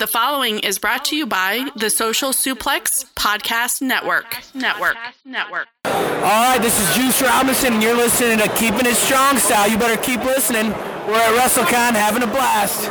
The following is brought to you by the Social Suplex Podcast Network. Network. Network. All right, this is Juice Robinson, and you're listening to Keeping It Strong Style. You better keep listening. We're at WrestleCon having a blast.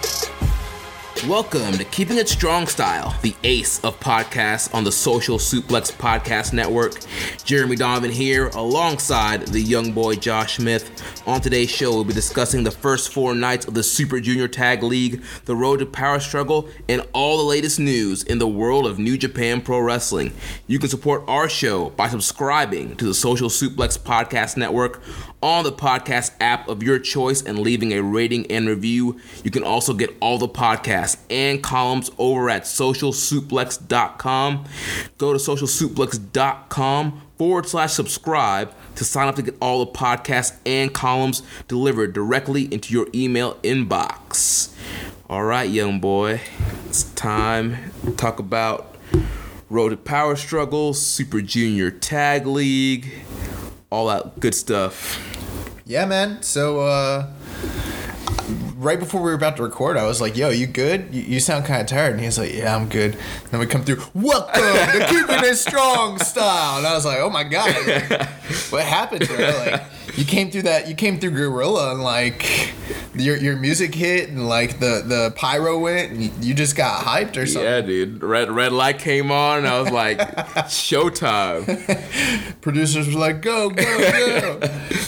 Welcome to Keeping It Strong Style, the ace of podcasts on the Social Suplex Podcast Network. Jeremy Donovan here, alongside the young boy Josh Smith. On today's show, we'll be discussing the first four nights of the Super Junior Tag League, the road to power struggle, and all the latest news in the world of New Japan Pro Wrestling. You can support our show by subscribing to the Social Suplex Podcast Network on the podcast app of your choice and leaving a rating and review. You can also get all the podcasts and columns over at socialsuplex.com. Go to socialsuplex.com forward slash subscribe to sign up to get all the podcasts and columns delivered directly into your email inbox. All right, young boy, it's time to talk about Road to Power Struggle, Super Junior Tag League, all that good stuff. Yeah, man. So, uh, right before we were about to record, I was like, "Yo, you good? You, you sound kind of tired." And he's like, "Yeah, I'm good." then we come through, "Welcome to keeping it strong style," and I was like, "Oh my god, like, what happened, bro? Like, you came through that, you came through Gorilla, and like, your your music hit, and like the the pyro went, and you, you just got hyped or something." Yeah, dude. Red red light came on, and I was like, "Showtime!" Producers were like, "Go, go,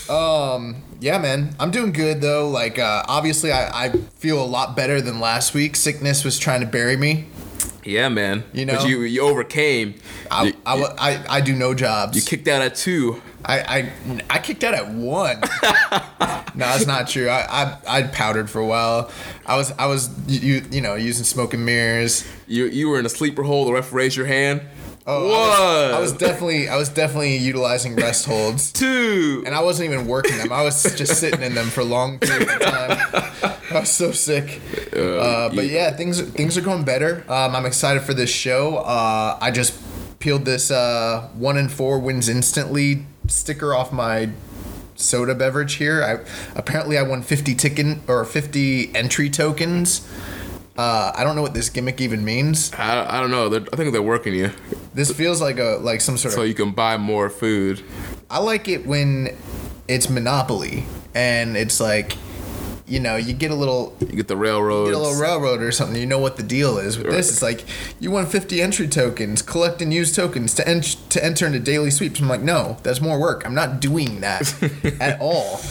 go!" um, yeah, man, I'm doing good though. Like, uh, obviously, I, I feel a lot better than last week. Sickness was trying to bury me. Yeah, man. You know, but you you overcame. I, you, I, I, I do no jobs. you kicked out at two. I, I, I kicked out at one. no, that's not true. I, I, I powdered for a while. I was I was you you know using smoke and mirrors. You you were in a sleeper hold. The ref raised your hand. Oh? I was, I was definitely I was definitely utilizing rest holds. two. and I wasn't even working them. I was just sitting in them for long periods of time. I was so sick. Uh, but yeah, things things are going better. Um, I'm excited for this show. Uh, I just peeled this uh, one and four wins instantly sticker off my soda beverage here. I apparently I won 50 ticket or 50 entry tokens. Uh, I don't know what this gimmick even means. I, I don't know. They're, I think they're working you This feels like a like some sort so of. So you can buy more food. I like it when it's Monopoly and it's like, you know, you get a little You get the railroad. get a little railroad or something. You know what the deal is with this. It's like you won 50 entry tokens, collect and use tokens to ent- to enter into daily sweeps. I'm like, no, that's more work. I'm not doing that at all.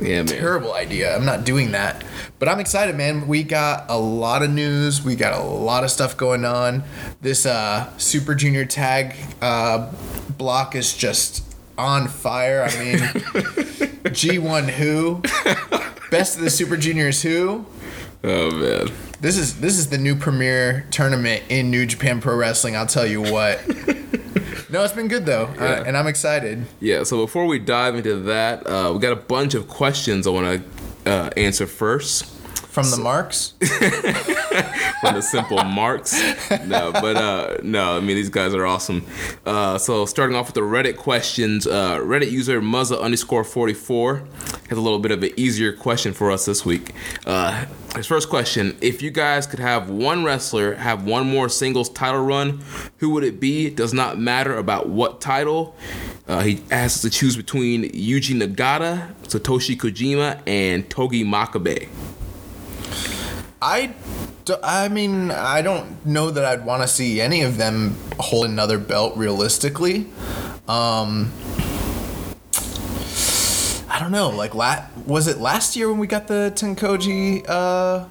yeah, man. Terrible idea. I'm not doing that. But I'm excited, man. We got a lot of news. We got a lot of stuff going on. This uh, Super Junior Tag uh, block is just on fire. I mean, G1 who? Best of the Super Juniors who? Oh man. This is this is the new premier tournament in New Japan Pro Wrestling. I'll tell you what. no, it's been good though, uh, and I'm excited. Yeah. So before we dive into that, uh, we got a bunch of questions I want to uh, answer first. From the marks, from the simple marks. No, but uh, no, I mean these guys are awesome. Uh, so starting off with the Reddit questions, uh, Reddit user Muzza underscore forty four has a little bit of an easier question for us this week. Uh, his first question: If you guys could have one wrestler have one more singles title run, who would it be? Does not matter about what title. Uh, he asks to choose between Yuji Nagata, Satoshi Kojima, and Togi Makabe. I, do- I mean, I don't know that I'd want to see any of them hold another belt realistically. Um, I don't know. Like, la- was it last year when we got the Tenkoji uh,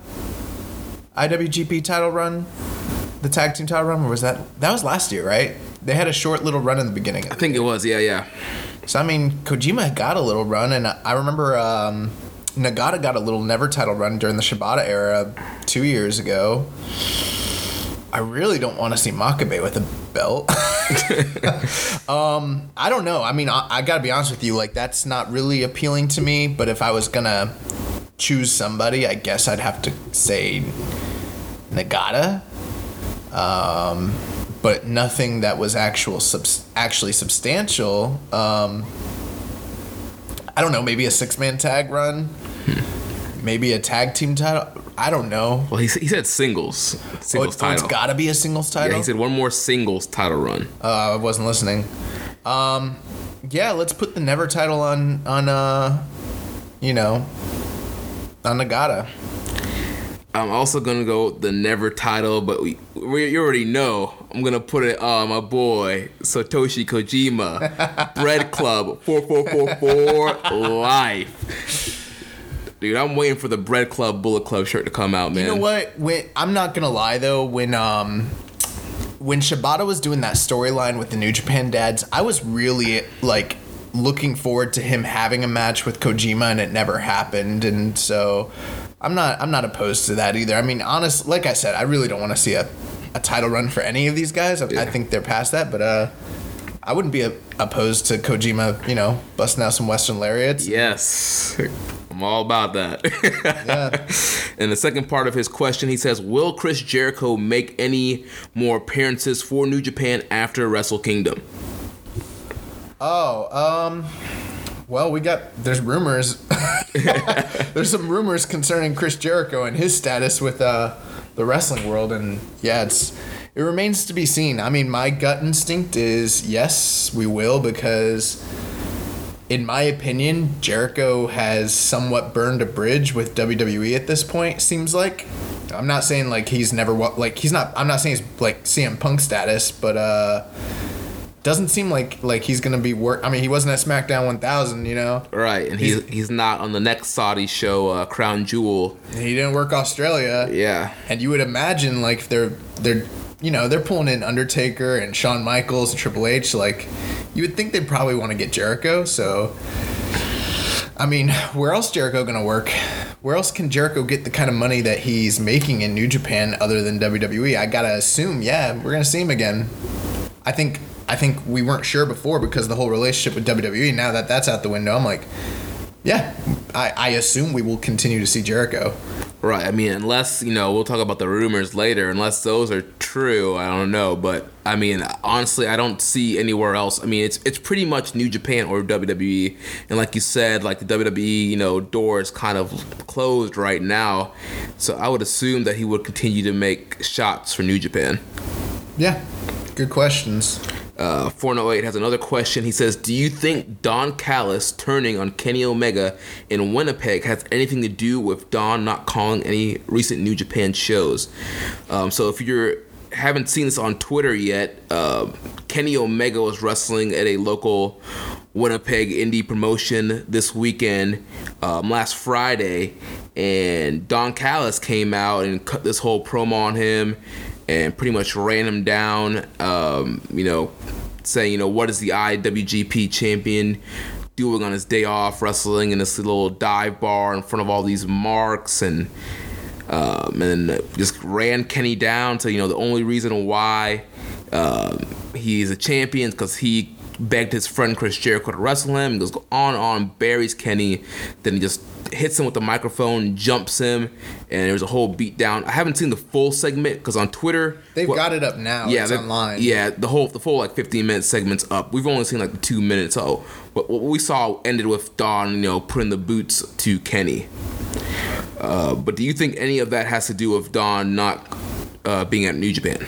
IWGP title run, the tag team title run, or was that that was last year, right? They had a short little run in the beginning. I think it was. Yeah, yeah. So I mean, Kojima got a little run, and I remember um, Nagata got a little never title run during the Shibata era two years ago. I really don't want to see Makabe with a belt. um, I don't know. I mean, I, I gotta be honest with you. Like, that's not really appealing to me. But if I was gonna choose somebody, I guess I'd have to say Nagata. Um, but nothing that was actual subs- actually substantial. Um, I don't know. Maybe a six man tag run. Maybe a tag team title. I don't know. Well, he, he said singles, Oh, singles it's, oh, it's title. gotta be a singles title. yeah, he said one more singles title run. Uh, I wasn't listening. Um, yeah, let's put the never title on on uh, you know, on Nagata. I'm also gonna go the never title, but we, we you already know I'm gonna put it on my boy Satoshi Kojima, Bread Club four four four four life. Dude, I'm waiting for the Bread Club Bullet Club shirt to come out, man. You know what? When I'm not gonna lie though, when um when Shibata was doing that storyline with the New Japan dads, I was really like looking forward to him having a match with Kojima, and it never happened. And so I'm not I'm not opposed to that either. I mean, honest, like I said, I really don't want to see a, a title run for any of these guys. I, I think they're past that, but uh. I wouldn't be a, opposed to Kojima, you know, busting out some Western lariats. Yes. I'm all about that. Yeah. In the second part of his question, he says, Will Chris Jericho make any more appearances for New Japan after Wrestle Kingdom? Oh, um, well, we got there's rumors. there's some rumors concerning Chris Jericho and his status with uh, the wrestling world, and yeah, it's it remains to be seen. I mean, my gut instinct is yes, we will because. In my opinion, Jericho has somewhat burned a bridge with WWE at this point. Seems like. I'm not saying like he's never like he's not. I'm not saying he's like CM Punk status, but uh, doesn't seem like like he's gonna be work. I mean, he wasn't at SmackDown 1000, you know. Right, and he's he's not on the next Saudi show, uh, Crown Jewel. He didn't work Australia, Yeah, and you would imagine like if they're they're you know they're pulling in Undertaker and Shawn Michaels and Triple H. Like you would think they'd probably want to get Jericho. So, I mean, where else Jericho gonna work? Where else can Jericho get the kind of money that he's making in New Japan other than WWE? I gotta assume, yeah, we're gonna see him again. I think I think we weren't sure before because the whole relationship with WWE. Now that that's out the window, I'm like, yeah, I, I assume we will continue to see Jericho. right. I mean, unless you know, we'll talk about the rumors later. Unless those are true, I don't know. But I mean, honestly, I don't see anywhere else. I mean, it's it's pretty much New Japan or WWE, and like you said, like the WWE, you know, door is kind of closed right now. So I would assume that he would continue to make shots for New Japan. Yeah, good questions. Uh, 408 has another question. He says, "Do you think Don Callis turning on Kenny Omega in Winnipeg has anything to do with Don not calling any recent New Japan shows?" Um, so if you're haven't seen this on Twitter yet, uh, Kenny Omega was wrestling at a local Winnipeg indie promotion this weekend, um, last Friday, and Don Callis came out and cut this whole promo on him and pretty much ran him down. Um, you know, saying, you know, what is the IWGP champion doing on his day off, wrestling in this little dive bar in front of all these marks and. Um, and just ran Kenny down to you know the only reason why um, he's a champion because he begged his friend Chris Jericho to wrestle him. He goes on and on, buries Kenny, then he just hits him with the microphone, jumps him, and there's a whole beat down. I haven't seen the full segment because on Twitter They've what- got it up now. yeah, it's online. Yeah, the whole the full like 15 minute segments up. We've only seen like the two minutes. So what, what we saw ended with Don, you know, putting the boots to Kenny. Uh, but do you think any of that has to do with Don not uh, being at New Japan?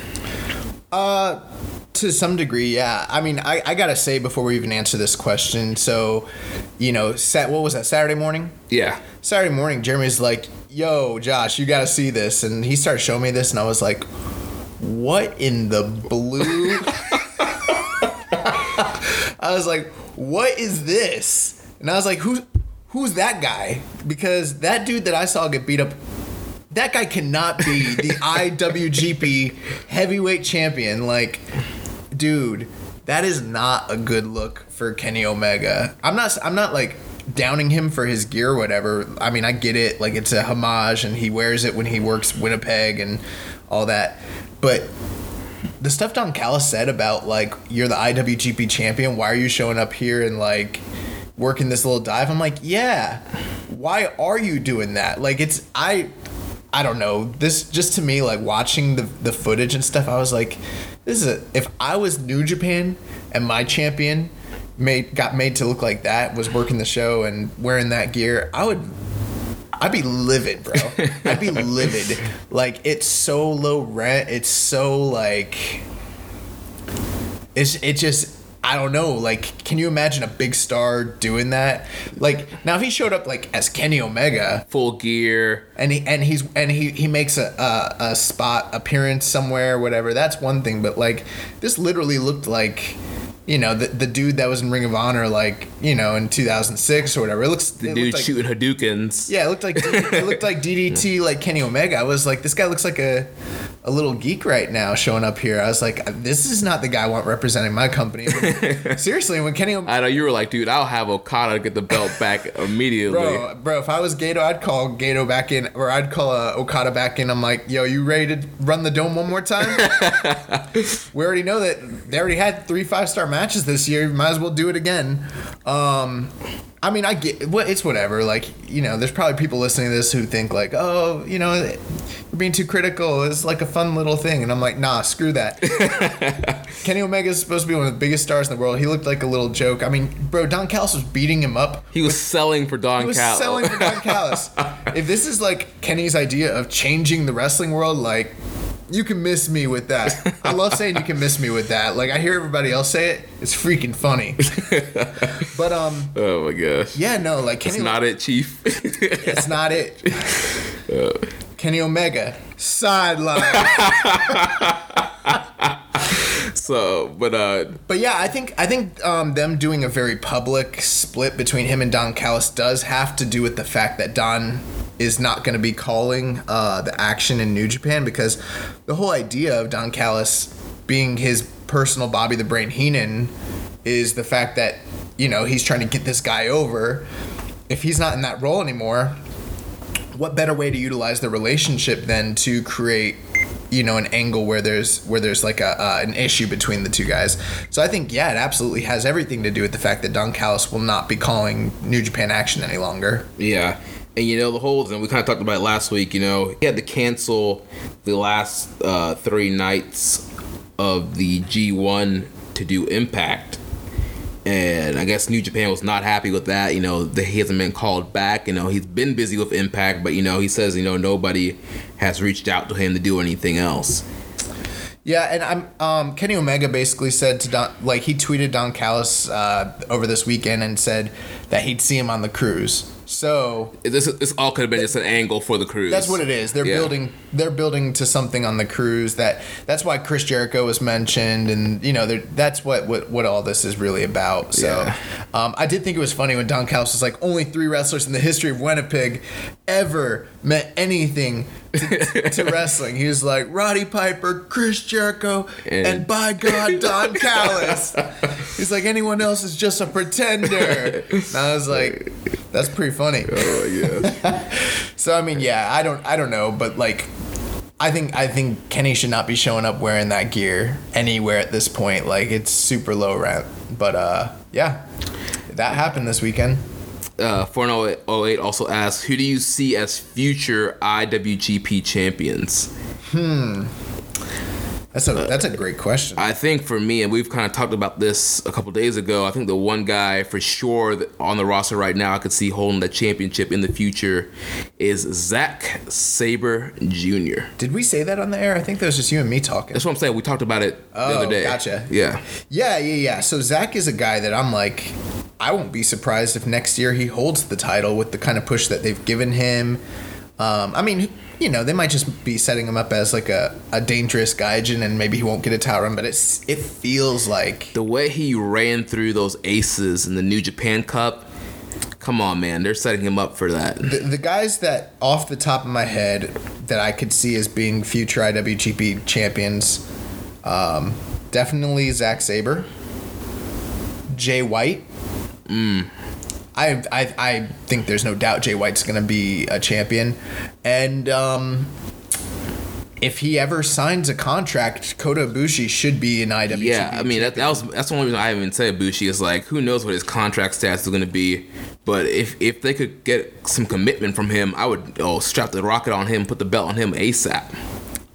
To some degree, yeah. I mean, I, I gotta say before we even answer this question, so, you know, sat, what was that, Saturday morning? Yeah. Saturday morning, Jeremy's like, yo, Josh, you gotta see this. And he started showing me this, and I was like, what in the blue? I was like, what is this? And I was like, who who's that guy? Because that dude that I saw get beat up, that guy cannot be the IWGP heavyweight champion. Like, dude, that is not a good look for Kenny Omega. I'm not. I'm not like downing him for his gear or whatever. I mean, I get it. Like, it's a homage, and he wears it when he works Winnipeg and all that. But the stuff Don Callis said about like you're the IWGP champion. Why are you showing up here and like working this little dive? I'm like, yeah. Why are you doing that? Like, it's I. I don't know. This just to me, like watching the the footage and stuff, I was like, this is a. If I was New Japan and my champion made got made to look like that, was working the show and wearing that gear, I would. I'd be livid, bro. I'd be livid. Like it's so low rent. It's so like. It's it just I don't know. Like, can you imagine a big star doing that? Like now, if he showed up like as Kenny Omega, Full gear. and he and he's and he he makes a, a a spot appearance somewhere, whatever. That's one thing, but like this literally looked like. You know the, the dude that was in Ring of Honor, like you know, in 2006 or whatever. It looks The it dude like, shooting Hadoukens. Yeah, it looked like it looked like DDT, like Kenny Omega. I was like, this guy looks like a a little geek right now showing up here. I was like, this is not the guy I want representing my company. Seriously, when Kenny, I know you were like, dude, I'll have Okada get the belt back immediately. bro, bro, if I was Gedo, I'd call Gedo back in, or I'd call uh, Okada back in. I'm like, yo, you ready to run the dome one more time? we already know that they already had three five star matches this year. Might as well do it again. Um, I mean, I get what it's whatever. Like, you know, there's probably people listening to this who think like, oh, you know, you're being too critical. It's like a fun little thing, and I'm like, nah, screw that. Kenny Omega is supposed to be one of the biggest stars in the world. He looked like a little joke. I mean, bro, Don Callis was beating him up. He was selling for Don He was Callis. selling for Don Callis. if this is like Kenny's idea of changing the wrestling world, like you can miss me with that. I love saying you can miss me with that. Like I hear everybody else say it, it's freaking funny. but um, oh my gosh. yeah, no, like Kenny, It's not it, Chief. it's not it. Kenny Omega sideline. so, but uh, But yeah, I think I think um, them doing a very public split between him and Don Callis does have to do with the fact that Don is not going to be calling uh, the action in New Japan because the whole idea of Don Callis being his personal Bobby the Brain Heenan is the fact that you know he's trying to get this guy over. If he's not in that role anymore, what better way to utilize the relationship than to create you know an angle where there's where there's like a uh, an issue between the two guys so i think yeah it absolutely has everything to do with the fact that don callis will not be calling new japan action any longer yeah. And you know the whole and we kind of talked about it last week. You know he had to cancel the last uh, three nights of the G1 to do Impact, and I guess New Japan was not happy with that. You know that he hasn't been called back. You know he's been busy with Impact, but you know he says you know nobody has reached out to him to do anything else. yeah and i'm um kenny omega basically said to don like he tweeted don callis uh, over this weekend and said that he'd see him on the cruise so This this all could have been just an angle for the cruise. That's what it is. They're Yeah. building. They're building to something on the cruise. That that's why Chris Jericho was mentioned, and you know, that's what, what what all this is really about. So, Yeah. um, I did think it was funny when Don Callis was like, only three wrestlers in the history of Winnipeg ever meant anything to, to wrestling. He was like Roddy Piper, Chris Jericho, and, And- by God, Don Callis. He's like anyone else is just a pretender. And I was like, that's pretty funny. Oh yeah. So I mean, yeah, I don't, I don't know, but like, I think, I think Kenny should not be showing up wearing that gear anywhere at this point. Like, it's super low rent. But uh, yeah, that happened this weekend. uh, 408 also asks, who do you see as future IWGP champions? That's a that's a great question. I think for me, and we've kind of talked about this a couple days ago. I think the one guy for sure that on the roster right now I could see holding the championship in the future is Zack Sabre Jr. Did we say that on the air? I think that was just you and me talking. That's what I'm saying. We talked about it the Oh, other day. gotcha. Yeah. Yeah, yeah, yeah. So Zack is a guy that I'm like, I won't be surprised if next year he holds the title with the kind of push that they've given him. Um, I mean, you know, they might just be setting him up as like a, a dangerous gaijin and maybe he won't get a title run, but it's it feels like The way he ran through those aces in the New Japan Cup Come on, man. They're setting him up for that. The, the guys that, off the top of my head, that I could see as being future IWGP champions, um, definitely Zack Sabre, Jay White. Mm. I, I I think there's no doubt Jay White's going to be a champion, and um, if he ever signs a contract, Kota Ibushi should be an IWGP. Yeah, I mean that, that was that's the only reason I even said Bushi is like who knows what his contract status is going to be, but if if they could get some commitment from him, I would oh strap the rocket on him, put the belt on him ASAP.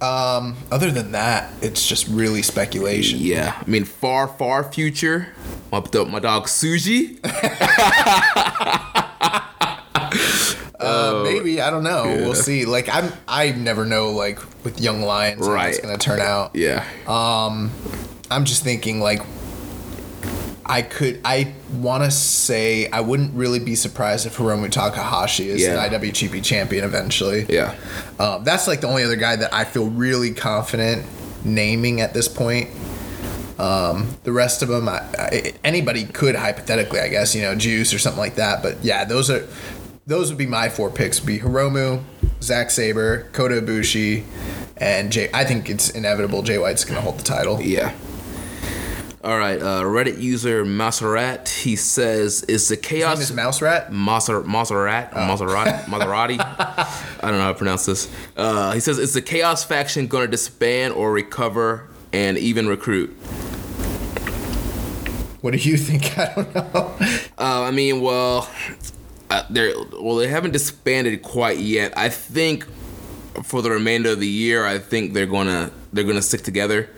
Um, other than that, it's just really speculation. Yeah, I mean far far future, my my dog Tsuji. Uh, maybe I don't know. We'll see. Like I'm, I never know. Like with young lions, how it's Right. gonna turn out. Yeah, Um, I'm just thinking like I could. I want to say I wouldn't really be surprised if Hiromu Takahashi is Yeah. an IWGP champion eventually. yeah, Um, that's like the only other guy that I feel really confident naming at this point. Um, the rest of them, I, I, anybody could hypothetically, I guess, you know, Juice or something like that. But yeah, those are those would be my four picks: be Hiromu, Zack Sabre, Kota Ibushi, and Jay. I think it's inevitable Jay White's going to hold the title. yeah. All right, uh, Reddit user Maserat he says is the His chaos name is Mouse Rat. Maser Maserati Maserati Maserati. I don't know how to pronounce this. Uh, he says, "Is the Chaos faction going to disband or recover and even recruit?" What do you think? I don't know. Uh, I mean, well, uh, they're well, they haven't disbanded quite yet. I think for the remainder of the year, I think they're gonna they're gonna stick together.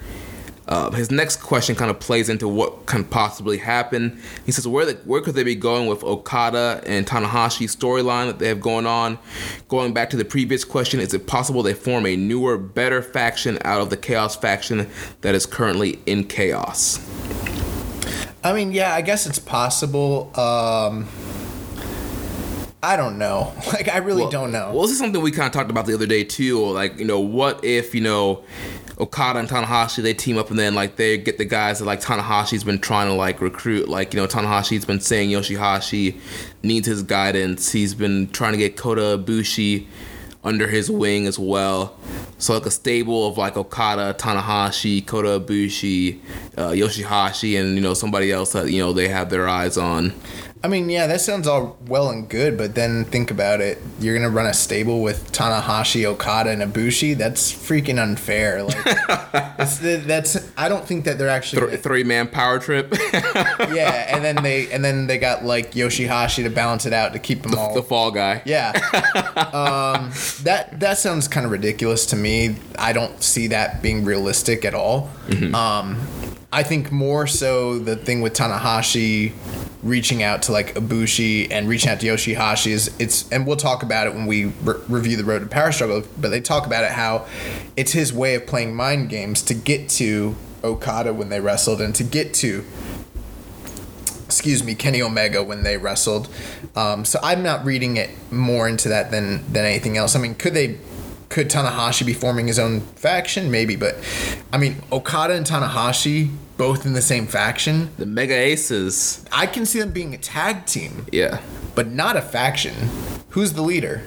Uh, his next question kind of plays into what can possibly happen. He says, "Where the, where could they be going with Okada and Tanahashi storyline that they have going on?" Going back to the previous question, is it possible they form a newer, better faction out of the Chaos faction that is currently in Chaos? I mean, yeah, I guess it's possible. Um, I don't know. Like, I really Well- don't know. Well, this is something we kind of talked about the other day too. Like, you know, what if you know Okada and Tanahashi they team up and then like they get the guys that like Tanahashi's been trying to like recruit. Like, you know, Tanahashi's been saying Yoshihashi needs his guidance. He's been trying to get Kota Ibushi under his wing as well. So like a stable of like Okada, Tanahashi, Kota Ibushi, uh, Yoshihashi, and you know somebody else that you know they have their eyes on. I mean, yeah, that sounds all well and good, but then think about it. You're gonna run a stable with Tanahashi, Okada, and Ibushi. That's freaking unfair. Like, that's. I don't think that they're actually. Th- three man power trip. yeah, and then they and then they got like Yoshihashi to balance it out to keep them all. the fall guy. Yeah. um, that that sounds kind of ridiculous to me. I don't see that being realistic at all. Um, I think more so the thing with Tanahashi reaching out to like Ibushi and reaching out to Yoshihashi is it's and we'll talk about it when we re- review the road to power struggle. But they talk about it how it's his way of playing mind games to get to Okada when they wrestled and to get to excuse me, Kenny Omega when they wrestled. Um, so I'm not reading it more into that than than anything else. I mean, could they? Could Tanahashi be forming his own faction? Maybe, but I mean, Okada and Tanahashi both in the same faction. The Mega Aces. I can see them being a tag team, Yeah. but not a faction. Who's the leader?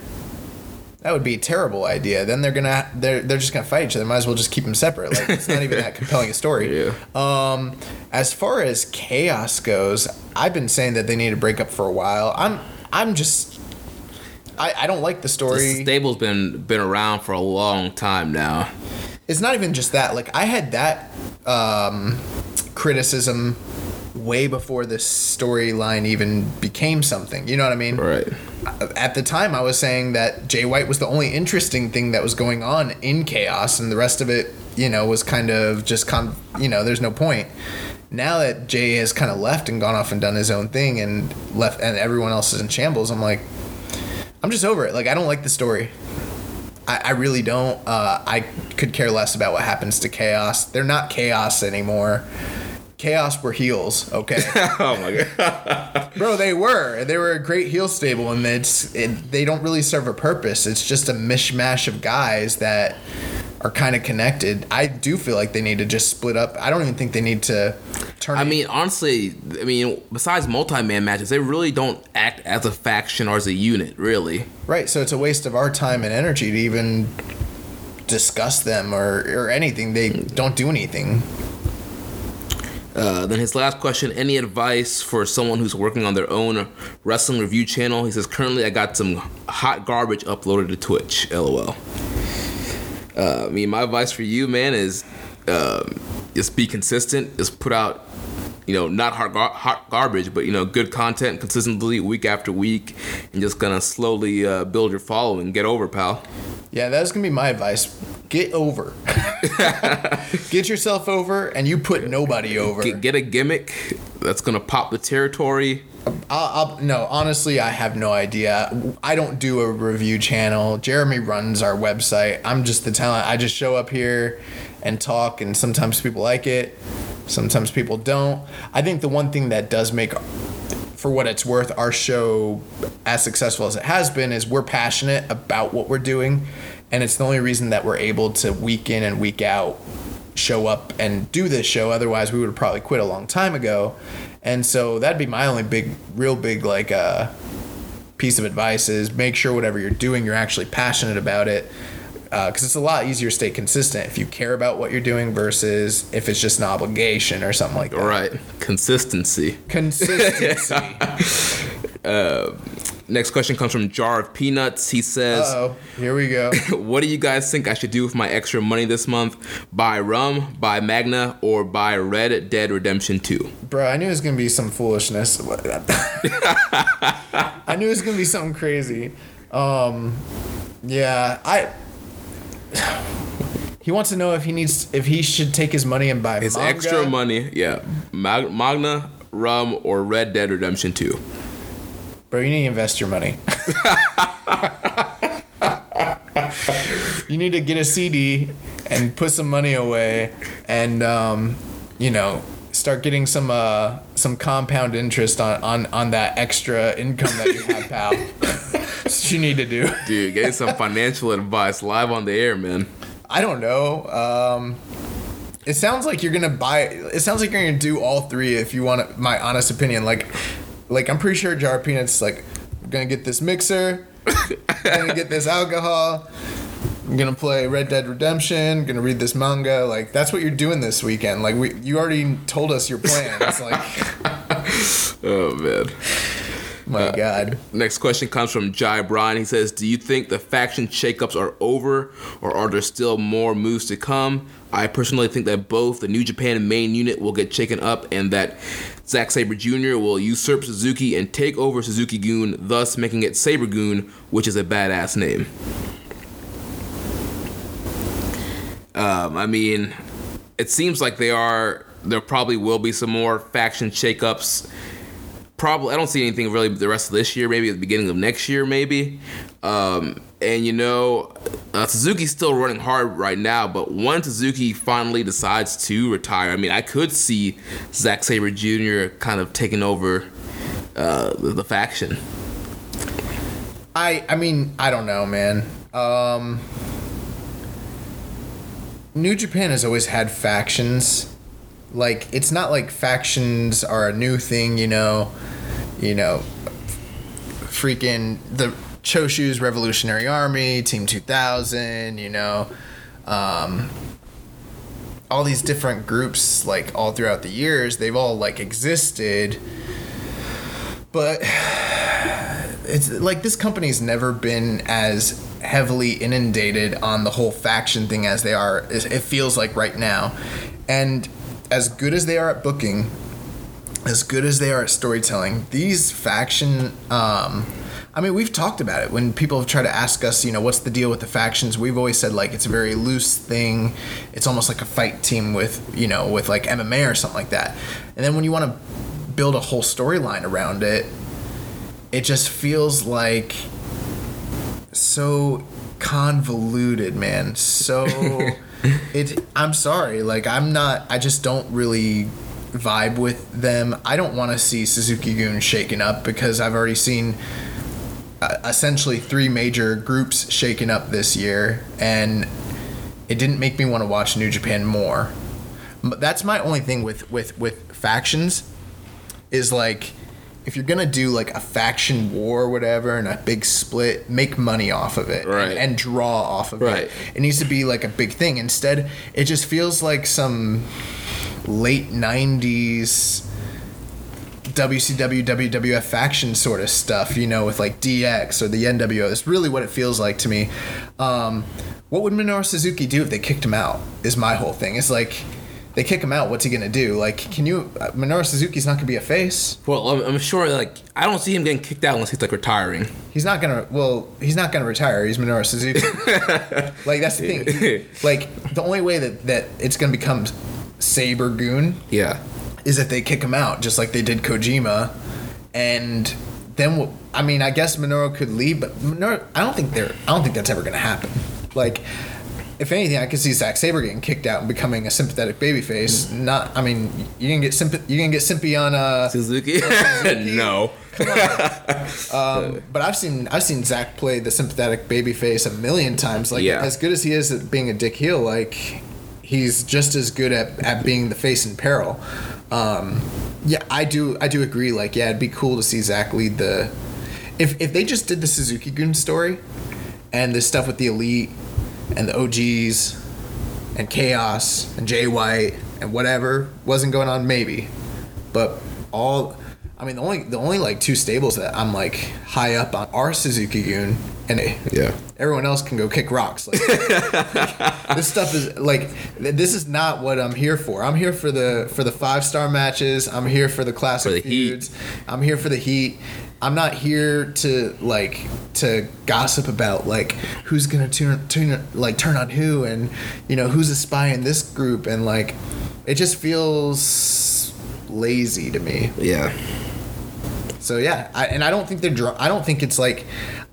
That would be a terrible idea. Then they're gonna they're they're just gonna fight each other. Might as well just keep them separate. Like it's not even that compelling a story. Yeah. Um, as far as chaos goes, I've been saying that they need to break up for a while. I'm I'm just I, I don't like the The story. stable's been been around for a long time now. it's not even just that. Like I had that um, criticism way before this storyline even became something. You know what I mean? Right. At the time, I was saying that Jay White was the only interesting thing that was going on in Chaos, and the rest of it, you know, was kind of just con. You know, there's no point. Now that Jay has kind of left and gone off and done his own thing, and left, and everyone else is in shambles, I'm like, I'm just over it. Like, I don't like the story. I, I really don't. Uh, I could care less about what happens to Chaos. They're not Chaos anymore. Chaos were heels, okay? Oh my god. Bro, they were. They were a great heel stable, and it's it, they don't really serve a purpose. It's just a mishmash of guys that are kind of connected. I do feel like they need to just split up. I don't even think they need to turn. I mean, honestly, I mean, besides multi-man matches, they really don't act as a faction or as a unit, really. right. So it's a waste of our time and energy to even discuss them or or anything. They don't do anything. Uh, then his last question: Any advice for someone who's working on their own wrestling review channel? He says, "Currently, I got some hot garbage uploaded to Twitch." LOL. Uh, I mean, my advice for you, man, is um, just be consistent. Just put out, you know, not hot, gar- hot garbage, but you know, good content consistently week after week, and just gonna slowly uh, build your following. Get over, pal. Yeah, that's gonna be my advice. Get over. Get yourself over, and you put nobody over. Get, get a gimmick that's gonna pop the territory. I'll, I'll, no, honestly, I have no idea. I don't do a review channel. Jeremy runs our website. I'm just the talent. I just show up here and talk, and sometimes people like it, sometimes people don't. I think the one thing that does make, for what it's worth, our show as successful as it has been is we're passionate about what we're doing, and it's the only reason that we're able to week in and week out show up and do this show. Otherwise, we would have probably quit a long time ago. And so that'd be my only big, real big, like, uh, piece of advice is make sure whatever you're doing, you're actually passionate about it. Because it's a lot easier to stay consistent if you care about what you're doing versus if it's just an obligation or something like that. All right, consistency. Consistency. Next question comes from Jar of Peanuts. He says, oh, here we go. What do you guys think I should do with my extra money this month? Buy rum, buy Magna, or buy Red Dead Redemption 2? Bro, I knew it was gonna be some foolishness. I knew it was gonna be something crazy. Um, yeah, I. He wants to know if he needs if he should take his money and buy His manga. extra money, yeah. Mag- Magna, rum, or Red Dead Redemption 2? Bro, you need to invest your money. you need to get a CD and put some money away, and um, you know start getting some uh, some compound interest on, on on that extra income that you have, pal. That's what you need to do. Dude, getting some financial advice live on the air, man. I don't know. Um, it sounds like you're gonna buy. It sounds like you're gonna do all three. If you want my honest opinion, like, like I'm pretty sure Jar Peanuts like, I'm gonna get this mixer, I'm gonna get this alcohol. I'm gonna play Red Dead Redemption. Gonna read this manga. Like that's what you're doing this weekend. Like we, you already told us your plans. Like, Oh, man. my uh, God. Next question comes from Jai Bryan. He says, Do you think the faction shakeups are over, or are there still more moves to come? I personally think that both the New Japan main unit will get shaken up and that Zack Sabre Jr. will usurp Suzuki and take over Suzuki Gun, thus making it Sabre Goon, which is a badass name. Um, I mean, it seems like they are. There probably will be some more faction shakeups probably I don't see anything really the rest of this year. Maybe at the beginning of next year, maybe. Um, and you know, uh, Suzuki's still running hard right now. But once Suzuki finally decides to retire, I mean, I could see Zack Sabre Jr. kind of taking over uh, the, the faction. I I mean I don't know, man. Um, New Japan has always had factions. Like it's not like factions are a new thing, you know. You know, freaking the Choshu's Revolutionary Army, Team 2000, you know. Um, all these different groups like all throughout the years, they've all like existed. But it's like this company's never been as heavily inundated on the whole faction thing as they are it feels like right now and as good as they are at booking as good as they are at storytelling these faction um I mean, we've talked about it when people have tried to ask us, you know, what's the deal with the factions? We've always said like it's a very loose thing. It's almost like a fight team with, you know, with like MMA or something like that. And then when you want to build a whole storyline around it, it just feels like so convoluted, man. So it I'm sorry, like I'm not I just don't really vibe with them. I don't want to see Suzuki Gun shaken up because I've already seen Uh, essentially three major groups shaken up this year and it didn't make me want to watch New Japan more. M- That's my only thing with with with factions is like if you're gonna do like a faction war or whatever and a big split, make money off of it Right. and, and draw off of Right. it. It needs to be like a big thing. Instead, it just feels like some late '90s WCW WWF faction sort of stuff, you know, with like DX or the NWO. That's really what it feels like to me. Um, what would Minoru Suzuki do if they kicked him out? Is my whole thing. It's like they kick him out. What's he gonna do? Like, can you? Uh, Minoru Suzuki's not gonna be a face. Well, I'm, I'm sure. Like, I don't see him getting kicked out unless he's like retiring. He's not gonna. Well, he's not gonna retire. He's Minoru Suzuki. like that's the thing. He- like the only way that that it's gonna become Sabre Goon Yeah. Is if they kick him out, just like they did Kojima, and then I mean, I guess Minoru could leave, but Minoru, I don't think they're, I don't think that's ever gonna happen. Like, if anything, I could see Zack Sabre getting kicked out and becoming a sympathetic babyface. Not, I mean, you can get simp, you can get Simpy on uh Suzuki? no. but I've seen I've seen Zack play the sympathetic babyface a million times. Like Yeah. as good as he is at being a dick heel, like he's just as good at, at being the face in peril. Um, yeah, I do I do agree. Like yeah, it'd be cool to see Zack lead the. If if they just did the Suzuki Gun story, and the stuff with the elite, and the OGs, and Chaos and Jay White and whatever wasn't going on, maybe. But all, I mean, the only the only like two stables that I'm like high up on are Suzuki Gun and Yeah. everyone else can go kick rocks. Like, like, this stuff is like this is not what I'm here for. I'm here for the for the five star matches. I'm here for the classic For the heat. I'm here for the heat. I'm not here to like to gossip about like who's gonna turn turn like turn on who and you know who's a spy in this group and like it just feels lazy to me. Yeah. So yeah, I, and I don't think they're. Dr- I don't think it's like.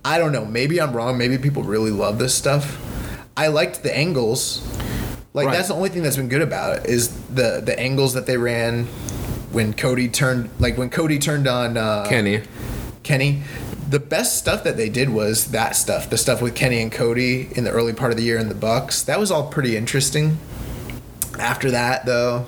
I don't know. Maybe I'm wrong. Maybe people really love this stuff. I liked the angles. Like Right. that's the only thing that's been good about it is the the angles that they ran when Cody turned like when Cody turned on uh, Kenny. Kenny. The best stuff that they did was that stuff. The stuff with Kenny and Cody in the early part of the year in the Bucks. That was all pretty interesting. After that, though,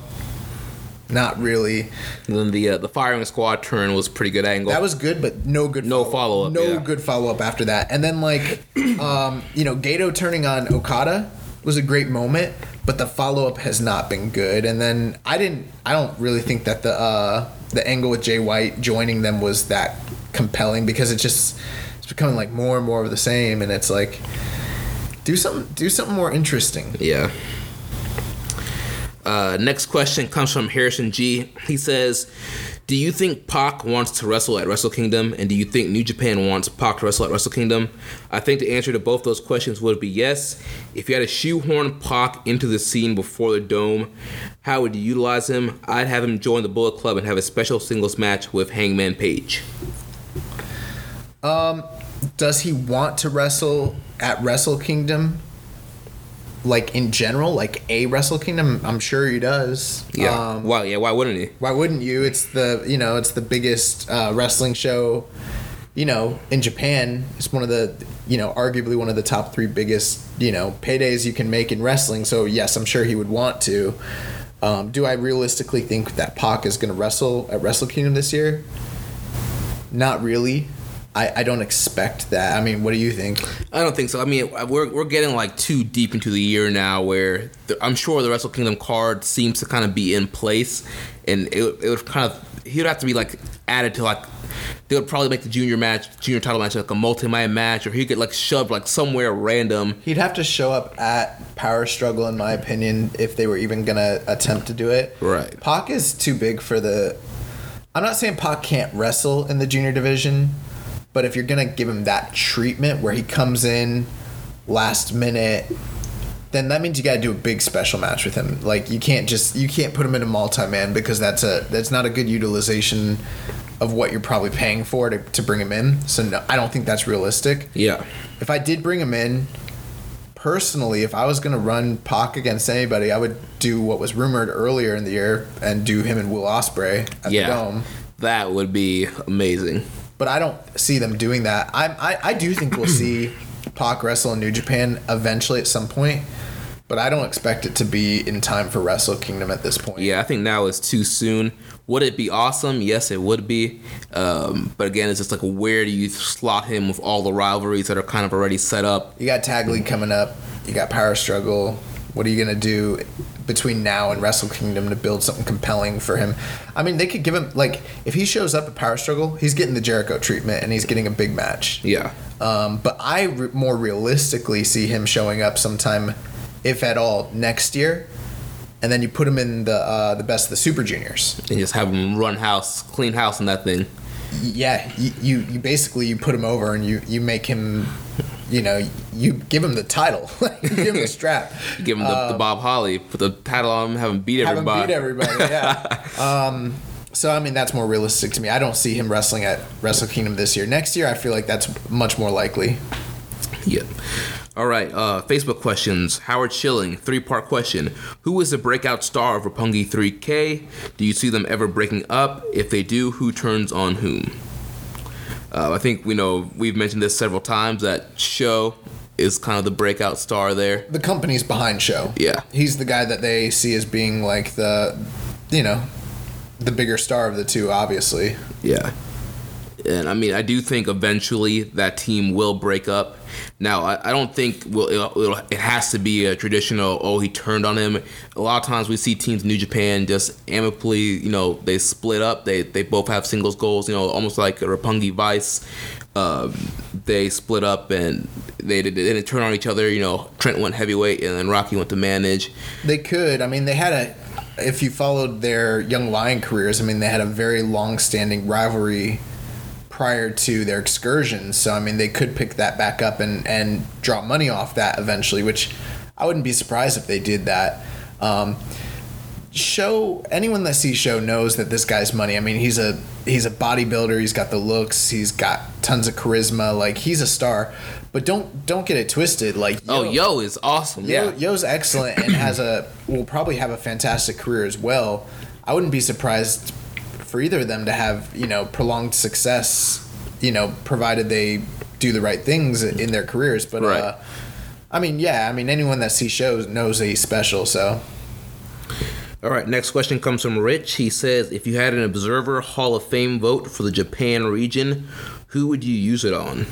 not really. And then the uh, the firing squad turn was pretty good angle. That was good, but no good. No follow-up, No yeah. good follow up after that. And then like, um, you know, Gedo turning on Okada was a great moment, but the follow up has not been good. And then I didn't. I don't really think that the uh, the angle with Jay White joining them was that compelling because it just it's becoming like more and more of the same. And it's like, do something. Do something more interesting. Yeah. Uh, next question comes from Harrison G. He says, "Do you think Pac wants to wrestle at Wrestle Kingdom, and do you think New Japan wants Pac to wrestle at Wrestle Kingdom?" I think the answer to both those questions would be yes. If you had to shoehorn Pac into the scene before the Dome, how would you utilize him? I'd have him join the Bullet Club and have a special singles match with Hangman Page. Does he want to wrestle at Wrestle Kingdom? Like in general, like a Wrestle Kingdom, I'm sure he does. Yeah. Um, why? Yeah. Why wouldn't he? Why wouldn't you? It's the you know it's the biggest uh, wrestling show, you know, in Japan. It's one of the you know arguably one of the top three biggest you know paydays you can make in wrestling. So yes, I'm sure he would want to. Um, do I realistically think that Pac is going to wrestle at Wrestle Kingdom this year? Not really. I, I don't expect that. I mean, what do you think? I don't think so. I mean, we're, we're getting like too deep into the year now where the, I'm sure the Wrestle Kingdom card seems to kind of be in place, and it, it would kind of he would have to be like added to like they would probably make the junior match, junior title match like a multi-man match, or he could like shoved like somewhere random. He'd have to show up at Power Struggle, in my opinion, if they were even gonna attempt to do it. Right. Pac is too big for the. I'm not saying Pac can't wrestle in the junior division, but if you're gonna give him that treatment where he comes in last minute, then that means you gotta do a big special match with him. Like you can't just you can't put him in a multi man because that's a that's not a good utilization of what you're probably paying for to, to bring him in. So no, I don't think that's realistic Yeah, if I did bring him in, personally, if I was going to run Pac against anybody, I would do what was rumored earlier in the year and do him and Will Ospreay at yeah, the Dome. that would be amazing. But I don't see them doing that. I I, I do think we'll see Pac wrestle in New Japan eventually at some point. but I don't expect it to be in time for Wrestle Kingdom at this point. Yeah, I think now is too soon. Would it be awesome? Yes, it would be. Um, but again, it's just like where do you slot him with all the rivalries that are kind of already set up? You got Tag League coming up. You got Power Struggle. What are you gonna do between now and Wrestle Kingdom to build something compelling for him? I mean, they could give him like if he shows up at Power Struggle, he's getting the Jericho treatment and he's getting a big match. Yeah. Um, but I re- more realistically see him showing up sometime, if at all, next year, and then you put him in the uh, the best of the Super Juniors. And just have him run house, clean house in that thing. Yeah, you, you, you basically you put him over and you you make him, you know, you give him the title, you give him the strap, Give him the, the Bob Holly, put the title on him, have him beat Um, have him everybody. beat everybody. Yeah. um, so I mean that's more realistic to me. I don't see him wrestling at Wrestle Kingdom this year. Next year, I feel like that's much more likely. Yeah. All right. Uh, Facebook questions. Howard Schilling, three part question. Who is the breakout star of Roppongi 3K? Do you see them ever breaking up? If they do, who turns on whom? Uh, I think we know we've mentioned this several times that SHO is kind of the breakout star there. the company's behind SHO. Yeah. He's the guy that they see as being like the, you know, the bigger star of the two, obviously. Yeah. And I mean, I do think eventually that team will break up. Now, I, I don't think will it'll, it'll, it has to be a traditional. Oh, he turned on him. A lot of times we see teams in New Japan just amicably, you know, they split up. They they both have singles goals. You know, almost like a Roppongi Vice. Um, they split up and they, they didn't turn on each other. You know, Trent went heavyweight and then Rocky went to manage. They could. I mean, they had a. If you followed their Young Lion careers, I mean, they had a very long-standing rivalry prior to their excursions. So I mean, they could pick that back up and and draw money off that eventually, which I wouldn't be surprised if they did that. Um, SHO anyone that sees SHO knows that this guy's money. I mean, he's a he's a bodybuilder. He's got the looks. He's got tons of charisma. Like he's a star. But don't don't get it twisted. Like Oh, YOH is awesome. Yo, Yeah. YOH's excellent and has a will probably have a fantastic career as well. I wouldn't be surprised for either of them to have you know prolonged success. You know, provided they do the right things in their careers. But Right. uh, I mean, yeah, I mean anyone that sees shows knows that he's special. So All right, next question comes from Rich. He says, if you had an Observer Hall of Fame vote for the Japan region, who would you use it on?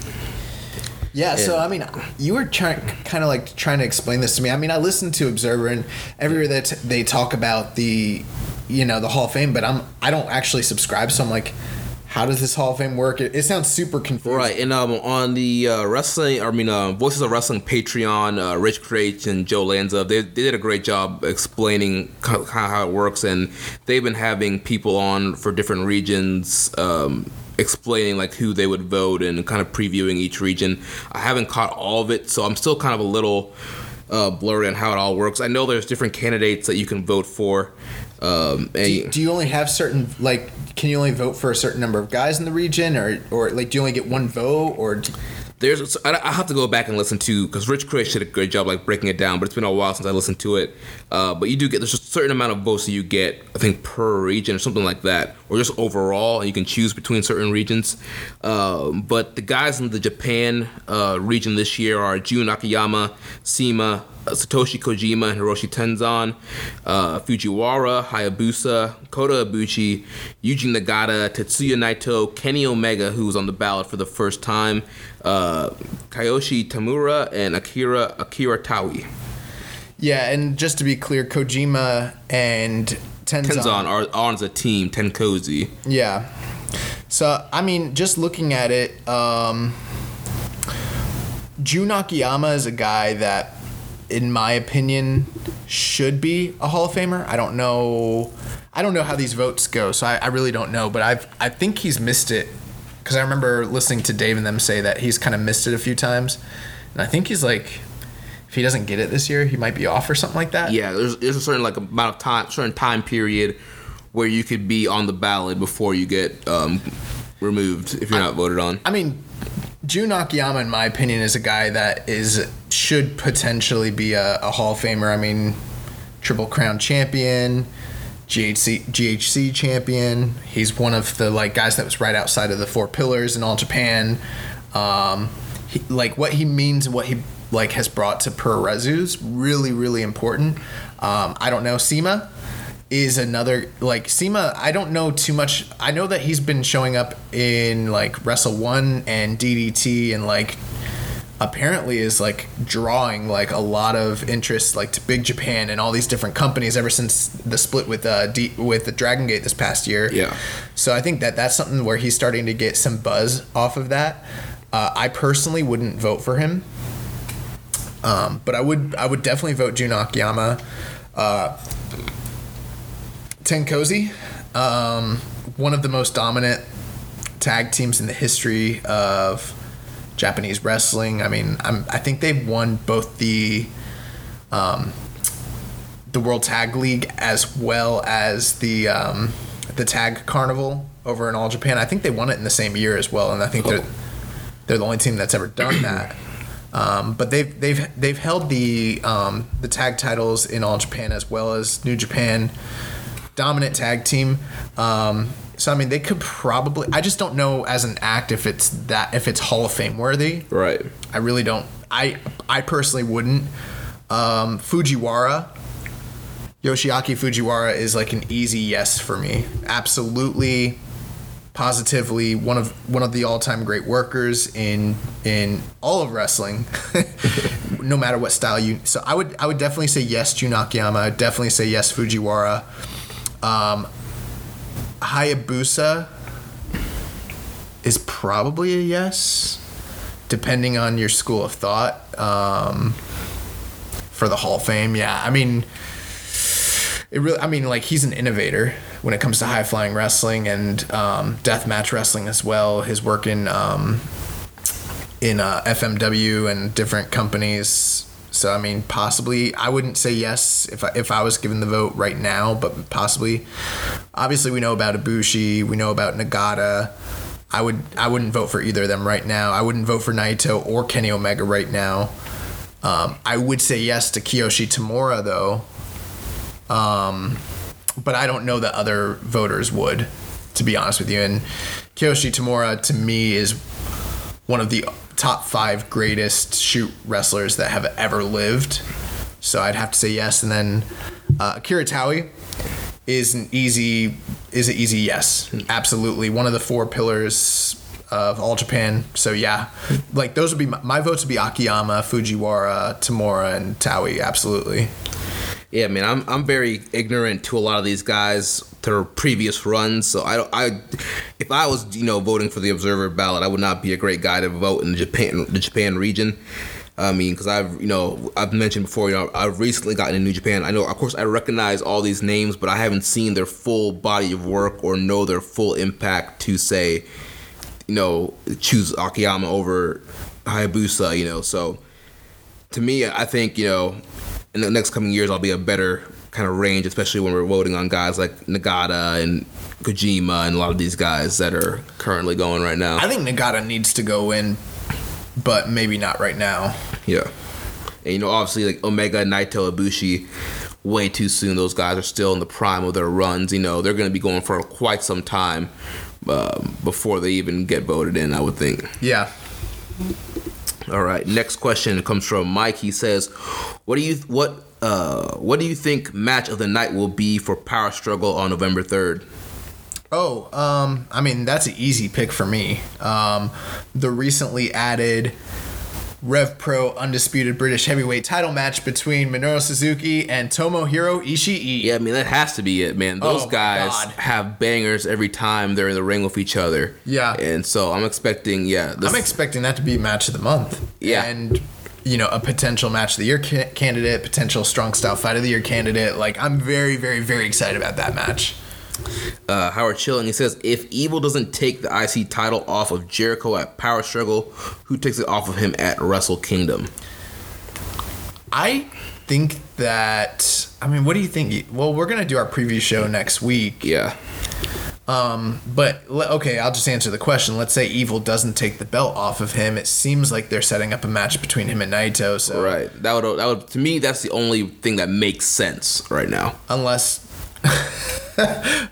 Yeah, so I mean, you were trying, kind of like trying to explain this to me. I mean, I listen to Observer, and everywhere that they talk about the, you know, the Hall of Fame, but I'm I don't actually subscribe, so I'm like, how does this Hall of Fame work? It, it sounds super confusing. Right, and um, on the uh, wrestling, I mean, uh, Voices of Wrestling Patreon, uh, Rich Kraetsch and Joe Lanza, they, they did a great job explaining how, how it works, and they've been having people on for different regions, um, explaining like who they would vote and kind of previewing each region. I haven't caught all of it, so I'm still kind of a little uh, blurry on how it all works. I know there's different candidates that you can vote for. Um, and Do you, do you only have certain like? Can you only vote for a certain number of guys in the region, or or like do you only get one vote, or d- There's I I have to go back and listen to because Rich Kraetsch did a great job like breaking it down, but it's been a while since I listened to it. Uh, but you do get there's a certain amount of votes that you get, I think per region or something like that, or just overall, and you can choose between certain regions. Um, but the guys in the Japan uh, region this year are Jun Akiyama, CIMA, uh, Satoshi Kojima, and Hiroshi Tenzan, uh, Fujiwara, Hayabusa, Kota Ibushi, Yuji Nagata, Tetsuya Naito, Kenny Omega, who was on the ballot for the first time, uh, Kiyoshi Tamura, and Akira Akira Taui. yeah? And just to be clear, Kojima and Tenzan, Tenzan are, are as a team, Tenkozi. Yeah. So I mean, just looking at it, um, Jun Akiyama is a guy that, in my opinion, should be a Hall of Famer. I don't know. I don't know how these votes go, so I, I really don't know. But I've I think he's missed it because I remember listening to Dave and them say that he's kind of missed it a few times, and I think he's like, if he doesn't get it this year, he might be off or something like that. Yeah, there's, there's a certain like amount of time, certain time period where you could be on the ballot before you get um, removed if you're not voted on. I mean, Jun Akiyama, in my opinion, is a guy that is should potentially be a, a Hall of Famer. I mean, Triple Crown champion, GHC GHC champion. He's one of the like guys that was right outside of the four pillars in all Japan. Um, he, like what he means, what he like has brought to Puroresu's really, really important. Um, I don't know. CIMA is another like CIMA. I don't know too much. I know that he's been showing up in like Wrestle One and DDT and like apparently is like drawing like a lot of interest like to Big Japan and all these different companies ever since the split with uh D- with the Dragon Gate this past year. Yeah. So I think that that's something where he's starting to get some buzz off of that. Uh, I personally wouldn't vote for him. Um, but I would I would definitely vote Jun Akiyama. Uh, Tenkozi, um, one of the most dominant tag teams in the history of Japanese wrestling. I mean, I'm, I think they've won both the um, the World Tag League as well as the um, the Tag Carnival over in All Japan. I think they won it in the same year as well, and I think they're they're the only team that's ever done that. Um, but they've they've they've held the um, the tag titles in All Japan as well as New Japan. Dominant tag team. Um, so I mean, they could probably. I just don't know as an act if it's that if it's Hall of Fame worthy. Right. I really don't. I I personally wouldn't. Um, Fujiwara, Yoshiaki Fujiwara is like an easy yes for me. Absolutely, positively one of one of the all time great workers in in all of wrestling. no matter what style you. So I would I would definitely say yes Jun Akiyama. I'd definitely say yes Fujiwara. Um, Hayabusa is probably a yes, depending on your school of thought. Um, for the Hall of Fame, yeah. I mean, it really. I mean, like he's an innovator when it comes to high flying wrestling and um, death match wrestling as well. His work in um, in uh, FMW and different companies. So I mean, possibly I wouldn't say yes if I, if I was given the vote right now, but possibly. Obviously, we know about Ibushi. We know about Nagata. I would I wouldn't vote for either of them right now. I wouldn't vote for Naito or Kenny Omega right now. Um, I would say yes to Kiyoshi Tamura though. Um, but I don't know that other voters would, to be honest with you. And Kiyoshi Tamura to me is one of the top five greatest shoot wrestlers that have ever lived. So I'd have to say yes. And then uh, Akira Taui is an easy is an easy yes. Absolutely, one of the four pillars of all Japan. So yeah, like those would be my, my votes would be Akiyama, Fujiwara, Tamura, and Taui. Absolutely. Yeah, man, I'm I'm very ignorant to a lot of these guys their previous runs. So I I if I was you know voting for the Observer ballot, I would not be a great guy to vote in the Japan the Japan region. I mean, because I've you know I've mentioned before, you know I've recently gotten in New Japan. I know, of course, I recognize all these names, but I haven't seen their full body of work or know their full impact to say, you know, choose Akiyama over Hayabusa. You know, so to me, I think you know in the next coming years I'll be a better kind of range, especially when we're voting on guys like Nagata and Kojima and a lot of these guys that are currently going right now. I think Nagata needs to go in, but maybe not right now. Yeah. And you know, obviously like Omega, Naito, Ibushi, way too soon. Those guys are still in the prime of their runs. You know, they're going to be going for quite some time um, before they even get voted in. I would think. Yeah. All right. Next question comes from Mike. He says, "What do you what uh what do you think match of the night will be for Power Struggle on November 3rd? Oh, um, I mean that's an easy pick for me. Um, the recently added Rev Pro Undisputed British Heavyweight Title match between Minoru Suzuki and Tomohiro Ishii. Yeah, I mean that has to be it, man. Those Oh, guys God. have bangers every time they're in the ring with each other. Yeah. and so I'm expecting, yeah, this, I'm expecting that to be match of the month. Yeah. And you know, a potential match of the year ca- candidate, potential strong style fight of the year candidate. Like I'm very, very, very excited about that match. uh, Howard Chilling. He says, if Evil doesn't take the IC title off of Jericho at Power Struggle, who takes it off of him at Wrestle Kingdom? I think that. I mean, what do you think? Well, we're gonna do our preview show next week. Yeah, But okay, I'll just answer the question. Let's say Evil doesn't take the belt off of him. It seems like they're setting up a match between him and Naito. So right. That would that would to me that's the only thing that makes sense right now. unless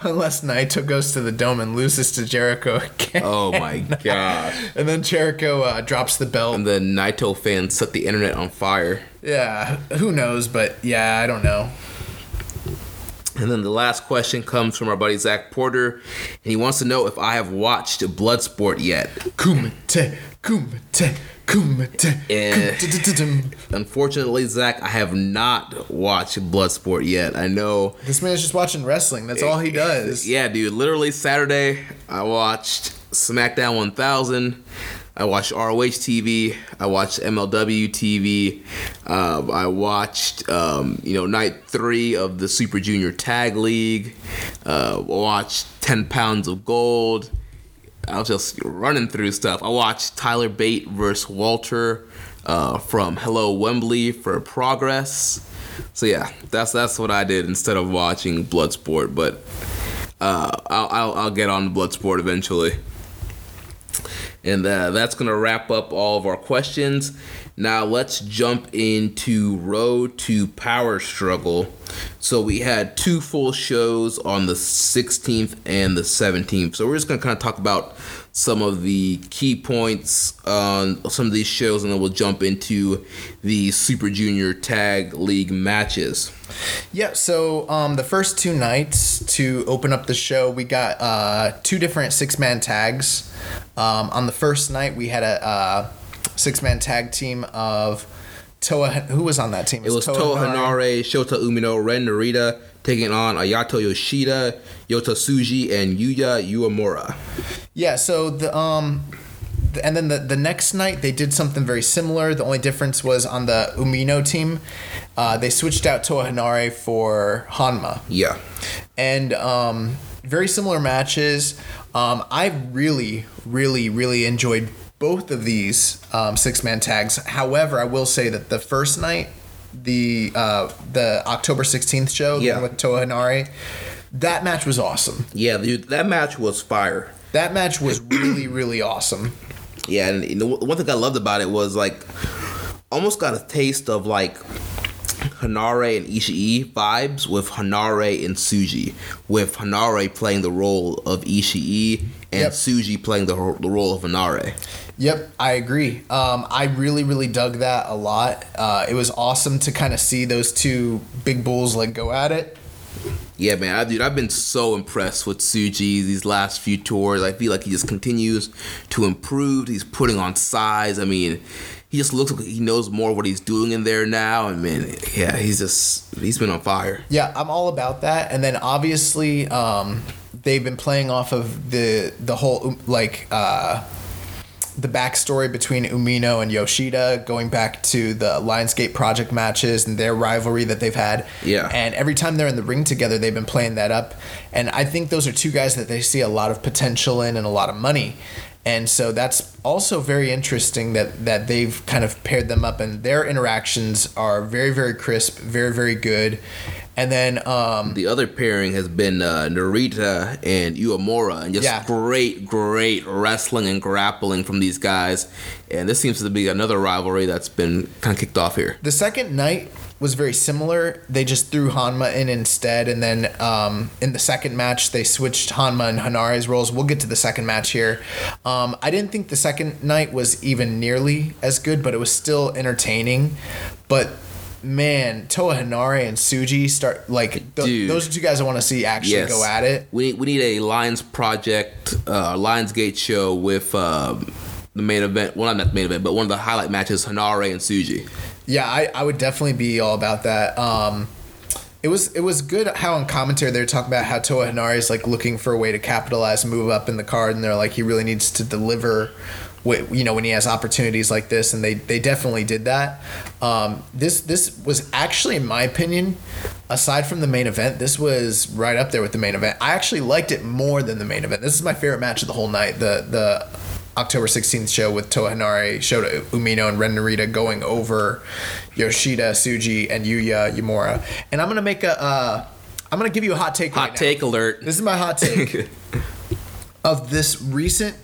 Unless Naito goes to the dome and loses to Jericho again. Oh my god. And then Jericho uh, drops the belt. And the Naito fans set the internet on fire. Yeah, who knows? But yeah, I don't know. And then the last question comes from our buddy Zach Porter, and he wants to know if I have watched Bloodsport yet. Kumite, kumite, kumite. Eh. Unfortunately, Zach, I have not watched Bloodsport yet. I know. This man's just watching wrestling. That's all he does. Yeah, dude. Literally Saturday, I watched SmackDown 1000. I watched ROH TV. I watched MLW TV. Um, I watched, um, you know, night three of the Super Junior Tag League. Uh, watched 10 Pounds of Gold. I was just running through stuff. I watched Tyler Bate versus Walter uh, from Hello Wembley for Progress. So yeah, that's that's what I did instead of watching Bloodsport. But uh, I'll, I'll I'll get on Bloodsport eventually. And uh, that's going to wrap up all of our questions. Now let's jump into Road to Power Struggle. So we had two full shows on the 16th and the 17th. So we're just going to kind of talk about some of the key points on some of these shows, and then we'll jump into the Super Junior Tag League matches. Yeah, so um, the first two nights to open up the show, we got uh, two different six man tags. Um, on the first night, we had a uh, six man tag team of Toa. Who was on that team? It was Toa Henare, Shota Umino, Ren Narita taking on Ayato Yoshida, Yota Tsuji, and Yuya Uemura. Yeah, so the um and then the, the next night they did something very similar. The only difference was on the Umino team, uh, they switched out Toa Henare for Honma. Yeah. And um, very similar matches. Um, I really, really, really enjoyed both of these um, six man tags. However, I will say that the first night, the uh, the October 16th show Yeah. with Toa Henare, that match was awesome. Yeah, dude, that match was fire. That match was really, really awesome. Yeah, and know, one thing I loved about it was like almost got a taste of like Hanare and Ishii vibes with Hanare and Tsuji, with Hanare playing the role of Ishii and Yep. Tsuji playing the, the role of Hanare. Yep, I agree. Um, I really, really dug that a lot. Uh, it was awesome to kind of see those two big bulls like go at it. Yeah, man, I, dude, I've been so impressed with Tsuji these last few tours. I feel like he just continues to improve. He's putting on size. I mean, he just looks like he knows more what he's doing in there now. And man, yeah, he's just he's been on fire. Yeah, I'm all about that. And then obviously, um, they've been playing off of the the whole like uh, the backstory between Umino and Yoshida, going back to the Lionsgate project matches and their rivalry that they've had. Yeah. And every time they're in the ring together, they've been playing that up. And I think those are two guys that they see a lot of potential in and a lot of money. And so that's also very interesting that that they've kind of paired them up, and their interactions are very, very crisp, very, very good. And then um, The other pairing has been uh, Narita and Uemura, and just Yeah. great, great wrestling and grappling from these guys. And this seems to be another rivalry that's been kind of kicked off here. The second night was very similar. They just threw Honma in instead, and then um, in the second match they switched Honma and Henare's roles. We'll get to the second match here. Um, I didn't think the second night was even nearly as good, but it was still entertaining. But man, Toa Henare and Tsuji start like th- those are two guys I want to see actually Yes. go at it. We need, we need a Lions Project, uh, Lionsgate show with um, the main event. Well, not the main event, but one of the highlight matches: Henare and Tsuji. Yeah, I, I would definitely be all about that. Um, it was it was good how on commentary they're talking about how Toa Henare is like looking for a way to capitalize, move up in the card, and they're like he really needs to deliver. You know when he has opportunities like this, and they, they definitely did that. Um, this this was actually, in my opinion, aside from the main event, this was right up there with the main event. I actually liked it more than the main event. This is my favorite match of the whole night. The the October 16th show with Toa Henare, Shota Umino, and Ren Narita going over Yoshida, Tsuji, and Yuya Uemura. And I'm going to make a, uh, I'm going to give you a hot take Hot right now. take alert. This is my hot take of this recent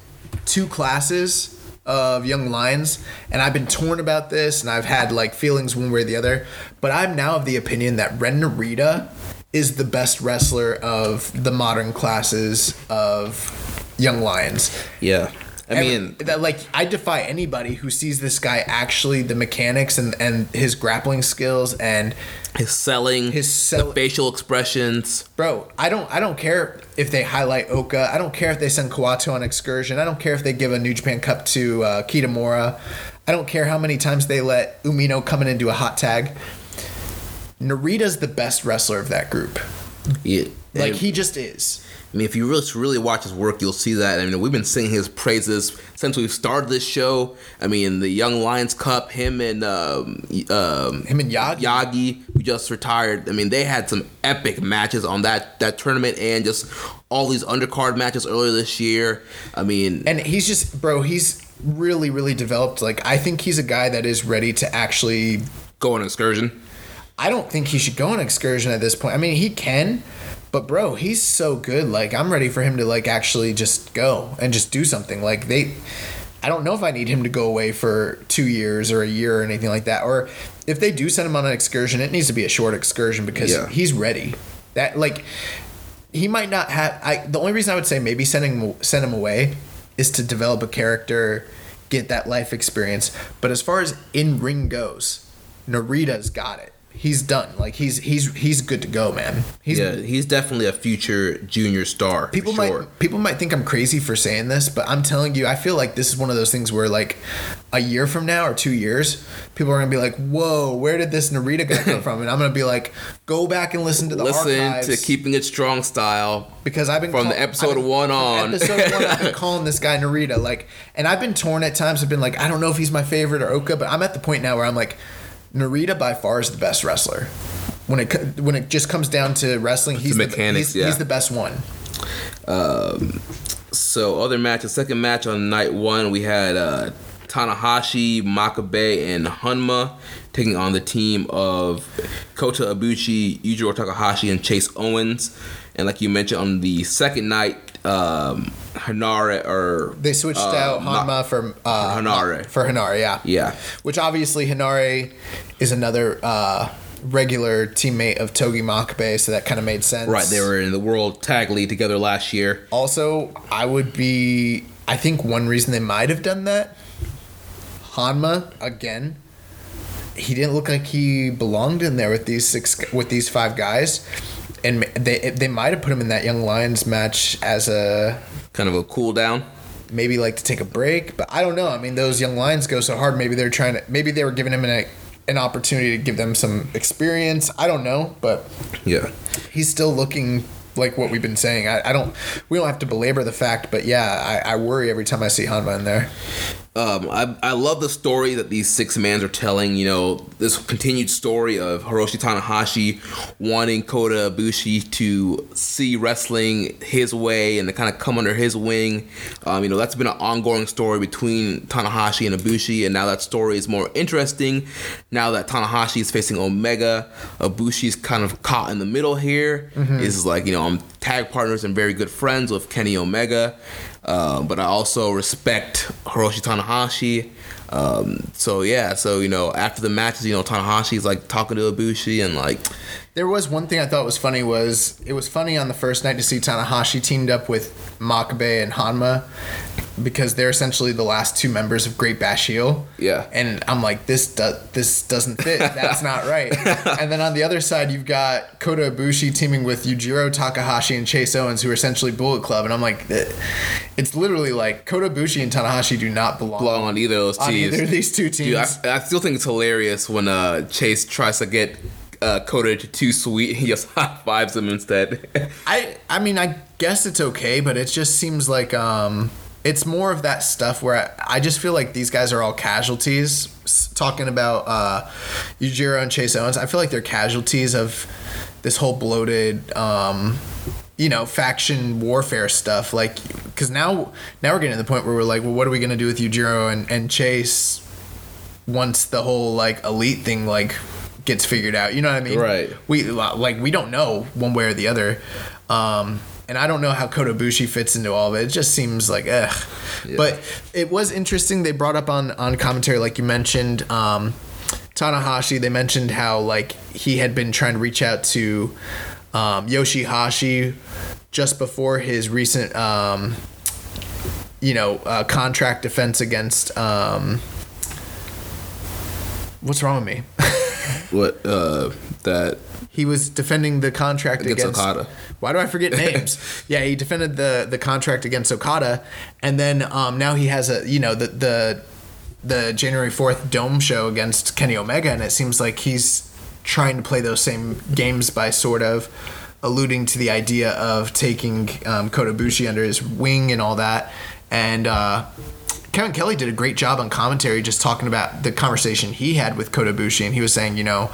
two classes of young lions and i've been torn about this and i've had like feelings one way or the other but i'm now of the opinion that ren narita is the best wrestler of the modern classes of Young Lions. Yeah. I Every- mean, that like I defy anybody who sees this guy actually the mechanics and and his grappling skills and his selling, His sell- the facial expressions. bro, I don't I don't care if they highlight Oka. I don't care if they send Kawato on excursion. I don't care if they give a New Japan Cup to uh, Kitamura. I don't care how many times they let Umino come in and do a hot tag. Narita's the best wrestler of that group. Yeah. Like he just is. I mean, if you really really watch his work, you'll see that. I mean, we've been singing his praises since we started this show. I mean, the Young Lions Cup, him and um, um, Him and Yagi. Yagi, who just retired. I mean, they had some epic matches on that that tournament, and just all these undercard matches earlier this year. I mean, And he's just bro, he's really really developed. Like I think he's a guy that is ready to actually go on an excursion. I don't think he should go on an excursion at this point. I mean, he can, but bro, he's so good. Like I'm ready for him to like actually just go and just do something. Like they I don't know if I need him to go away for 2 years or a year or anything like that or if they do send him on an excursion, it needs to be a short excursion because Yeah. he's ready. That like he might not have I the only reason I would say maybe sending him- send him away is to develop a character, get that life experience. But as far as in ring goes, Narita's got it. He's done. Like he's he's he's good to go, man. He's yeah, he's definitely a future junior star. people for sure. might people might think I'm crazy for saying this, but I'm telling you, I feel like this is one of those things where like a year from now or two years, people are gonna be like, "Whoa, where did this Narita guy come from?" And I'm gonna be like, "Go back and listen to the Listen archives." to keeping it strong style. because I've been From the episode been- one on. Episode one, I've been calling this guy Narita, like, and I've been torn at times. I've been like, I don't know if he's my favorite or Oka, but I'm at the point now where I'm like, Narita by far is the best wrestler. When it when it just comes down to wrestling, he's the, mechanics, he's, yeah. he's the best one. Um, So other matches, second match on night one, we had uh, Tanahashi, Makabe, and Honma taking on the team of Kota Ibushi, Yujiro Takahashi, and Chase Owens. And like you mentioned on the second night, um, Henare or They switched uh, out Ma- Honma for uh, for Henare. For Henare, yeah. Yeah. Which obviously Henare is another uh, regular teammate of Togi Makabe, so that kind of made sense. Right, they were in the World Tag League together last year. Also, I would be. I think one reason they might have done that, Honma again. He didn't look like he belonged in there with these six with these five guys, and they they might have put him in that Young Lions match as a Kind of a cool down. maybe like to take a break. But I don't know. I mean, those Young Lions go so hard. Maybe they're trying to. Maybe they were giving him an an opportunity to give them some experience. I don't know, but Yeah. he's still looking like what we've been saying. I, I don't. We don't have to belabor the fact, but yeah, I, I worry every time I see Honma in there. Um, I, I love the story that these six mans are telling. You know, this continued story of Hiroshi Tanahashi wanting Kota Ibushi to see wrestling his way and to kind of come under his wing. Um, you know, that's been an ongoing story between Tanahashi and Ibushi, and now that story is more interesting. Now that Tanahashi is facing Omega, Ibushi's kind of caught in the middle here. Is like, you know, I'm tag partners and very good friends with Kenny Omega. Uh, but I also respect Hiroshi Tanahashi. Um, so yeah, so you know, after the matches, you know, Tanahashi's like talking to Ibushi and like, There was one thing I thought was funny was it was funny on the first night to see Tanahashi teamed up with Makabe and Honma because they're essentially the last two members of Great Bash Heel. Yeah. And I'm like, this do- this doesn't fit. That's not right. and then on the other side, you've got Kota Ibushi teaming with Yujiro Takahashi and Chase Owens, who are essentially Bullet Club. And I'm like, eh, it's literally like Kota Ibushi and Tanahashi do not belong, belong on either of those on teams. either of these two teams. Dude, I, I still think it's hilarious when uh, Chase tries to get uh, Kota to too sweet. He just high fives him instead. I I mean I guess it's okay, but it just seems like um it's more of that stuff where I, I just feel like these guys are all casualties. S- Talking about uh, Yujiro and Chase Owens, I feel like they're casualties of this whole bloated, um, you know, faction warfare stuff. Like, because now now we're getting to the point where we're like, well, what are we gonna do with Yujiro and, and Chase once the whole like elite thing like gets figured out? You know what I mean? Right. we like we don't know one way or the other um and I don't know how Kota Ibushi fits into all of it. It just seems like ugh. But it was interesting. They brought up on on commentary, like you mentioned, um, Tanahashi. They mentioned how like he had been trying to reach out to um, Yoshihashi just before his recent, um, you know, uh, contract defense against. Um, what's wrong with me? What uh that He was defending the contract Against against, Okada. Why do I forget names? yeah, he defended the the contract against Okada, and then um, now he has a you know the the the January fourth Dome show against Kenny Omega, and it seems like he's trying to play those same games by sort of alluding to the idea of taking um, Kota Ibushi under his wing and all that, and. Uh, Kevin Kelly did a great job on commentary, just talking about the conversation he had with Kota Ibushi, and he was saying, you know,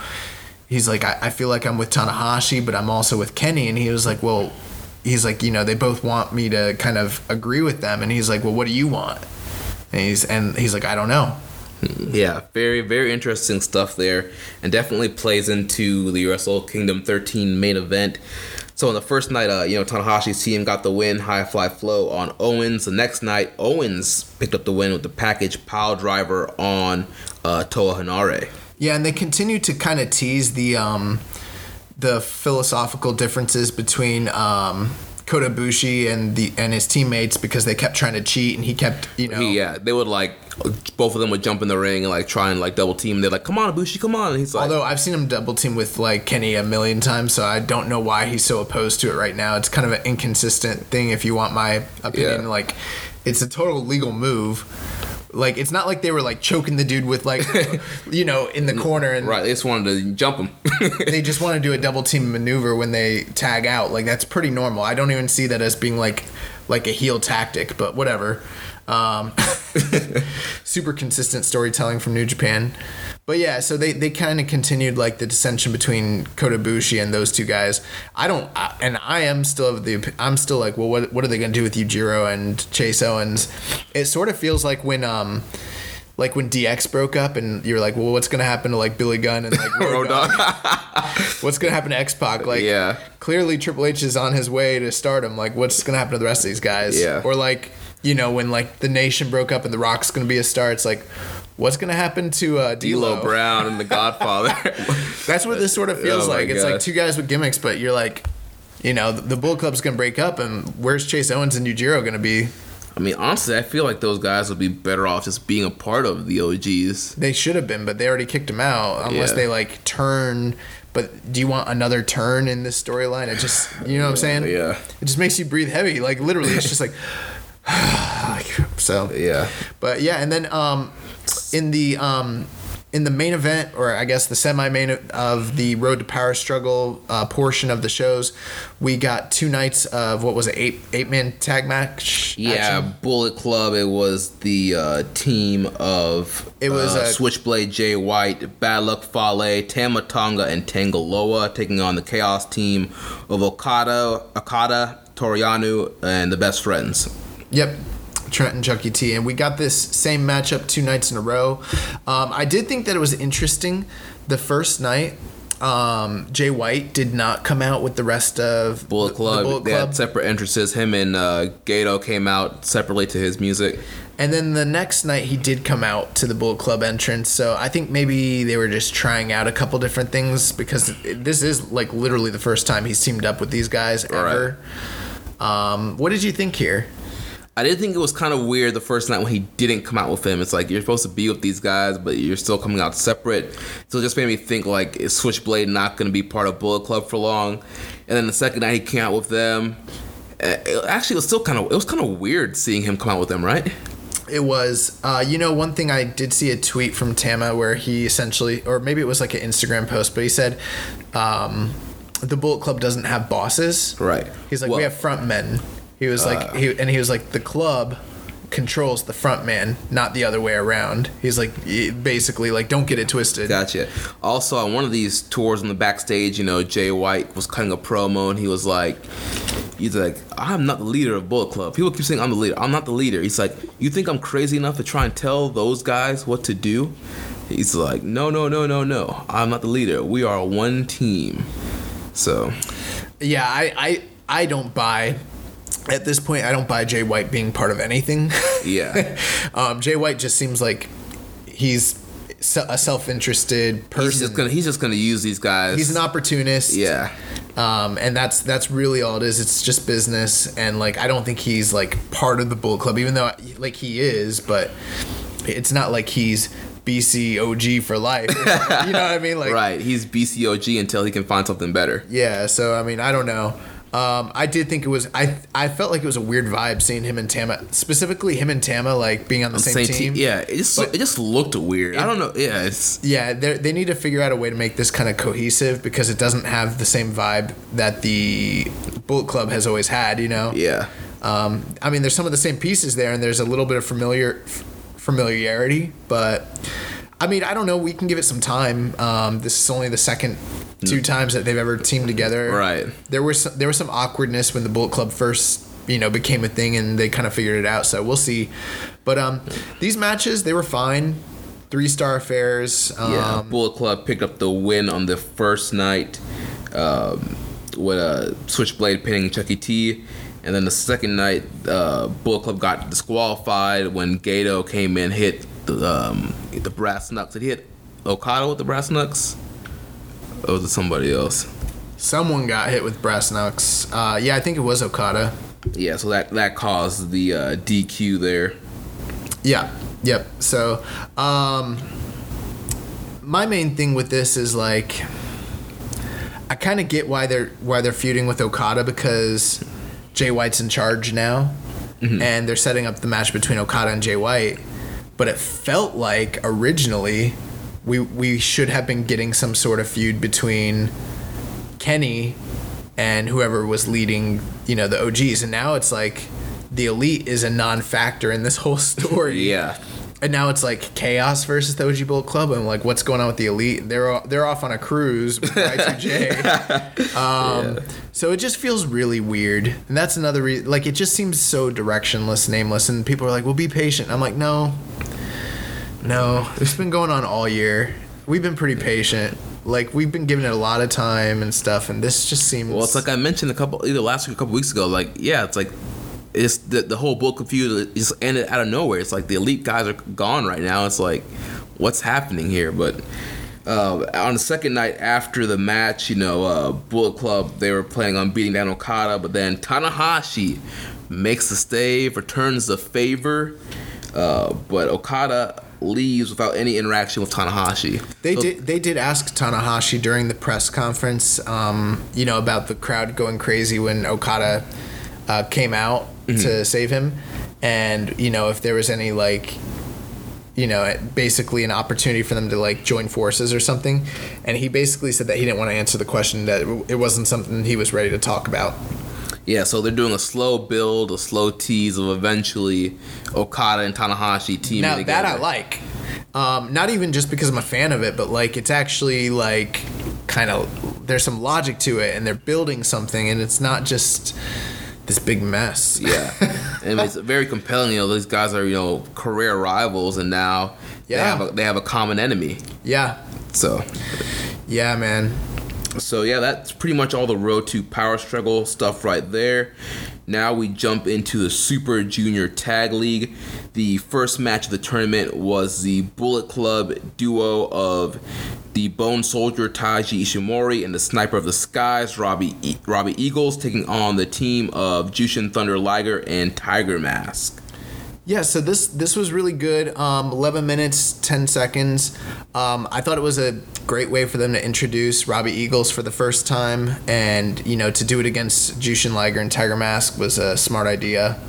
he's like, I, I feel like I'm with Tanahashi, but I'm also with Kenny, and he was like, well, he's like, you know, they both want me to kind of agree with them, and he's like, well, what do you want? And he's and he's like, I don't know. Yeah, very, very interesting stuff there, and definitely plays into the Wrestle Kingdom 13 main event. So on the first night, uh, you know, Tanahashi's team got the win, high fly flow on Owens. The next night, Owens picked up the win with the package pile driver on uh, Toa Henare. Yeah, and they continue to kind of tease the um, the philosophical differences between um, Kota and the and his teammates because they kept trying to cheat, and he kept, you know, He, yeah, they would like both of them would jump in the ring and like try and like double team. They're like, "Come on, Ibushi, come on!" And he's like, Although I've seen him double team with like Kenny a million times, so I don't know why he's so opposed to it right now. It's kind of an inconsistent thing, if you want my opinion. Yeah. Like, it's a total legal move. Like, it's not like they were like choking the dude with like, you know, in the corner, and right, they just wanted to jump him. they just want to do a double team maneuver when they tag out. Like, that's pretty normal. I don't even see that as being like like a heel tactic, but whatever. Um, super consistent storytelling from New Japan. But yeah, so they, they kind of continued like the dissension between Kota Ibushi and those two guys. I don't, I, and I am still of the, I'm still like, well, what what are they gonna do with Yujiro and Chase Owens? It sort of feels like when um, like when DX broke up, and you're like, well, what's gonna happen to like Billy Gunn and like Road Road Dogg? Dogg. What's gonna happen to X Pac? Like, Yeah. clearly Triple H is on his way to stardom. Like, what's gonna happen to the rest of these guys? Yeah. Or like, you know, when like the Nation broke up and The Rock's gonna be a star, it's like, what's gonna happen to uh, D'Lo? D'Lo Brown and the Godfather. That's what this sort of feels Oh like. It's like two guys with gimmicks, but you're like, you know, the, Bull Club's gonna break up, and where's Chase Owens and Yujiro gonna be? I mean, honestly, I feel like those guys would be better off just being a part of the OGs. They should have been, but they already kicked them out. Unless Yeah. they like turn. But do you want another turn in this storyline? It just, you know what I'm saying? Yeah. It just makes you breathe heavy. Like literally, it's just like so. Yeah. But yeah, and then um, in the um, in the main event, or I guess the semi-main of the Road to Power Struggle uh, portion of the shows, we got two nights of what was it, eight eight man tag match? Yeah, action? Bullet Club. It was the uh, team of It was, uh, uh, Switchblade Jay White, Bad Luck Fale, Tama Tonga, and Tanga Loa taking on the Chaos team of Okada, Okada, Toru Yano, and the Best Friends. Yep. Trent and Chucky T. And we got this same matchup two nights in a row. Um, I did think that it was interesting. The first night, um, Jay White did not come out with the rest of Bullet Club. The Bullet They had separate entrances. Him and uh, Gedo came out separately to his music. And then the next night he did come out to the Bullet Club entrance. So I think maybe they were just trying out a couple different things because this is like literally the first time he's teamed up with these guys ever. Um, what did you think here? I did think it was kind of weird the first night when he didn't come out with him. It's like you're supposed to be with these guys, but you're still coming out separate. So it just made me think like is Switchblade not going to be part of Bullet Club for long? And then the second night he came out with them. uh, It actually was still kind of it was kind of weird seeing him come out with them, right? It was, uh, you know, one thing I did see a tweet from Tama where he essentially, or maybe it was like an Instagram post, but he said, um, the Bullet Club doesn't have bosses. Right. He's like, Well- we have front men. He was like, uh. he, and he was like, the club controls the front man, not the other way around. He's like, basically, like, don't get it twisted. Gotcha. Also, on one of these tours on the backstage, you know, Jay White was cutting a promo and he was like, he's like, I'm not the leader of Bullet Club. People keep saying I'm the leader. I'm not the leader. He's like, you think I'm crazy enough to try and tell those guys what to do? He's like, no, no, no, no, no. I'm not the leader. We are one team. So, Yeah, I, I, I don't buy. At this point, I don't buy Jay White being part of anything. yeah. um, Jay White just seems like he's a self-interested person. He's just gonna he's just gonna use these guys. He's an opportunist. yeah. Um, and that's that's really all it is. It's just business, and like I don't think he's like part of the Bullet Club, even though like he is, but it's not like he's BCOG for life. you know what I mean? Like Right. He's BCOG until he can find something better. Yeah, so I mean, I don't know. Um, I did think it was. I I felt like it was a weird vibe seeing him and Tama, specifically him and Tama, like being on the same, team. Yeah. It just But- it just looked weird. I don't know. Yeah. It's Yeah, they they need to figure out a way to make this kind of cohesive because it doesn't have the same vibe that the Bullet Club has always had. You know. yeah. Um, I mean, there's some of the same pieces there, and there's a little bit of familiar f- familiarity, but I mean, I don't know. We can give it some time. Um, this is only the second two times that they've ever teamed together. Right. There was some, there was some awkwardness when the Bullet Club first you know became a thing, and they kind of figured it out. So we'll see. But um, these matches they were fine. Three star affairs. Um, Yeah, Bullet Club picked up the win on the first night um, with a Switchblade pinning Chucky T. And then the second night, uh, Bullet Club got disqualified when Gedo came in, hit the, um, the brass knucks. Did he hit Okada with the brass knucks? Or was it somebody else? Someone got hit with brass knucks. Uh, yeah, I think it was Okada. Yeah, so that, that caused the uh, DQ there. Yeah. Yep. So, um, my main thing with this is like, I kind of get why they're why they're feuding with Okada because Jay White's in charge now, and they're setting up the match between Okada and Jay White. But it felt like originally we we should have been getting some sort of feud between Kenny and whoever was leading, you know, the OGs. And now it's like the elite is a non-factor in this whole story. Yeah. And now it's like chaos versus the OG Bullet Club. And like, what's going on with the elite? They're they're off on a cruise with Y2J. um, So it just feels really weird. And that's another reason. Like, it just seems so directionless, nameless. And people are like, "Well, be patient." I'm like, no, no. It's been going on all year. We've been pretty patient. Like we've been giving it a lot of time and stuff. And this just seems. Well, it's like I mentioned a couple, either last week or a couple weeks ago. Like, yeah, it's like it's the the whole book of feud just ended out of nowhere. It's like the elite guys are gone right now. It's like, what's happening here? But uh, on the second night after the match, you know, uh, Bullet Club they were planning on beating down Okada, but then Tanahashi makes the stave, returns the favor, uh, but Okada leaves without any interaction with Tanahashi. They So- did. They did ask Tanahashi during the press conference, um, you know, about the crowd going crazy when Okada uh, came out to save him, and you know if there was any like, you know, basically an opportunity for them to like join forces or something, and he basically said that he didn't want to answer the question that it wasn't something he was ready to talk about. Yeah, so they're doing a slow build, a slow tease of eventually Okada and Tanahashi teaming Now together. that I like. Um, not even just because I'm a fan of it, but like it's actually like kind of there's some logic to it, and they're building something, and it's not just this big mess. Yeah, and it's very compelling. You know, these guys are you know career rivals, and now yeah. they have a, they have a common enemy. yeah, So yeah, man. So yeah, that's pretty much all the road to power struggle stuff right there. Now we jump into the Super Junior Tag League. The first match of the tournament was the Bullet Club duo of the Bone Soldier Taiji Ishimori and the Sniper of the Skies Robbie e- Robbie Eagles taking on the team of Jushin Thunder Liger and Tiger Mask. Yeah, so this this was really good. Um, 11 minutes, 10 seconds. Um, I thought it was a great way for them to introduce Robbie Eagles for the first time, and you know to do it against Jushin Liger and Tiger Mask was a smart idea.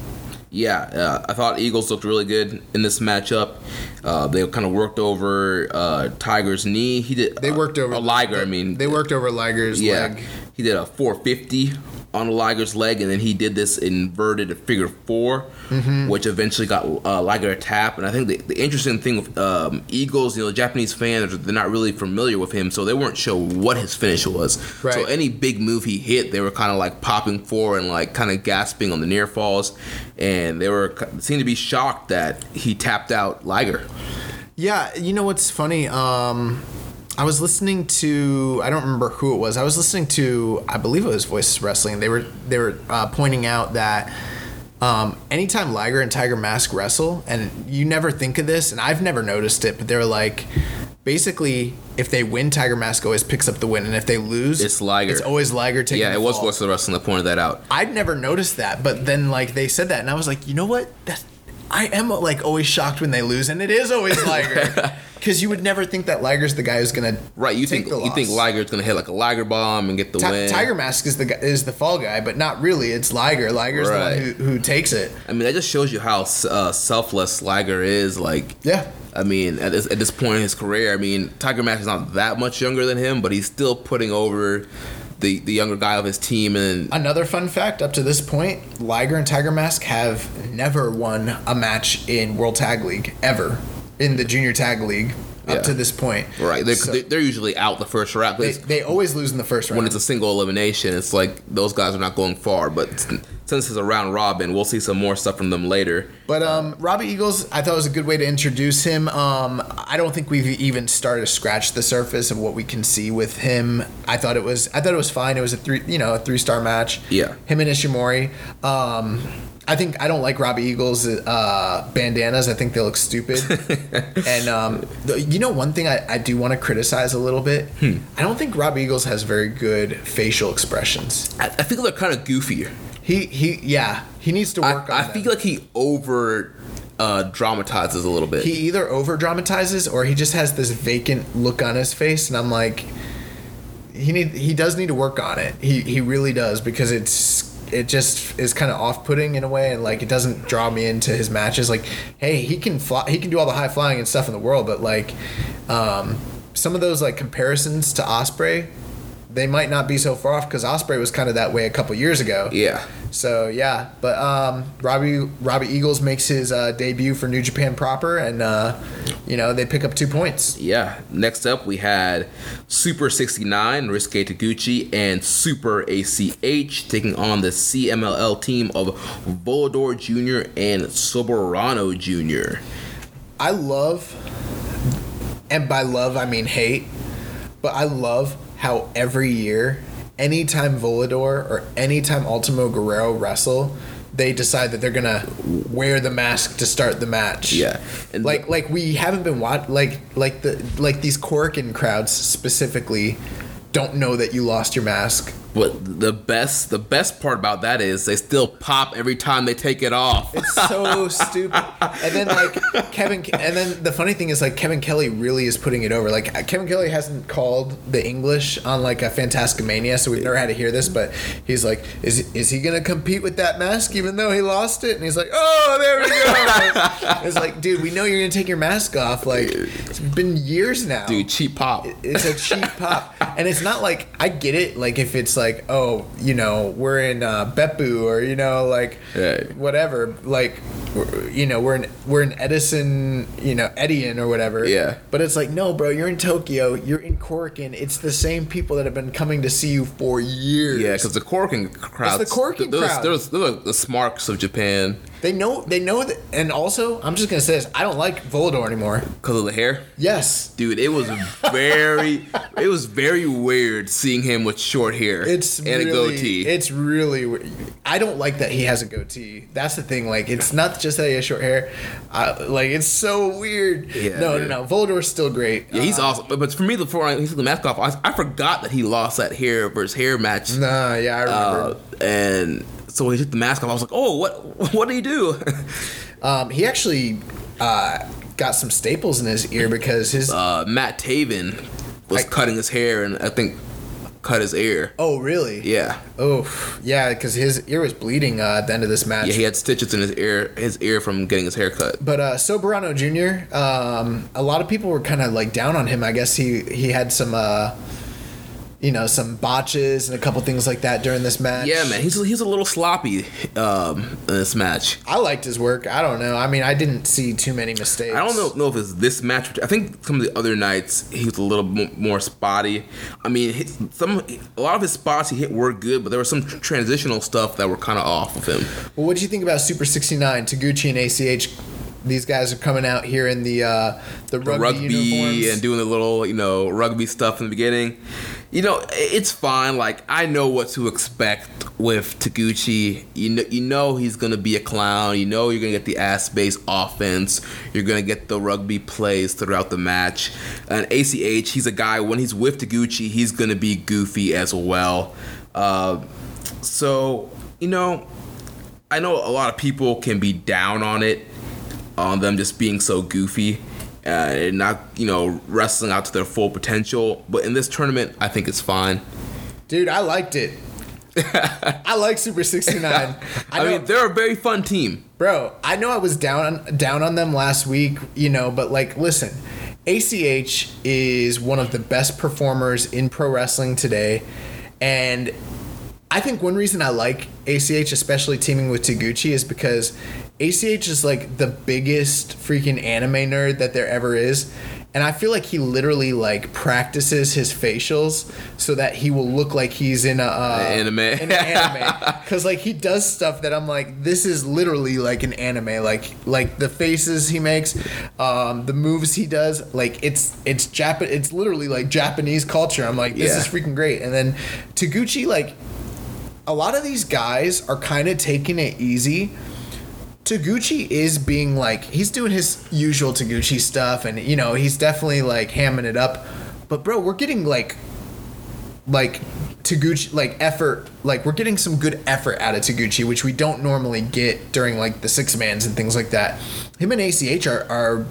Yeah, uh, I thought Eagles looked really good in this matchup. Uh, they kind of worked over uh, Tiger's knee. He did. They worked over a Liger. I mean, they worked over Liger's yeah, leg. He did a 450 on Liger's leg, and then he did this inverted figure 4 Mm-hmm. which eventually got uh, Liger a tap. And I think the, the interesting thing with um, Eagles, you know, Japanese fans, they're not really familiar with him, so they weren't sure what his finish was. So any big move he hit, they were kind of like popping for and like kind of gasping on the near falls, and they were seemed to be shocked that he tapped out Liger. Yeah, you know what's funny? Um, I was listening to I don't remember who it was. I was listening to I believe it was Voice Wrestling. They were they were uh, pointing out that um, anytime Liger and Tiger Mask wrestle, and you never think of this, and I've never noticed it, but they're like basically if they win, Tiger Mask always picks up the win, and if they lose, It's Liger. It's always Liger taking. Yeah, the win. Yeah, it was. Wrestle Wrestling that pointed that out. I'd never noticed that, but then like they said that, and I was like, you know what? That's, I am like always shocked when they lose, and it is always Liger, because you would never think that Liger's the guy who's gonna Right, you think you think. Liger's gonna hit like a Liger bomb and get the win. Tiger Mask is the guy, is the fall guy, but not really. It's Liger. Liger's Right. the one who, who takes it. I mean, that just shows you how uh, selfless Liger is. Like, Yeah. I mean, at this, at this point in his career, I mean, Tiger Mask is not that much younger than him, but he's still putting over the the younger guy of his team. And Another fun fact: up to this point, Liger and Tiger Mask have never won a match in World Tag League ever in the Junior Tag League. Up Yeah. to this point, right, they're, So- they're usually out the first round. they, they always lose in the first round. when it's a single elimination, it's like those guys are not going far. But since it's a round robin, we'll see some more stuff from them later. But um, Robbie Eagles, I thought it was a good way to introduce him. Um, I don't think we've even started to scratch the surface of what we can see with him. I thought it was, I thought it was fine. It was a three, you know, a three star match. Yeah. Him and Ishimori. Um, I think I don't like Robbie Eagles' uh, bandanas. I think they look stupid. and um, the, you know, one thing I, I do want to criticize a little bit. Hmm. I don't think Robbie Eagles has very good facial expressions. I, I feel they're kind of goofy. He he yeah. He needs to I, work on. I them. feel like he over uh, dramatizes a little bit. he either over dramatizes or he just has this vacant look on his face and i'm like he need he does need to work on it he he really does because it's it just is kind of off-putting in a way and like it doesn't draw me into his matches. Like hey he can fly he can do all the high flying and stuff in the world but like um some of those like comparisons to Ospreay they might not be so far off because Ospreay was kind of that way a couple years ago yeah. so yeah, but um, Robbie Robbie Eagles makes his uh, debut for New Japan proper, and uh, you know they pick up two points. Yeah. Next up, we had Super 69, Ryusuke Taguchi, and Super ACH taking on the CMLL team of Volador Jr. and Soberano Jr. I love, and by love I mean hate, but I love how every year, anytime Volador or anytime Ultimo Guerrero wrestle. They decide that they're gonna wear the mask to start the match. Yeah. And like like we haven't been watch like like the like these Korakuen crowds specifically don't know that you lost your mask. But the best, the best part about that is they still pop every time they take it off. It's so stupid. And then like Kevin, and then the funny thing is like Kevin Kelly really is putting it over. Like uh, Kevin Kelly hasn't called the English on like a Fantasticamania, so we've never had to hear this. But he's like, is is he gonna compete with that mask even though he lost it? And he's like, oh, there we go. it's like, dude, we know you're gonna take your mask off. Like it's been years now. Dude, cheap pop. It's a cheap pop, and it's not like I get it. Like if it's like, oh, you know, we're in uh, Beppu or you know, like Right. whatever. Like, you know, we're in we're in Edison, you know, Edion or whatever. Yeah. But it's like, no, bro, you're in Tokyo. You're in Korakuen. It's the same people that have been coming to see you for years. Yeah, because the Korakuen crowd. It's the Korakuen crowd. They're, they're the smarks of Japan they know they know that. And also, I'm just gonna say this: I don't like Volador anymore. because of the hair. Yes. Dude, it was very, it was very weird seeing him with short hair It's and really, a goatee. It's really. I don't like that he has a goatee. That's the thing. Like, it's not just that he has short hair. I, like, it's so weird. Yeah, no, dude. no, no. Volador's still great. yeah, he's Uh, awesome. But, but for me, before I, he took the mask off, I, I forgot that he lost that hair versus hair match. Nah, yeah, I remember. Uh, and so when he took the mask off, I was like, oh, what, what did he do? um, he actually uh, got some staples in his ear because his. uh, Matt Taven was I- cutting his hair and I think cut his ear. oh, really? Yeah. Oh, yeah, because his ear was bleeding uh, at the end of this match. Yeah, he had stitches in his ear, his ear from getting his hair cut. But uh, Soberano Jr., um, a lot of people were kind of like down on him. I guess he he had some, uh, you know, some botches and a couple things like that during this match. Yeah, man, he's he's a little sloppy um, in this match. I liked his work. I don't know. I mean, I didn't see too many mistakes. I don't know, know if it's this match. I think some of the other nights he was a little mo- more spotty. I mean, his- some a lot of his spots he hit were good, but there was some tr- transitional stuff that were kind of off of him. Well, what do you think about Super 69, Taguchi and ACH these guys are coming out here in the uh, the rugby, rugby uniforms. and doing the little you know rugby stuff in the beginning. You know, it's fine. Like I know what to expect with Taguchi. You know, you know he's gonna be a clown. You know you're gonna get the ass based offense. You're gonna get the rugby plays throughout the match. And ACH, he's a guy when he's with Taguchi, he's gonna be goofy as well. Uh, so you know, I know a lot of people can be down on it, on them just being so goofy uh, and not, you know, wrestling out to their full potential. But in this tournament, I think it's fine. Dude, I liked it. I like Super 69. I, I, mean, they're a very fun team. bro, I know I was down on, down on them last week, you know, but like, listen, ACH is one of the best performers in pro wrestling today, and I think one reason I like ACH, especially teaming with Taguchi, is because ACH is like the biggest freaking anime nerd that there ever is. And I feel like he literally like practices his facials so that he will look like he's in a uh, Anime. in an anime. Because like he does stuff that I'm like, this is literally like an anime. Like like the faces he makes, um, the moves he does. Like it's it's Jap it's literally like Japanese culture. I'm like, this Yeah. is freaking great. And then Taguchi like a lot of these guys are kind of taking it easy. Taguchi is being like he's doing his usual Taguchi stuff, and you know he's definitely like hamming it up. But bro, we're getting like like Taguchi like effort like we're getting some good effort out of Taguchi, which we don't normally get during like the six mans and things like that. Him and ACH are, are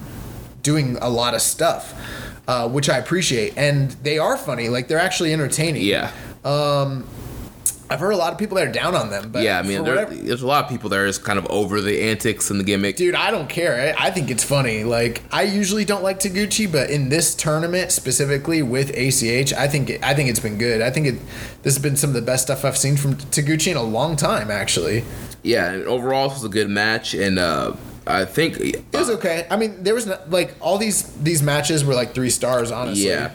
doing a lot of stuff, uh, which I appreciate, and they are funny. Like they're actually entertaining. Yeah. I've heard a lot of people that are down on them, but yeah, I mean, there, there's a lot of people that are just kind of over the antics and the gimmick. Dude, I don't care. I I think it's funny. Like, I usually don't like Taguchi, but in this tournament specifically with ACH, I think it, I think it's been good. I think it this has been some of the best stuff I've seen from Taguchi in a long time. Actually, Yeah, and overall, this was a good match, and uh, I think it was okay. I mean, there was not, like all these these matches were like three stars. Honestly, Yeah.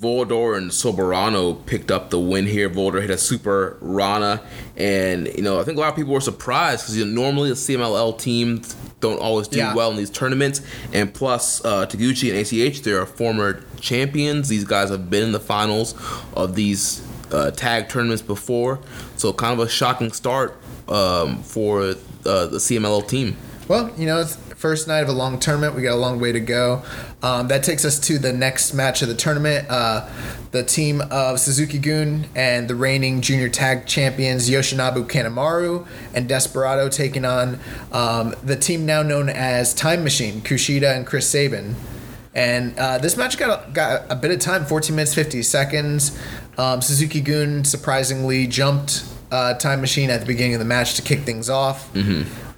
Volador and Soberano picked up the win here. Volador hit a super Rana, and you know I think a lot of people were surprised because you know, normally the CMLL teams don't always do Yeah. well in these tournaments, and plus uh, Taguchi and ACH they are former champions. These guys have been in the finals of these uh, tag tournaments before, so kind of a shocking start um, for uh, the CMLL team. Well, you know, it's first night of a long tournament. We got a long way to go. Um, that takes us to the next match of the tournament. Uh, the team of Suzuki Gun and the reigning junior tag champions Yoshinobu Kanemaru and Desperado taking on um, the team now known as Time Machine, Kushida and Chris Sabin. And uh, this match got got a bit of time, 14 minutes 50 seconds. Um, Suzuki Gun surprisingly jumped uh, Time Machine at the beginning of the match to kick things off.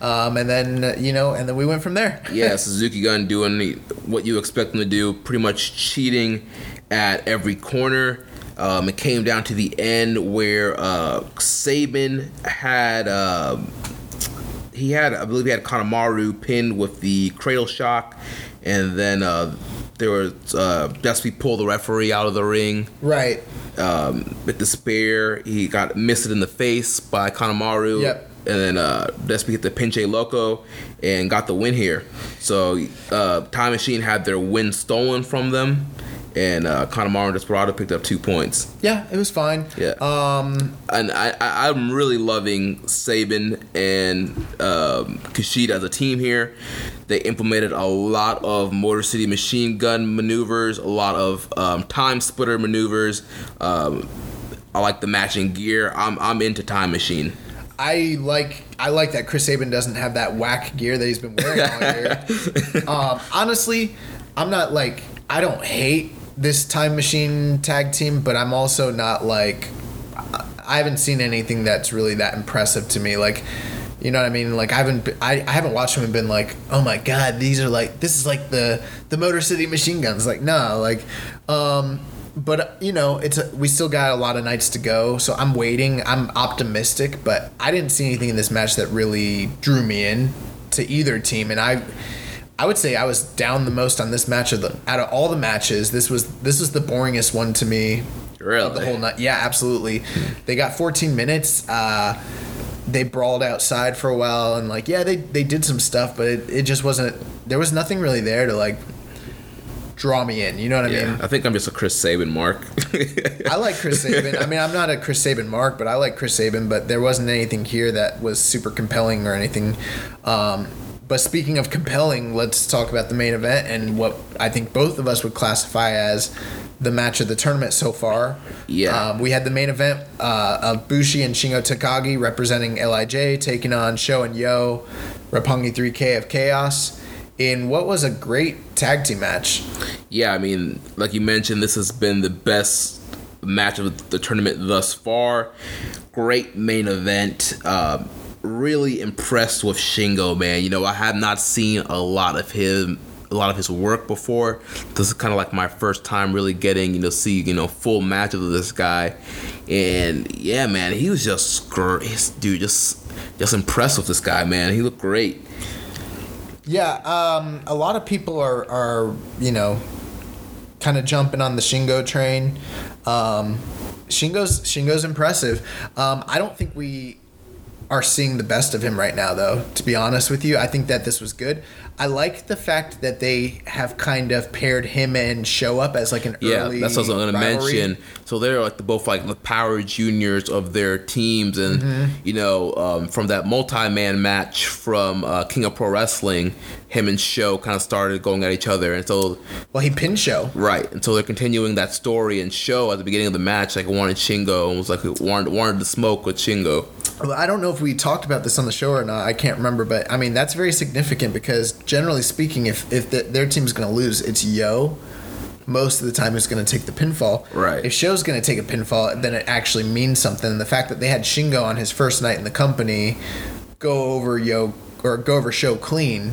Um, and then uh, you know, and then we went from there. yeah, Suzuki Gun doing the- what you expect them to do, pretty much cheating at every corner. Um, it came down to the end where uh, Sabin had um he had I believe he had Kanemaru pinned with the cradle shock, and then uh, there was uh, Despy pulled the referee out of the ring Right. um, with the spear. He got missed in the face by Kanemaru. Yep. And then uh, Despy hit the Pinche Loco and got the win here. So uh, Time Machine had their win stolen from them, and uh, Kanemaru and Desperado picked up two points. Yeah, it was fine. Yeah. Um, And I, I, I'm really loving Sabin and um, Kushida as a team here. They implemented a lot of Motor City machine gun maneuvers, a lot of um, time splitter maneuvers. Um, I like the matching gear. I'm, I'm into Time Machine. I like I like that Chris Sabin doesn't have that whack gear that he's been wearing all year. um, honestly, I'm not like I don't hate this time machine tag team, but I'm also not like I- I haven't seen anything that's really that impressive to me. Like, you know what I mean? Like I haven't I, I haven't watched them and been like, oh my god, these are like this is like the the Motor City Machine Guns. Like no, like um. But you know, it's a, we still got a lot of nights to go, so I'm waiting. I'm optimistic, but I didn't see anything in this match that really drew me in to either team, and I I would say I was down the most on this match of the out of all the matches. This was this was the boringest one to me. Really? The whole night. Yeah, absolutely. They got 14 minutes. Uh, they brawled outside for a while, and like yeah, they they did some stuff, but it, it just wasn't. there was nothing really there to like draw me in. You know what I Yeah, mean? I think I'm just a Chris Sabin mark. I like Chris Sabin. I mean, I'm not a Chris Sabin mark, but I like Chris Sabin. But there wasn't anything here that was super compelling or anything. Um, but speaking of compelling, let's talk about the main event and what I think both of us would classify as the match of the tournament so far. Yeah. Um, we had the main event uh, of Bushi and Shingo Takagi representing Lij taking on Sho and YOH, Roppongi 3K of Chaos in what was a great tag team match. yeah, I mean, like you mentioned, this has been the best match of the tournament thus far. Great main event. Um, really impressed with Shingo, man. You know, I have not seen a lot of him. A lot of his work before. This is kind of like my first time really getting, you know, see, you know, full match of this guy, and yeah, man, he was just great, dude. Just, just impressed with this guy, man. He looked great. Yeah, um, a lot of people are, are you know, kind of jumping on the Shingo train. Um, Shingo's Shingo's impressive. Um, I don't think we are seeing the best of him right now, though. To be honest with you, I think that this was good. I like the fact that they have kind of paired him and SHO up as like an Yeah, early. Yeah, that's what I was going to mention. So they're like the both like the power juniors of their teams, and Mm-hmm. you know, um, from that multi-man match from uh, King of Pro Wrestling, him and SHO kind of started going at each other, and so Well, he pinned SHO. right, and so they're continuing that story. And SHO at the beginning of the match, like wanted Shingo, and was like wanted wanted to smoke with Shingo. Well, I don't know if we talked about this on the show or not. I can't remember, but I mean that's very significant because generally speaking, if if the, their team's going to lose, it's YOH. Most of the time, it's going to take the pinfall. Right. If SHO's going to take a pinfall, then it actually means something. And the fact that they had Shingo on his first night in the company go over YOH or go over SHO clean.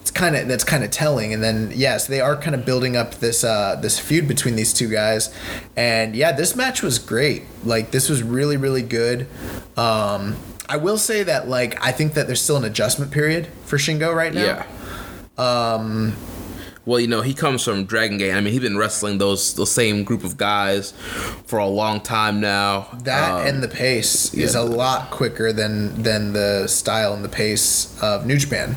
It's kind of that's kind of telling. And then yes, they are kind of building up this uh, this feud between these two guys. And yeah, this match was great. Like this was really really good. Um, I will say that like I think that there's still an adjustment period for Shingo right now. Yeah. Um. Well, you know, he comes from Dragon Gate. I mean, he's been wrestling those those same group of guys for a long time now. That Um, and the pace is a lot quicker than than the style and the pace of New Japan.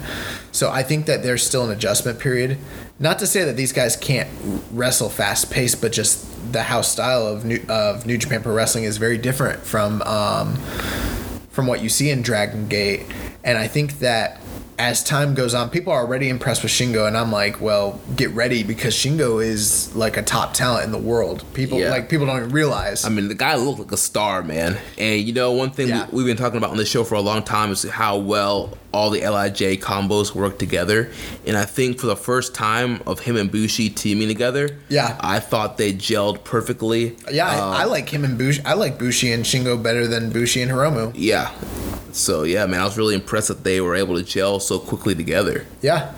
So I think that there's still an adjustment period. Not to say that these guys can't wrestle fast paced, but just the house style of New, of New Japan Pro Wrestling is very different from um, from what you see in Dragon Gate. And I think that as time goes on, people are already impressed with Shingo, and I'm like, well, get ready because Shingo is like a top talent in the world. People Yeah. like people don't even realize. I mean, the guy looked like a star, man. And you know, one thing Yeah. we, we've been talking about on the show for a long time is how well all the Lij combos work together. And I think for the first time of him and Bushi teaming together, Yeah. I thought they gelled perfectly. Yeah, I, I um, like him and Bushi. I like Bushi and Shingo better than Bushi and Hiromu. yeah. So yeah, man, I was really impressed that they were able to gel so quickly together. Yeah.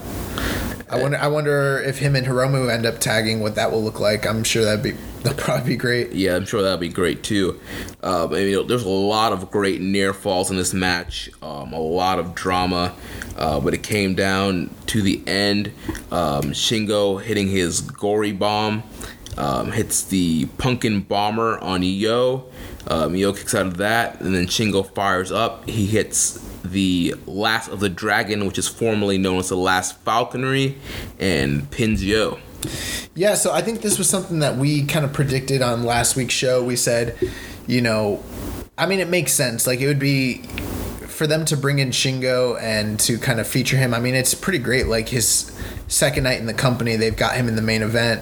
I wonder. I wonder if him and Hiromu end up tagging, what that will look like. I'm sure that'd be that'll probably be great. Yeah, I'm sure that'd be great too. Um, I mean, there's a lot of great near falls in this match, um, a lot of drama, uh, but it came down to the end. Um, Shingo hitting his gory bomb, um, hits the pumping bomber on YOH. Um, kicks out of that, and then Shingo fires up. He hits the last of the dragon, which is formerly known as the last falconry, and pins YOH. Yeah, so I think this was something that we kind of predicted on last week's show. We said, you know, I mean, it makes sense. Like, it would be for them to bring in Shingo and to kind of feature him. I mean, it's pretty great. Like, his second night in the company, they've got him in the main event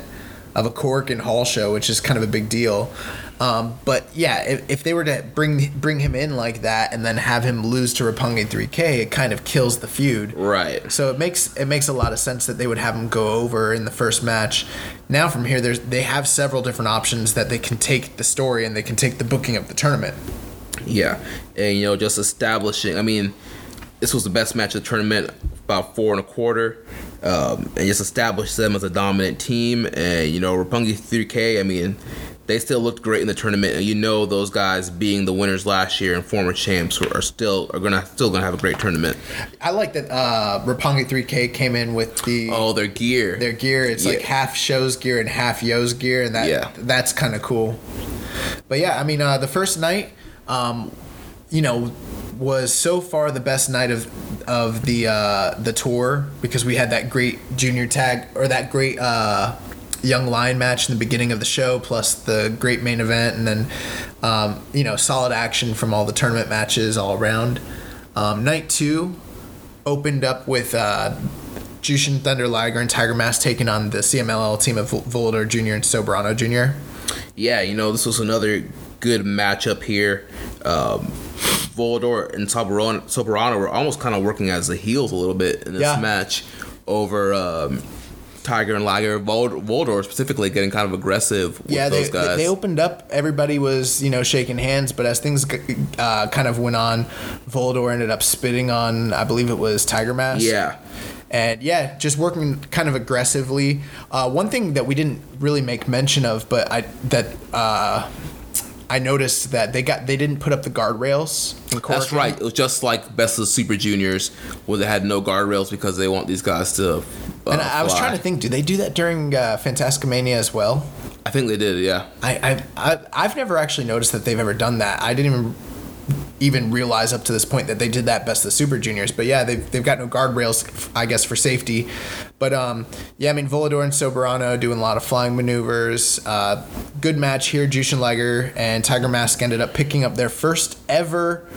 of a Korakuen Hall show, which is kind of a big deal. Um, but yeah, if, if they were to bring bring him in like that and then have him lose to Roppongi 3K, it kind of kills the feud. Right. So it makes it makes a lot of sense that they would have him go over in the first match. Now from here, there's they have several different options that they can take the story and they can take the booking of the tournament. Yeah, and you know, just establishing. I mean, this was the best match of the tournament, about four and a quarter, um, and just establish them as a dominant team. And you know, Roppongi 3K. I mean, they still looked great in the tournament, and you know, those guys being the winners last year and former champs are still are gonna still gonna have a great tournament. I like that uh, Roppongi 3K came in with the Oh, their gear. their gear. It's like half SHO's gear and half YOH's gear, and that Yeah. that's kind of cool. But yeah, I mean, uh, the first night, um, you know, was so far the best night of of the uh, the tour because we had that great junior tag or that great uh, young lion match in the beginning of the show, plus the great main event, and then um, you know solid action from all the tournament matches all around. Um, night two opened up with. Uh, Jushin Thunder Liger and Tiger Mask taking on the CMLL team of Volador Jr. and Soberano Jr. Yeah, you know, this was another good matchup here. Um, Volador and Soberano, Soberano were almost kind of working as the heels a little bit in this Yeah. match over um, Tiger and Liger. Vol- Volador specifically getting kind of aggressive with yeah, they, those guys. they opened up. Everybody was you know shaking hands, but as things uh, kind of went on, Volador ended up spitting on I believe it was Tiger Mask. yeah. and yeah, just working kind of aggressively. Uh, one thing that we didn't really make mention of, but I that uh, I noticed that they got they didn't put up the guardrails. That's right. It was just like Best of the Super Juniors, where they had no guardrails because they want these guys to. Uh, And I, I was trying to think, do they do that during uh, Fantasticamania as well? I think they did, yeah. I, I, I I've never actually noticed that they've ever done that. I didn't even even realize up to this point that they did that best the super juniors. But yeah, they've, they've got no guardrails, I guess, for safety. But um, yeah, I mean, Volador and Soberano doing a lot of flying maneuvers. Uh, good match here. Jushin Liger and Tiger Mask ended up picking up their first ever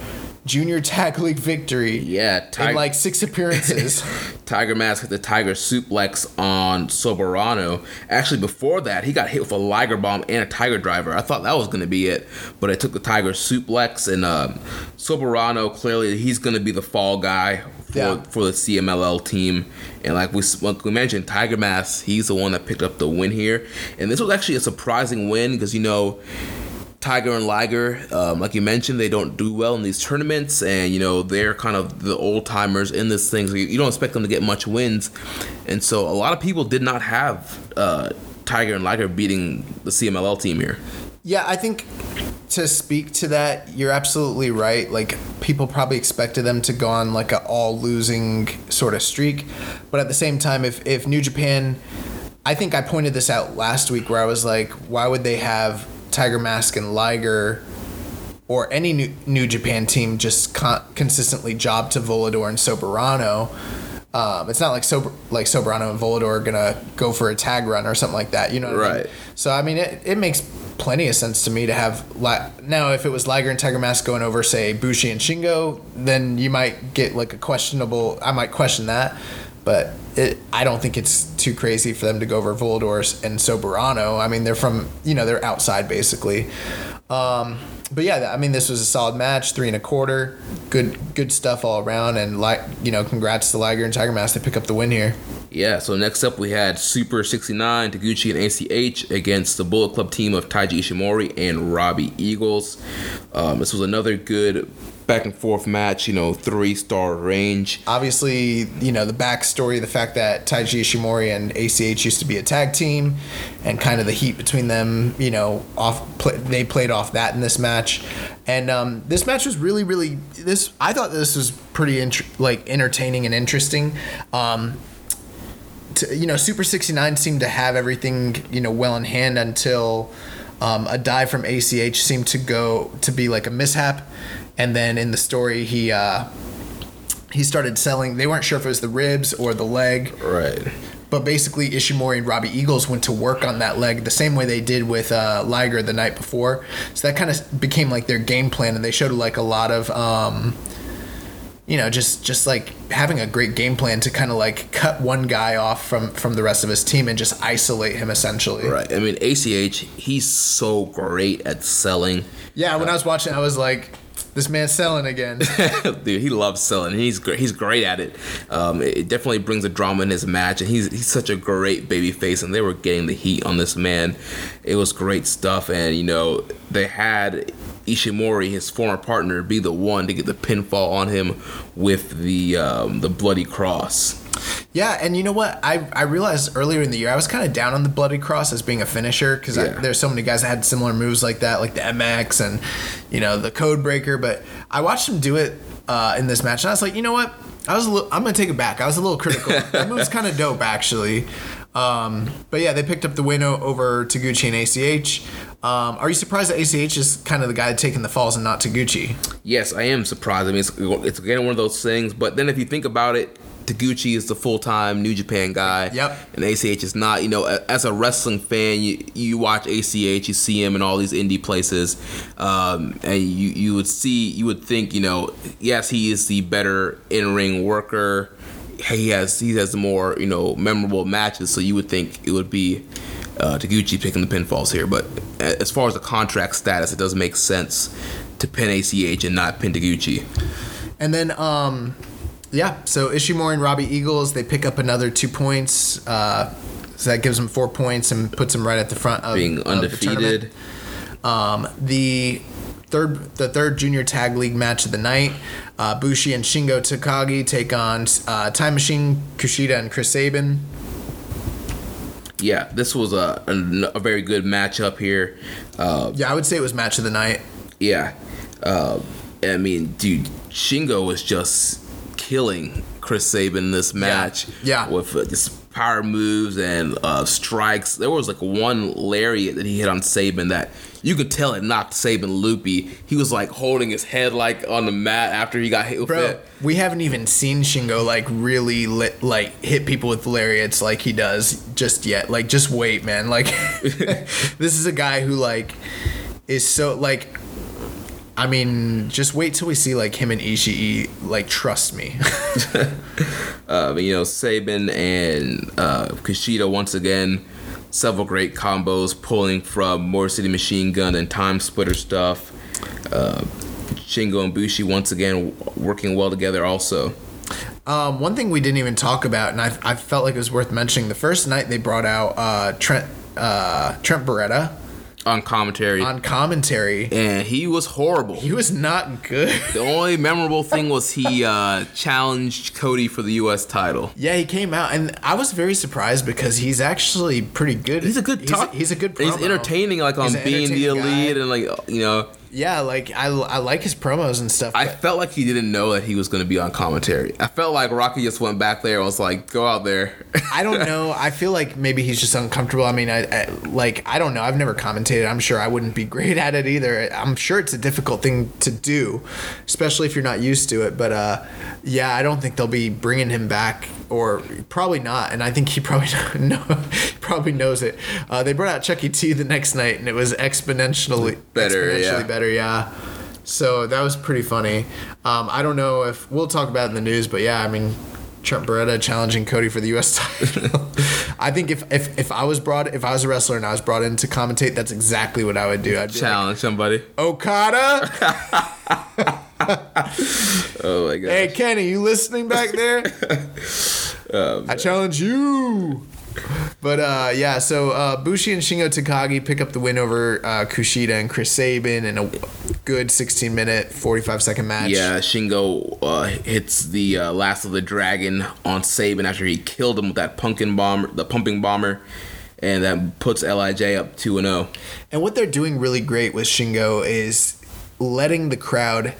junior tag league victory. Yeah, in like six appearances. Tiger Mask hit the Tiger suplex on Soberano. Actually, before that, he got hit with a Liger bomb and a Tiger driver. I thought that was going to be it, but I took the Tiger suplex, and um, Soberano clearly he's going to be the fall guy for, Yeah. for the CMLL team. And like we, like we mentioned, Tiger Mask, he's the one that picked up the win here. And this was actually a surprising win because, you know, Tiger and Liger, um, like you mentioned, they don't do well in these tournaments, and you know they're kind of the old timers in this thing. So you, you don't expect them to get much wins, and so a lot of people did not have uh, Tiger and Liger beating the CMLL team here. Yeah, I think to speak to that, you're absolutely right. Like people probably expected them to go on like a all losing sort of streak, but at the same time, if if New Japan, I think I pointed this out last week where I was like, why would they have Tiger Mask and Liger? Or any new, new Japan team just con- consistently job to Volador and Soberano. Um, it's not like Sober like Soberano and Volador are gonna go for a tag run or something like that. You know what I mean? Right. So I mean, it, it makes plenty of sense to me to have now if it was Liger and Tiger Mask going over say Bushi and Shingo, then you might get like a questionable. I might question that, but it, I don't think it's too crazy for them to go over Volador and Soberano. I mean, they're from you know they're outside basically. Um, but yeah, I mean, this was a solid match, three and a quarter, good good stuff all around, and like you know, congrats to Liger and Tiger Mask to pick up the win here. Yeah, so next up we had Super 69, Taguchi and ACH against the Bullet Club team of Taiji Ishimori and Robbie Eagles. Um, this was another good back and forth match, you know, three star range. obviously, you know, the backstory, the fact that Taiji Ishimori and ACH used to be a tag team, and kind of the heat between them, you know, off play, they played off that in this match, and um, this match was really, really this. I thought this was pretty int- like entertaining and interesting. Um, to, you know, Super 69 seemed to have everything, you know, well in hand until um, a dive from ACH seemed to go to be like a mishap. And then in the story, he uh, he started selling. They weren't sure if it was the ribs or the leg, Right. but basically Ishimori and Robbie Eagles went to work on that leg the same way they did with uh, Liger the night before. So that kind of became like their game plan, and they showed like a lot of, um, you know, just just like having a great game plan to kind of like cut one guy off from from the rest of his team and just isolate him essentially. Right. I mean, ACH, he's so great at selling. Yeah, when I was watching, I was like, this man's selling again. Dude, he loves selling. He's great. He's great at it. Um, it definitely brings a drama in his match, and he's he's such a great baby face. And they were getting the heat on this man. It was great stuff. And you know, they had Ishimori, his former partner, be the one to get the pinfall on him with the um, the bloody cross. Yeah, and you know what? I, I realized earlier in the year I was kind of down on the Bloody Cross as being a finisher because Yeah. there's so many guys that had similar moves like that, like the MX and you know the Code Breaker. But I watched him do it uh, in this match, and I was like, you know what? I was a little, I'm gonna take it back. I was a little critical. that move's kind of dope, actually. Um, but yeah, they picked up the win over Taguchi and ACH. Um, are you surprised that ACH is kind of the guy taking the falls and not Taguchi? Yes, I am surprised. I mean, it's, it's again one of those things. But then if you think about it, Taguchi is the full time New Japan guy. Yep. And ACH is not. You know, as a wrestling fan, you you watch ACH, you see him in all these indie places, um, and you you would see, you would think, you know, yes, he is the better in ring worker. He has he has the more you know memorable matches, so you would think it would be. Uh, Taguchi picking the pinfalls here, but as far as the contract status, it doesn't make sense to pin ACH and not pin Taguchi. And then, um, yeah, so Ishimori and Robbie Eagles, they pick up another two points. Uh, so that gives them four points and puts them right at the front of being of the undefeated. Um, the third the third junior tag league match of the night. Uh, Bushi and Shingo Takagi take on uh, Time Machine, Kushida, and Chris Sabin. Yeah, this was a, a, a very good matchup here. Uh, Yeah, I would say it was match of the night. yeah, uh, I mean, dude, Shingo was just killing Chris Sabin in this match. Yeah. with uh, just power moves and uh, strikes. There was like one lariat that he hit on Sabin that you could tell it knocked Sabin loopy. He was like holding his head like on the mat after he got hit with Bro, it. we haven't even seen Shingo like really lit, like hit people with lariats like he does just yet. Like just wait, man. Like this is a guy who like is so like I mean, just wait till we see like him and Ishii like trust me. uh, you know, Sabin and uh, Kushida once again, several great combos pulling from Motor City Machine Gun and Time Splitter stuff. Uh, Shingo and Bushi once again working well together also. Um, one thing we didn't even talk about, and I, I felt like it was worth mentioning. The first night they brought out uh, Trent uh, Trent Beretta On commentary, on commentary. and he was horrible. He was not good. the only memorable thing was he uh, challenged Cody for the U.S. title. Yeah, he came out, and I was very surprised because he's actually pretty good. He's a good talk. He's, a good. He's entertaining, like on being the entertaining guy. elite, and like you know. Yeah, like I, I like his promos and stuff. I felt like he didn't know that he was going to be on commentary. I felt like Rocky just went back there and was like, "Go out there." I don't know. I feel like maybe he's just uncomfortable. I mean, I, I like I don't know. I've never commentated. I'm sure I wouldn't be great at it either. I'm sure it's a difficult thing to do, especially if you're not used to it. But uh, yeah, I don't think they'll be bringing him back, or probably not. And I think he probably know, probably knows it. Uh, they brought out Chucky T the next night, and it was exponentially Better, exponentially yeah. better. Yeah. So that was pretty funny. Um, I don't know if we'll talk about it in the news, but yeah, I mean, Trent Beretta challenging Cody for the U.S. title. I think if, if if I was brought if I was a wrestler and I was brought in to commentate, that's exactly what I would do. I'd Challenge somebody. Okada, Oh my god. hey Kenny, you listening back there? I challenge you. But uh, yeah, so uh, Bushi and Shingo Takagi pick up the win over uh, Kushida and Chris Sabin in a good 16 minute, 45 second match. Yeah, Shingo uh, hits the uh, last of the dragon on Sabin after he killed him with that pumping bomber, the pumping bomber, and that puts Lij up two and oh. zero. And what they're doing really great with Shingo is letting the crowd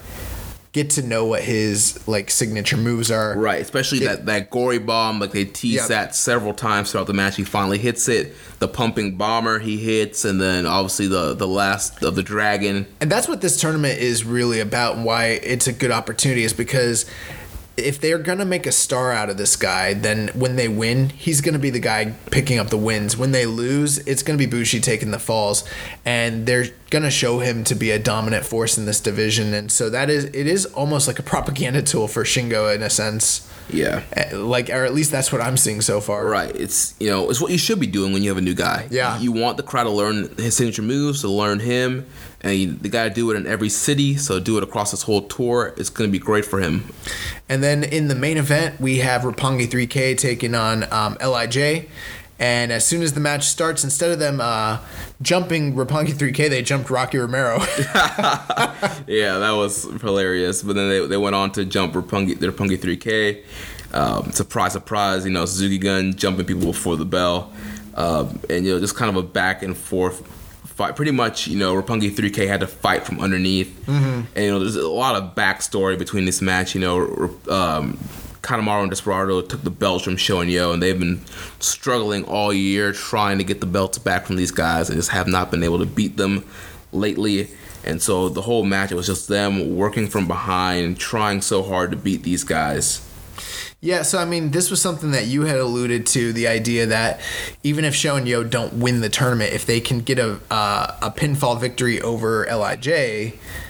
get to know what his like signature moves are. Right, especially that that gory bomb. Like they tease Yep. that several times throughout the match. He finally hits it. The pumping bomber he hits, and then obviously the the last of the dragon. And that's what this tournament is really about and why it's a good opportunity is because if they're going to make a star out of this guy, then when they win, he's going to be the guy picking up the wins. When they lose, it's going to be Bushi taking the falls and they're going to show him to be a dominant force in this division and so that is it is almost like a propaganda tool for Shingo in a sense. Yeah. Eh, Like or at least that's what I'm seeing so far. Right. It's you know it's what you should be doing when you have a new guy. Yeah. You want the crowd to learn his signature moves, to learn him, and you, they got to do it in every city. So do it across this whole tour. It's going to be great for him. And then in the main event, we have Roppongi 3K taking on um, Lij. And as soon as the match starts, instead of them uh, jumping Roppongi 3K, they jumped Rocky Romero. Yeah, that was hilarious. But then they, they went on to jump Roppongi, their Roppongi 3K. Um, surprise, surprise, you know, Suzuki Gun jumping people before the bell. Um, and, you know, just kind of a back and forth fight. Pretty much, you know, Roppongi 3K had to fight from underneath. And, you know, there's a lot of backstory between this match. You know, um, Kanemaru and Desperado took the belts from Sho and YOH, and they've been struggling all year trying to get the belts back from these guys, and just have not been able to beat them lately. And so the whole match, it was just them working from behind, trying so hard to beat these guys. Yeah, so I mean, this was something that you had alluded to the idea that even if Sho and YOH don't win the tournament, if they can get a uh, a pinfall victory over Lij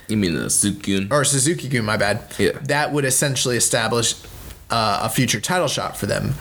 You mean the Sukyun? or Suzuki Gun, my bad, Yeah. that would essentially establish uh, a future title shot for them.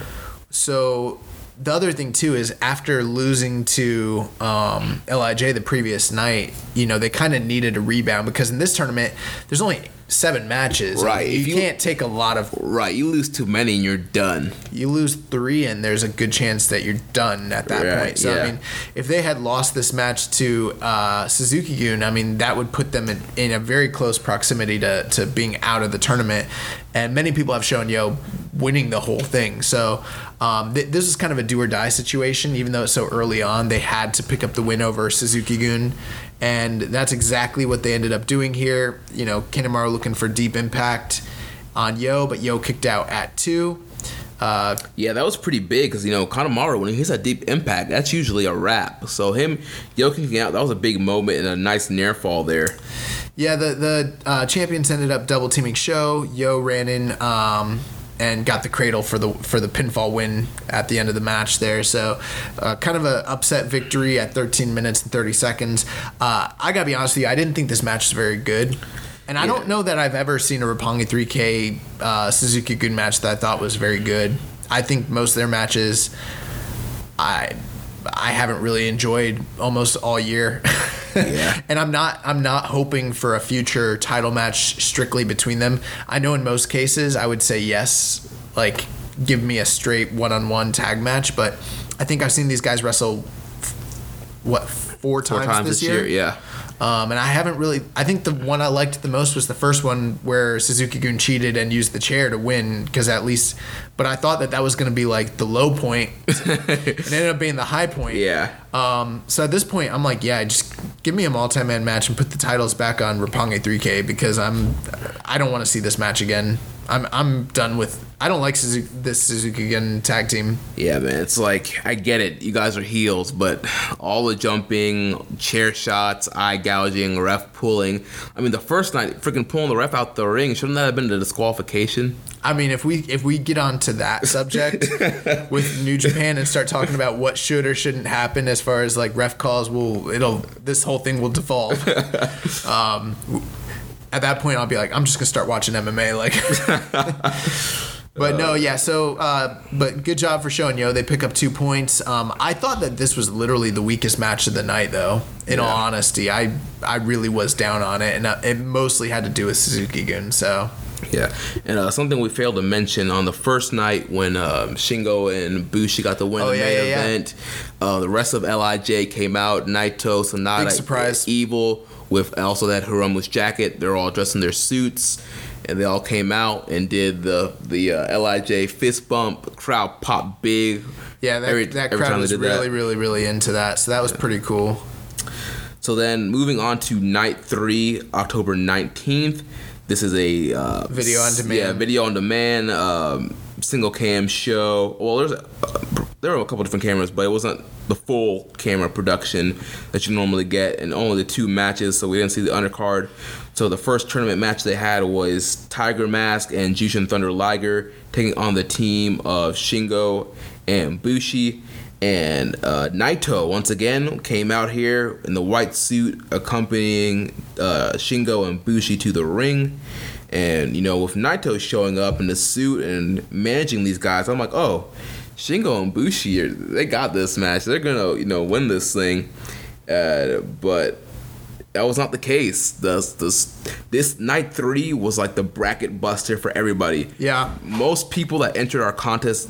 So the other thing too is after losing to um, Lij the previous night, you know they kind of needed a rebound because in this tournament there's only seven matches. Right, You, if you- can't take a lot of Right, you lose too many and you're done. you lose three and there's a good chance that you're done at that Right, point. So yeah. I mean, if they had lost this match to uh, Suzuki Gun, I mean that would put them in, in a very close proximity to, to being out of the tournament. And many people have shown YOH winning the whole thing. So um, th- this is kind of a do or die situation. Even though it's so early on, they had to pick up the win over Suzuki Gun. And that's exactly what they ended up doing here. You know, Kanemaru looking for deep impact on YOH, but YOH kicked out at two. Uh, Yeah, that was pretty big because you know Kanemaru when he hits a deep impact, that's usually a wrap. So him yoking out, that was a big moment and a nice near fall there. Yeah, the the uh, champions ended up double teaming SHO. YOH ran in um, and got the cradle for the for the pinfall win at the end of the match there. So, uh, kind of an upset victory at 13 minutes and 30 seconds. Uh, I gotta be honest with you, I didn't think this match was very good. And I don't know that I've ever seen a Roppongi 3K uh, Suzuki Gun match that I thought was very good. I think most of their matches, I I haven't really enjoyed almost all year. Yeah. and I'm not I'm not hoping for a future title match strictly between them. I know in most cases I would say yes, like give me a straight one-on-one tag match, but I think I've seen these guys wrestle f- what four times, Four times this, this year, yeah. Um, and I haven't really. I think the one I liked the most was the first one where Suzuki Gun cheated and used the chair to win because at least. But I thought that that was going to be like the low point, and it ended up being the high point. Yeah. Um, so at this point, I'm like, yeah, just give me a multi-man match and put the titles back on Roppongi 3K because I'm, I don't want to see this match again. I'm, I'm done with. I don't like Suzuki, this Suzuki Gun tag team. Yeah, man. It's like I get it. You guys are heels, but all the jumping, chair shots, eye gouging, ref pulling. I mean, the first night, freaking pulling the ref out the ring. Shouldn't that have been a disqualification? I mean, if we if we get onto that subject with New Japan and start talking about what should or shouldn't happen as far as like ref calls, will it'll this whole thing will devolve. um, at that point, I'll be like, I'm just gonna start watching MMA. Like, but no, yeah. So, uh, but good job for showing yo. They pick up two points. Um, I thought that this was literally the weakest match of the night, though. In all honesty, I I really was down on it, and uh, it mostly had to do with Suzuki Gun. So. Yeah, and uh, something we failed to mention on the first night when um, Shingo and Bushi got the win Oh, in the yeah, main yeah, yeah. event, uh, the rest of Lij came out. Naito, SANADA, Big surprise. Evil with also that Hiromu's jacket. They're all dressed in their suits, and they all came out and did the the uh, Lij fist bump. Crowd popped big. Yeah, that, every- that crowd was did that. really, really, really into that. So that was pretty cool. So then moving on to night three, October 19th. This is a uh, Video on demand. Yeah, video on demand, um, single cam show. Well, there's a, there were a couple different cameras, but it wasn't the full camera production that you normally get, and only the two matches, so we didn't see the undercard. So the first tournament match they had was Tiger Mask and Jushin Thunder Liger taking on the team of Shingo and Bushi. And uh, Naito once again came out here in the white suit, accompanying uh, Shingo and Bushi to the ring. And you know, with Naito showing up in the suit and managing these guys, I'm like, oh, Shingo and Bushi, they got this match. They're gonna, you know, win this thing. Uh, but that was not the case. This, this this night three was like the bracket buster for everybody Yeah. most people that entered our contest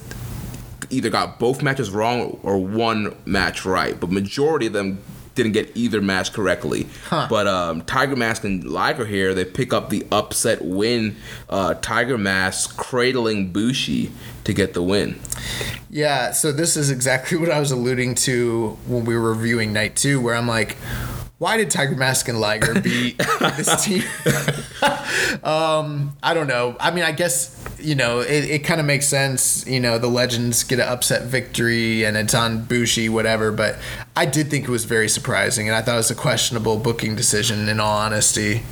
either got both matches wrong or one match right, but majority of them didn't get either match correctly. Huh. But um, Tiger Mask and Liger here, they pick up the upset win. Uh, Tiger Mask cradling Bushi to get the win. Yeah, so this is exactly what I was alluding to when we were reviewing night two, where I'm like, why did Tiger Mask and Liger beat this team? um, I don't know. I mean, I guess you know it, it kind of makes sense. You know, the legends get an upset victory, and it's on Bushi, whatever. But I did think it was very surprising, and I thought it was a questionable booking decision. In all honesty,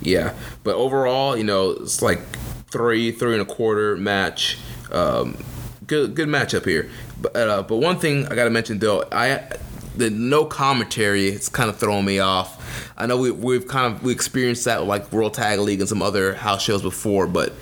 Yeah, but overall, you know, it's like three, three and a quarter match. Um, good, good matchup here. But uh, but one thing I gotta mention though, I the no commentary. It's kind of throwing me off. I know we we've kind of we experienced that with, like World Tag League and some other house shows before, but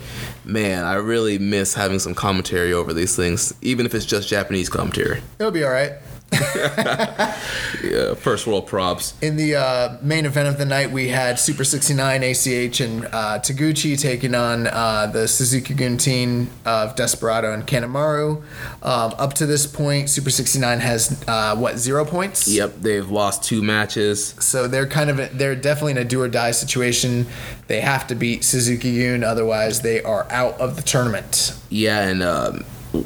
man, I really miss having some commentary over these things, even if it's just Japanese commentary. it'll be all right. Yeah, first world props. In the uh, main event of the night, we had Super 69, ACH, and uh, Taguchi taking on uh, the Suzuki Gun team of Desperado and Kanemaru. Um, up to this point, Super 69 has, uh, what, zero points? Yep, they've lost two matches. So they're kind of, they're definitely in a do or die situation. They have to beat Suzuki Gun, otherwise, they are out of the tournament. Yeah, and um,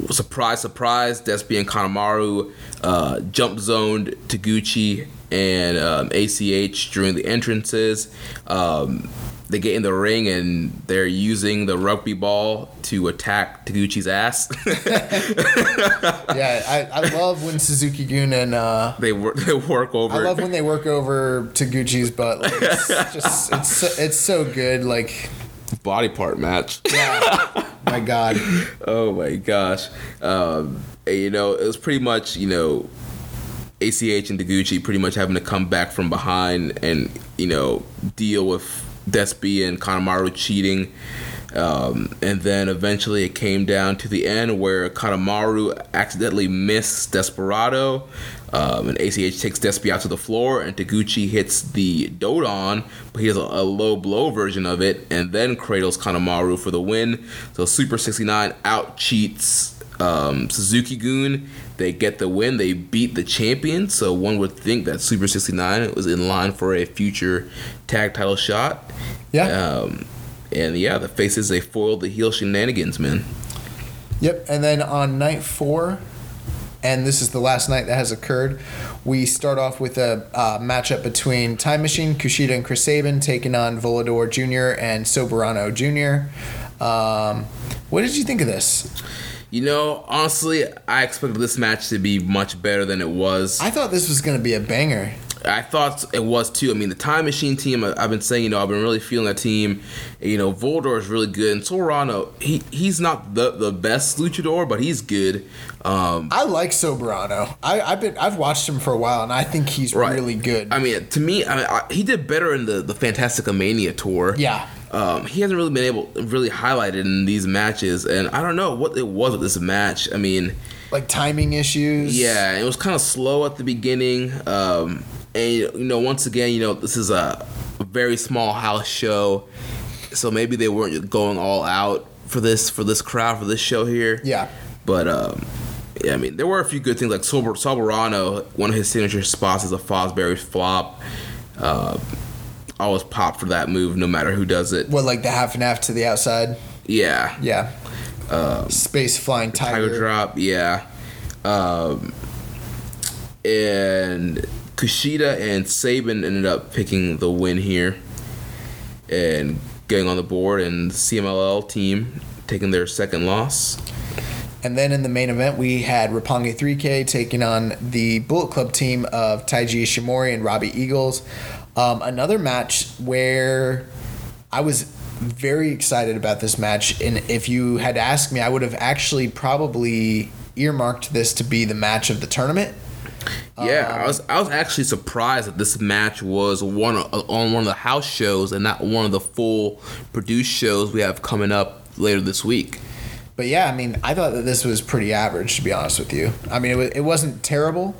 surprise, surprise, Despy and Kanemaru uh, jump zoned Taguchi and um, ACH during the entrances. Um, they get in the ring and they're using the rugby ball to attack Taguchi's ass. Yeah, I, I love when Suzuki Gun and. Uh, they work, they work over. I love when they work over Taguchi's butt. Like, it's just it's so, it's so good. Like body part match. yeah, my God. oh my gosh. Um, and, you know, it was pretty much, you know, ACH and Taguchi pretty much having to come back from behind and, you know, deal with Despy and Kanemaru cheating. Um, and then eventually it came down to the end where Kanemaru accidentally missed Desperado. Um, and ACH takes Despy out to the floor, and Taguchi hits the Dodon, but he has a, a low blow version of it, and then cradles Kanemaru for the win. So Super 69 out cheats um, Suzuki Gun. They get the win. They beat the champion. So one would think that Super 69 was in line for a future tag title shot. Yeah. Um, and yeah, the faces they foiled the heel shenanigans, man. Yep. And then on night four, and this is the last night that has occurred, we start off with a uh, matchup between Time Machine, Kushida, and Chris Sabin taking on Volador Jr. and Soberano Jr. Um, what did you think of this? You know, honestly, I expected this match to be much better than it was. I thought this was going to be a banger. I thought it was too. I mean, the Time Machine team. I- I've been saying, you know, I've been really feeling that team. You know, Volador is really good, and Soberano. He he's not the the best luchador, but he's good. Um, I like Soberano. I, I've been I've watched him for a while, and I think he's right. really good. I mean, to me, I mean, I, he did better in the the Fantasticamania tour. Yeah. Um, he hasn't really been able really highlighted in these matches, and I don't know what it was with this match. I mean, like timing issues. Yeah, it was kind of slow at the beginning. Um, and you know, once again, you know, this is a, very small house show, so maybe they weren't going all out for this for this crowd for this show here. Yeah. But um, yeah, I mean, there were a few good things like Sober Soberano. One of his signature spots is a Fosbury flop. Uh, always pop for that move, no matter who does it. What like the half and half to the outside? Yeah, Yeah. Space flying tiger. Tiger drop, yeah. Um, and Kushida and Sabin ended up picking the win here and getting on the board, and the CMLL team taking their second loss. And then in the main event, we had Roppongi 3K taking on the Bullet Club team of Taiji Ishimori and Robbie Eagles. Um, another match where I was very excited about this match. And if you had asked me, I would have actually probably earmarked this to be the match of the tournament. Yeah, I was I was actually surprised that this match was one of- on one of the house shows and not one of the full produced shows we have coming up later this week. But yeah, I mean, I thought that this was pretty average, to be honest with you. I mean, it, was, it wasn't terrible.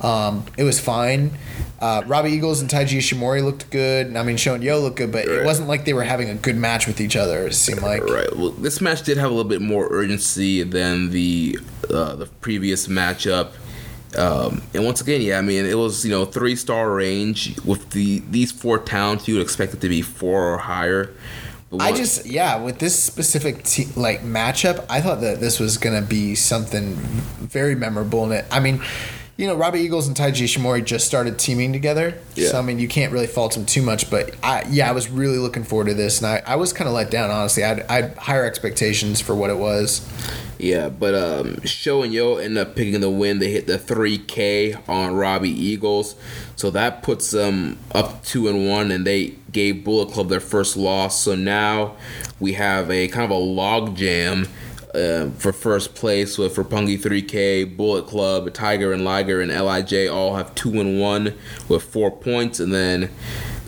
Um, it was fine. Uh, Robbie Eagles and Taiji Ishimori looked good. and I mean, SHO and YOH looked good, but it wasn't like they were having a good match with each other. It seemed like. Right. Well, this match did have a little bit more urgency than the uh, the previous matchup. Um, and once again, yeah, I mean, it was you know three star range with the these four towns. You would expect it to be four or higher. But I one- just yeah, with this specific te- like matchup, I thought that this was gonna be something very memorable. And it, I mean, you know, Robbie Eagles and Taiji Ishimori just started teaming together. Yeah. So I mean, you can't really fault them too much. But I, yeah, I was really looking forward to this, and I, I was kind of let down honestly. I had, I had higher expectations for what it was. Yeah, but um, SHO and YOH end up picking the win. They hit the 3K on Robbie Eagles, so that puts them up two and one, and they gave Bullet Club their first loss. So now we have a kind of a log jam. Uh, for first place with Roppongi 3K, Bullet Club, Tiger and Liger, and Lij all have two and one with four points, and then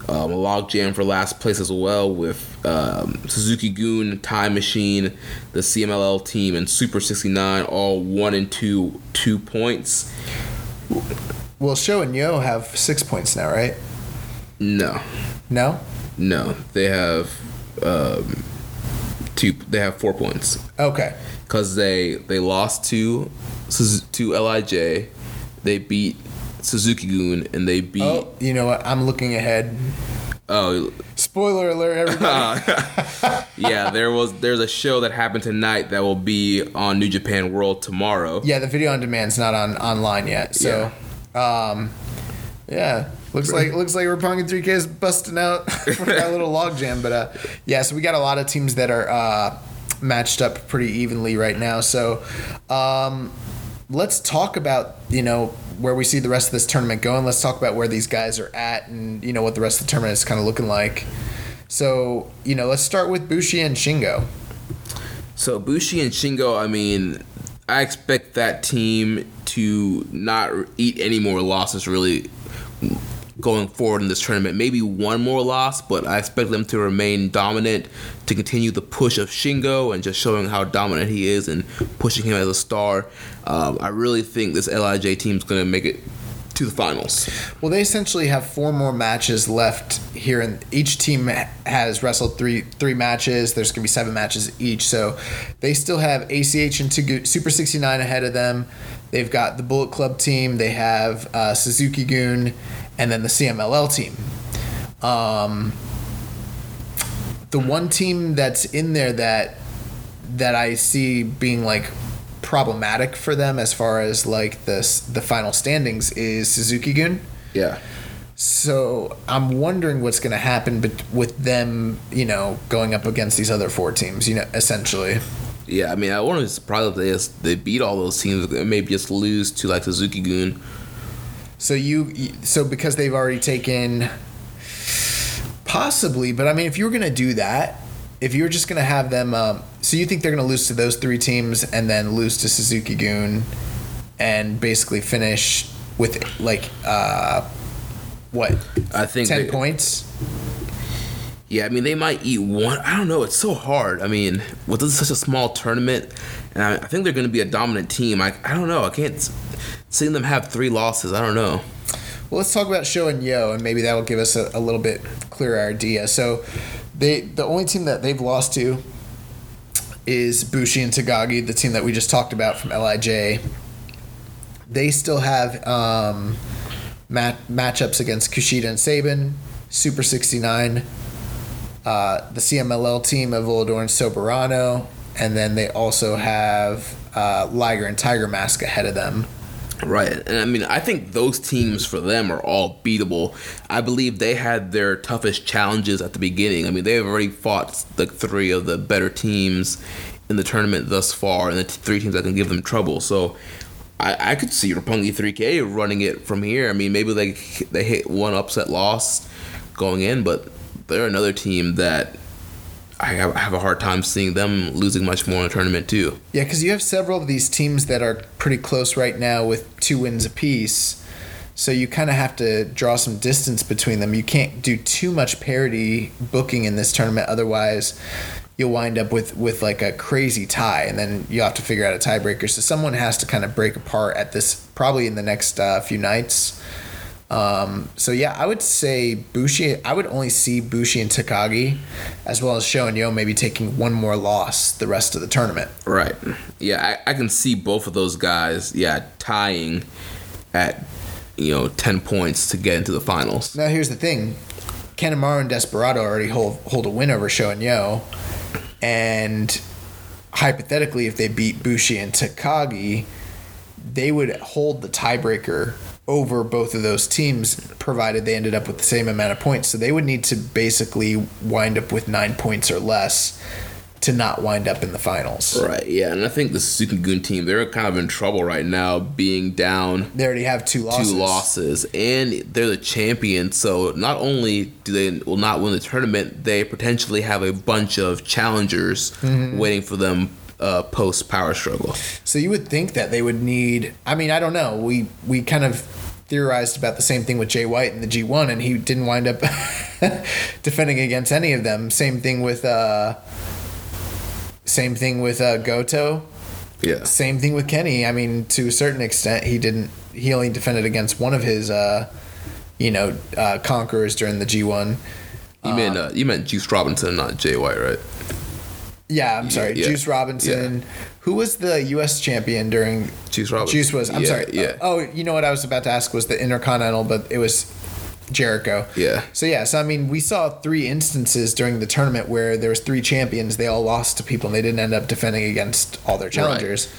um, a log jam for last place as well with um, Suzuki Gun, Time Machine, the CMLL team, and Super 69 all one and two two points. Well, SHO and YOH have six points now, right? No, No. no, they have um, two. They have four points Okay. because they they lost to to Lij, they beat Suzuki Gun, and they beat Oh, you know what? I'm looking ahead. oh Spoiler alert, everybody. yeah, there was there's a show that happened tonight that will be on New Japan World tomorrow. yeah, the video on demand's not on online yet. So, um, yeah, looks like looks like Roppongi 3K is busting out for that little log jam. But uh, yeah, so we got a lot of teams that are uh, matched up pretty evenly right now. So, um, let's talk about you know where we see the rest of this tournament going. Let's talk about where these guys are at and you know what the rest of the tournament is kind of looking like. So, you know, let's start with Bushi and Shingo. So Bushi and Shingo, I mean, I expect that team to not eat any more losses really going forward in this tournament. Maybe one more loss, but I expect them to remain dominant to continue the push of Shingo and just showing how dominant he is and pushing him as a star. Um, I really think this Lij team is going to make it to the finals. Well, they essentially have four more matches left here, and each team has wrestled three three matches. There's gonna be seven matches each, so they still have ACH and Tugu- Super 69 ahead of them. They've got the Bullet Club team. They have uh, Suzuki Gun, and then the CMLL team. Um, the one team that's in there that that I see being like problematic for them as far as like the the final standings is Suzuki Gun. Yeah. So I'm wondering what's going to happen with them, you know, going up against these other four teams. You know, essentially. Yeah, I mean, I wouldn't be surprised if they just, they beat all those teams and maybe just lose to like Suzuki Gun. So you, so because they've already taken, possibly, but I mean, if you were going to do that, if you were just going to have them, um, so you think they're going to lose to those three teams and then lose to Suzuki Gun, and basically finish with like, uh, what, I think ten they- points? Yeah, I mean they might eat one. I don't know. It's so hard. I mean, with this such a small tournament, and I, I think they're going to be a dominant team. I, I don't know. I can't s- see them have three losses. I don't know. Well, let's talk about SHO and YOH, and maybe that will give us a, a little bit clearer idea. So, they the only team that they've lost to is Bushi and Takagi, the team that we just talked about from Lij. They still have um, mat- matchups against Kushida and Sabin, Super 69, uh, the CMLL team of Volador and Soberano, and then they also have uh, Liger and Tiger Mask ahead of them. Right, and I mean, I think those teams for them are all beatable. I believe they had their toughest challenges at the beginning. I mean, they've already fought the three of the better teams in the tournament thus far, and the t- three teams that can give them trouble. So, I, I could see Roppongi 3K running it from here. I mean, maybe they they hit one upset loss going in, but they're another team that I have, I have a hard time seeing them losing much more in the tournament too. Yeah, because you have several of these teams that are pretty close right now with two wins apiece. So you kind of have to draw some distance between them. You can't do too much parity booking in this tournament, otherwise you'll wind up with with like a crazy tie, and then you have to figure out a tiebreaker. So someone has to kind of break apart at this probably in the next uh, few nights. Um, so yeah, I would say Bushi. I would only see Bushi and Takagi, as well as Sho and Yo, maybe taking one more loss the rest of the tournament. Right. Yeah, I, I can see both of those guys, yeah, tying at, you know, 10 points to get into the finals. Now here's the thing: Kanemaru and Desperado already hold hold a win over Sho and Yo, and hypothetically, if they beat Bushi and Takagi, they would hold the tiebreaker over both of those teams, provided they ended up with the same amount of points. So they would need to basically wind up with nine points or less to not wind up in the finals. Right, yeah, and I think the Suzuki Gun team, they're kind of in trouble right now, being down They already have two losses. two losses, and they're the champion. So not only do they will not win the tournament, they potentially have a bunch of challengers Mm-hmm. waiting for them uh, post Power Struggle. So you would think that they would need. I mean, I don't know. We we kind of theorized about the same thing with Jay White in the G1, and he didn't wind up defending against any of them. Same thing with. uh Same thing with uh, Goto. Yeah, Same thing with Kenny. I mean, to a certain extent, he didn't. He only defended against one of his, uh, you know, uh, conquerors during the G1. you meant uh, you meant Juice Robinson, not Jay White, right? Yeah, I'm sorry, yeah, Juice Robinson. Who was the U.S. champion during? Juice Robinson. Juice was. I'm Yeah, sorry. Yeah. Oh, you know what I was about to ask was the Intercontinental, but it was Jericho. Yeah. So yeah, so I mean, we saw three instances during the tournament where there was three champions. They all lost to people, and they didn't end up defending against all their challengers.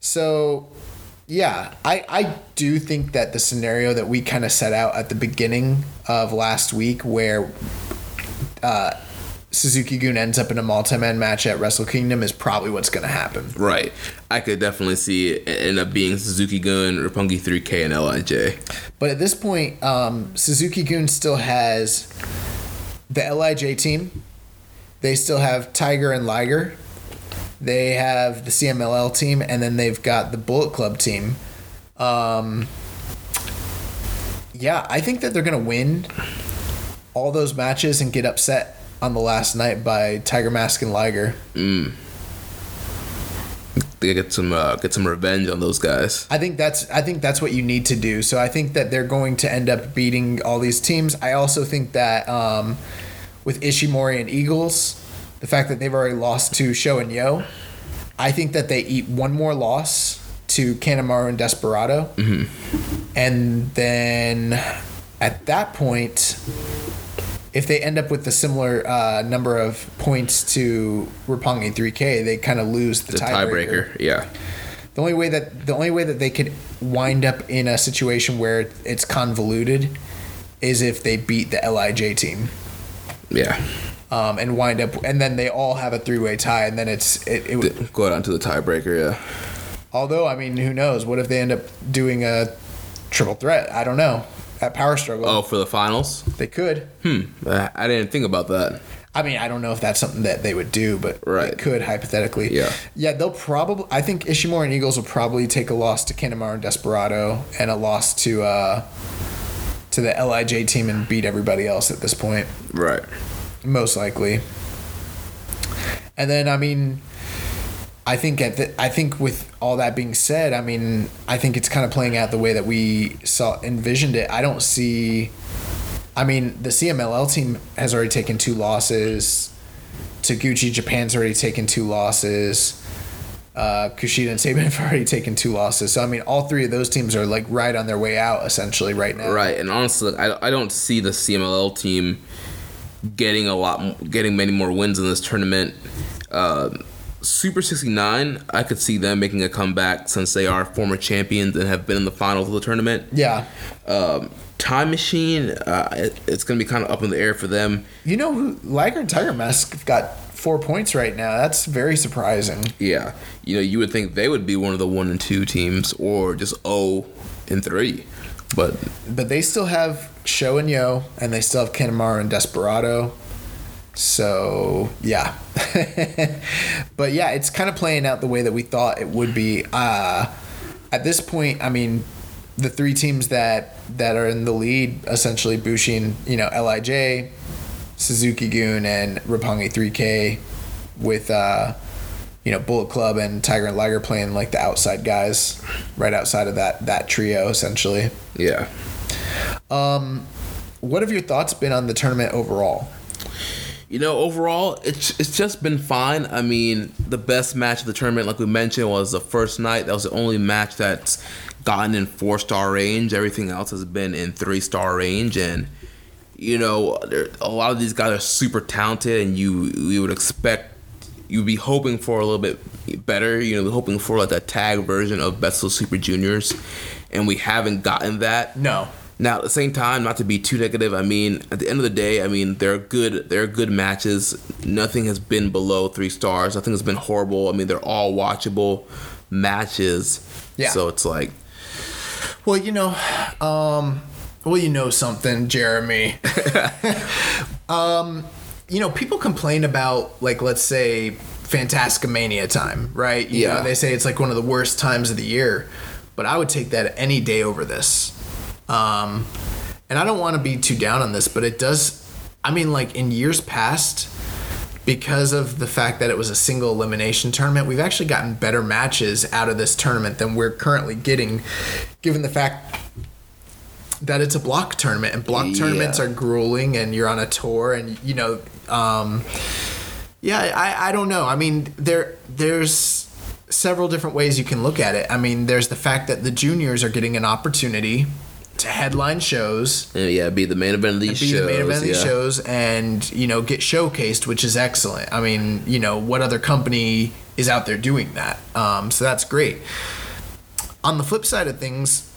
So. Yeah, I, I do think that the scenario that we kind of set out at the beginning of last week, where uh, Suzuki Gun ends up in a multi-man match at Wrestle Kingdom, is probably what's going to happen. Right. I could definitely see it end up being Suzuki Gun, Roppongi 3K, and LIJ. But at this point, um, Suzuki Gun still has the LIJ team. They still have Tiger and Liger. They have the CMLL team, and then they've got the Bullet Club team. Um, yeah, I think that they're gonna win all those matches and get upset on the last night by Tiger Mask and Liger. They get some uh, get some revenge on those guys. I think that's I think that's what you need to do. So I think that they're going to end up beating all these teams. I also think that um, with Ishimori and Eagles, the fact that they've already lost to SHO and YOH, I think that they eat one more loss to Kanemaru and Desperado, and then at that point, if they end up with a similar uh, number of points to Roppongi 3K, they kind of lose the, The tiebreaker. Yeah. The only way that the only way that they could wind up in a situation where it's convoluted is if they beat the Lij team Yeah. um, and wind up, and then they all have a three way tie, and then it's it. it would, Go down to the tiebreaker. Yeah. although I mean, who knows? What if they end up doing a triple threat? I don't know. At Power Struggle, Oh, for the finals? they could. Hmm. I didn't think about that. I mean, I don't know if that's something that they would do, but Right. they could hypothetically. Yeah. Yeah, they'll probably. I think Ishimori and Eagles will probably take a loss to Kanemaru and Desperado and a loss to uh, to the Lij team and beat everybody else at this point, Right. most likely. And then, I mean, I think at the, I think with all that being said, I mean, I think it's kind of playing out the way that we saw envisioned it. I don't see. I mean, the CMLL team has already taken two losses. Taguchi Japan's already taken two losses. Uh, Kushida and Sabin have already taken two losses. So I mean, all three of those teams are like right on their way out essentially right now. Right. And honestly, I, I don't see the CMLL team getting a lot, getting many more wins in this tournament. Uh, Super 69, I could see them making a comeback since they are former champions and have been in the finals of the tournament. Yeah. Um, Time Machine, uh, it, it's going to be kind of up in the air for them. You know who Liger and Tiger Mask have got four points right now. That's very surprising. Yeah, you know, you would think they would be one of the one and two teams, or just O and three, but But they still have SHO and YOH, and they still have Kanemaru and Desperado. So yeah, but yeah, it's kind of playing out the way that we thought it would be. Uh, at this point, I mean, the three teams that that are in the lead, essentially Bushi and you know Lij, Suzuki Gun, and Roppongi 3K, with uh, you know Bullet Club and Tiger and Liger playing like the outside guys, right outside of that that trio essentially. yeah. Um, What have your thoughts been on the tournament overall? You know, overall, it's it's just been fine. I mean, the best match of the tournament, like we mentioned, was the first night. That was the only match that's gotten in four star range. Everything else has been in three star range, and you know, there, a lot of these guys are super talented, and you you would expect you'd be hoping for a little bit better. You know, hoping for like a tag version of Best of Super Juniors, and we haven't gotten that. No. Now, at the same time, not to be too negative, I mean, at the end of the day, I mean, they're good. They're good matches. Nothing has been below three stars. Nothing has been horrible. I mean, they're all watchable matches. Yeah. So it's like, Well, you know, um, well, you know something, Jeremy. um, you know, people complain about like, let's say, Fantasticamania time, right? You Yeah. know, they say it's like one of the worst times of the year, but I would take that any day over this. Um, and I don't want to be too down on this, but it does. I mean, like in years past, because of the fact that it was a single elimination tournament, we've actually gotten better matches out of this tournament than we're currently getting, given the fact that it's a block tournament and block Yeah. tournaments are grueling and you're on a tour and you know um, yeah I, I don't know i mean there there's several different ways you can look at it i mean there's the fact that the juniors are getting an opportunity to headline shows yeah, be the main event of these be shows. the main event of these yeah. shows and you know get showcased which is excellent i mean you know what other company is out there doing that um, so that's great on the flip side of things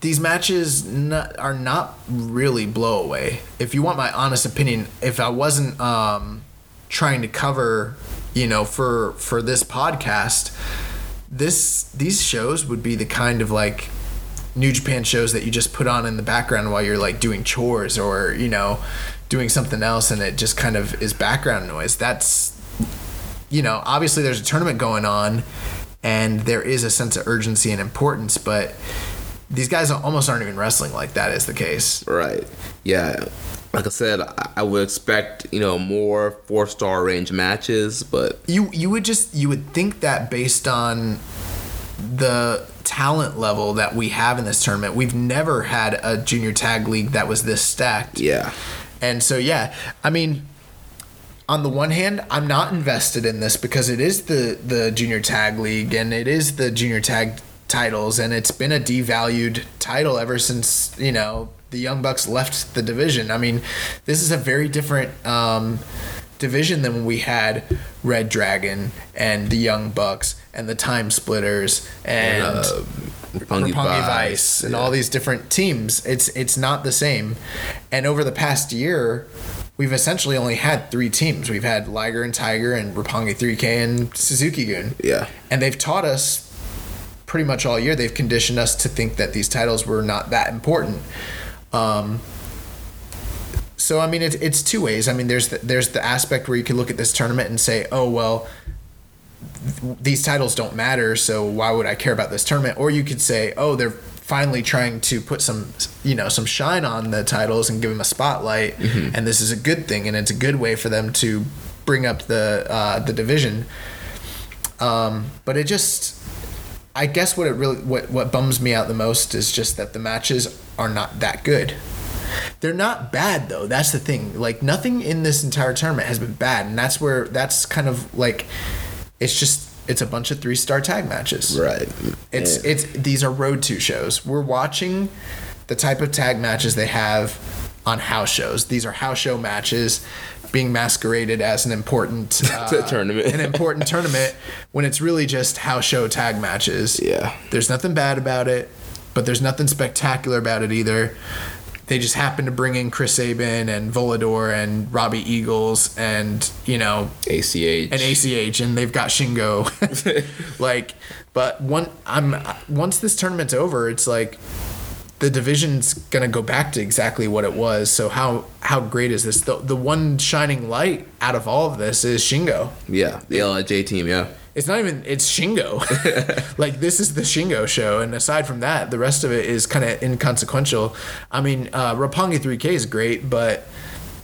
these matches not, are not really blow away if you want my honest opinion if i wasn't um, trying to cover you know for for this podcast this these shows would be the kind of like New Japan shows that you just put on in the background while you're like doing chores or you know doing something else and it just kind of is background noise. That's you know obviously there's a tournament going on and there is a sense of urgency and importance, but these guys almost aren't even wrestling like that is the case. Right. Yeah. Like I said, I, would expect you know more four star range matches, but You you would just you would think that based on the talent level that we have in this tournament, we've never had a junior tag league that was this stacked. yeah, And so yeah, I mean on the one hand, I'm not invested in this because it is the the junior tag league and it is the junior tag titles and it's been a devalued title ever since, you know, the Young Bucks left the division. I mean, this is a very different um, division than when we had Red Dragon and the Young Bucks and the Time Splitters and uh, Roppongi Roppongi Vice and all these different teams. It's it's not the same. And over the past year, we've essentially only had three teams. We've had Liger and Tiger and Roppongi 3K and Suzuki Gun. Yeah. And they've taught us pretty much all year. They've conditioned us to think that these titles were not that important. Um, so I mean, it's it's two ways. I mean, there's the, there's the aspect where you can look at this tournament and say, oh well, th- these titles don't matter, so why would I care about this tournament? Or you could say, oh, they're finally trying to put some you know some shine on the titles and give them a spotlight, and this is a good thing, and it's a good way for them to bring up the uh, the division. Um, but it just I guess what it really what what bums me out the most is just that the matches are not that good. They're not bad though. That's the thing. Like nothing in this entire tournament has been bad, and that's where that's kind of like it's just it's a bunch of three star tag matches. right. It's Yeah. it's these are road to shows. We're watching the type of tag matches they have on house shows. These are house show matches being masqueraded as an important uh, Tournament. an important tournament when it's really just house show tag matches. Yeah. There's nothing bad about it, but there's nothing spectacular about it either. They just happen to bring in Chris Sabin and Volador and Robbie Eagles and you know ACH and ACH, and they've got Shingo. like, but one, I'm once this tournament's over, it's like the division's gonna go back to exactly what it was. So how how great is this? The the one shining light out of all of this is Shingo. Yeah, the LIJ team. Yeah. It's not even it's Shingo. like this is the Shingo show, and aside from that, the rest of it is kind of inconsequential. I mean, uh, Roppongi 3K is great, but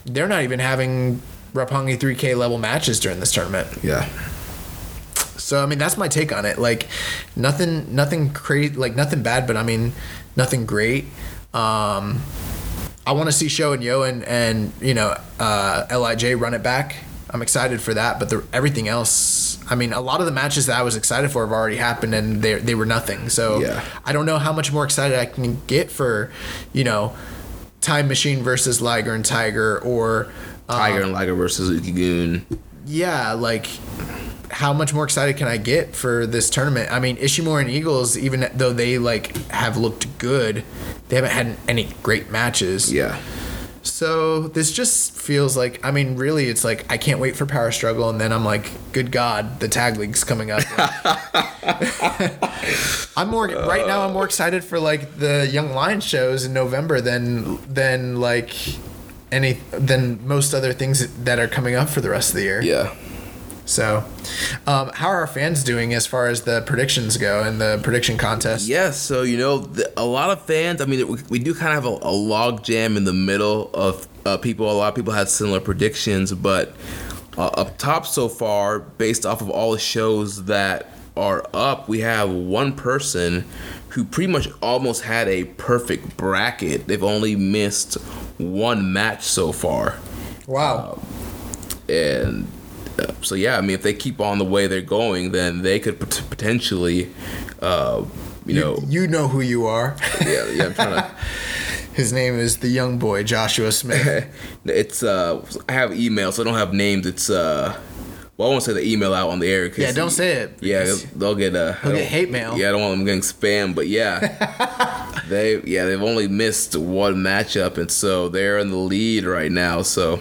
they're not even having Roppongi 3K level matches during this tournament. Yeah. So I mean that's my take on it. Like nothing nothing crazy like nothing bad, but I mean nothing great. Um I want to see SHO and YOH and and you know uh, Lij run it back. I'm excited for that, but the, everything else, I mean, a lot of the matches that I was excited for have already happened, and they they were nothing. So Yeah. I don't know how much more excited I can get for, you know, Time Machine versus Liger and Tiger, or um, Tiger and Liger versus Suzuki Gun. yeah, like how much more excited can I get for this tournament? I mean, Ishimori and Eagles, even though they like have looked good, they haven't had any great matches. Yeah. So this just feels like I mean, really, it's like I can't wait for Power Struggle, and then I'm like, good God, the tag league's coming up. I'm more right now. I'm more excited for like the Young Lion shows in November than than like any than most other things that are coming up for the rest of the year. Yeah. So, um, how are our fans doing as far as the predictions go and the prediction contest? Yes, so you know, the, a lot of fans. I mean, we, we do kind of have a, a log jam in the middle of uh, people. A lot of people had similar predictions, but uh, up top so far, based off of all the shows that are up, we have one person who pretty much almost had a perfect bracket. They've only missed one match so far, Wow. and uh, so yeah, I mean, if they keep on the way they're going, then they could pot- potentially, uh, you know, you know who you are. yeah, yeah. I'm trying to. His name is the young boy Joshua Smith. It's uh, I have email, so I don't have names. It's uh, well, I won't say the email out on the air. 'cause yeah, don't say it. Yeah, they'll get uh, They'll get hate mail. Yeah, I don't want them getting spam, but yeah, they yeah they've only missed one matchup, and so they're in the lead right now. So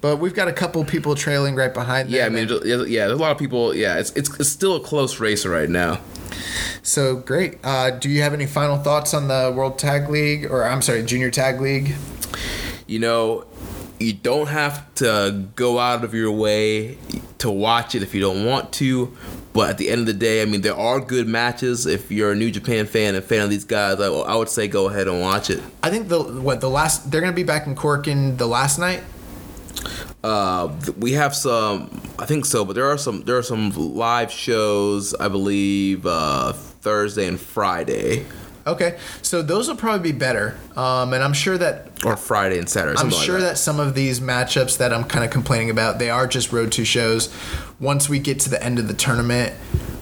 But we've got a couple people trailing right behind them. yeah, I mean, yeah, there's a lot of people. Yeah, it's it's, it's still a close race right now. so great. Uh, do you have any final thoughts on the World Tag League, or I'm sorry, Junior Tag League? you know, you don't have to go out of your way to watch it if you don't want to. But at the end of the day, I mean, there are good matches. If you're a New Japan fan and fan of these guys, I, I would say go ahead and watch it. I think the what the last they're gonna be back in Korakuen the last night. Uh, we have some, I think so, but there are some there are some live shows. I believe uh, Thursday and Friday, Okay, so those will probably be better. Um, and I'm sure that or Friday and Saturday. I'm something like sure that. some of these matchups that I'm kind of complaining about, they are just road to shows. Once we get to the end of the tournament,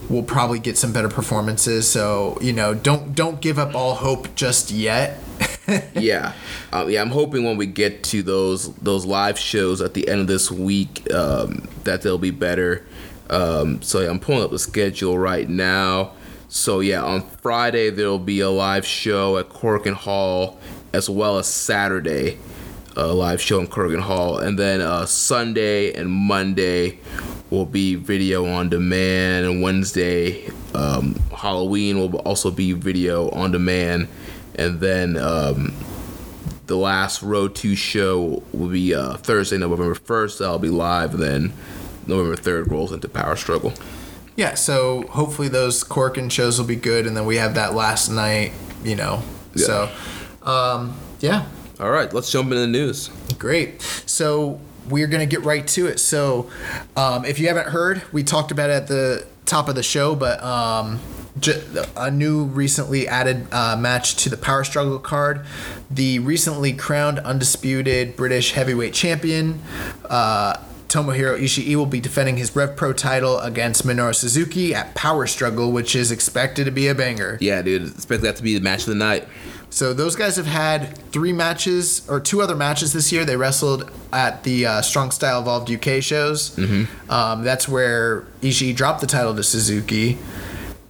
we'll probably get some better performances. So you know, don't don't give up all hope just yet. yeah, uh, yeah. I'm hoping when we get to those those live shows at the end of this week um, that they'll be better. Um, so yeah, I'm pulling up the schedule right now. So yeah, on Friday there'll be a live show at Korakuen Hall, as well as Saturday a live show in Korakuen Hall, and then uh, Sunday and Monday will be video on demand, and Wednesday um, Halloween will also be video on demand, and then um, the last Road 2 show will be uh, Thursday, November 1st. That'll be live, then November 3rd rolls into Power Struggle. Yeah, so hopefully those Korakuen shows will be good, and then we have that last night, you know. Yeah. So, um, yeah, All right, let's jump into the news. great. So we're gonna get right to it. So, um, if you haven't heard, we talked about it at the top of the show, but um, a new recently added uh, match to the Power Struggle card. The recently crowned undisputed British heavyweight champion. Uh, Tomohiro Ishii will be defending his Rev Pro title against Minoru Suzuki at Power Struggle, which is expected to be a banger. Yeah, dude, expect that to be the match of the night. So those guys have had three matches or two other matches this year. They wrestled at the uh, Strong Style Evolved UK shows. Mm-hmm. Um, that's where Ishii dropped the title to Suzuki,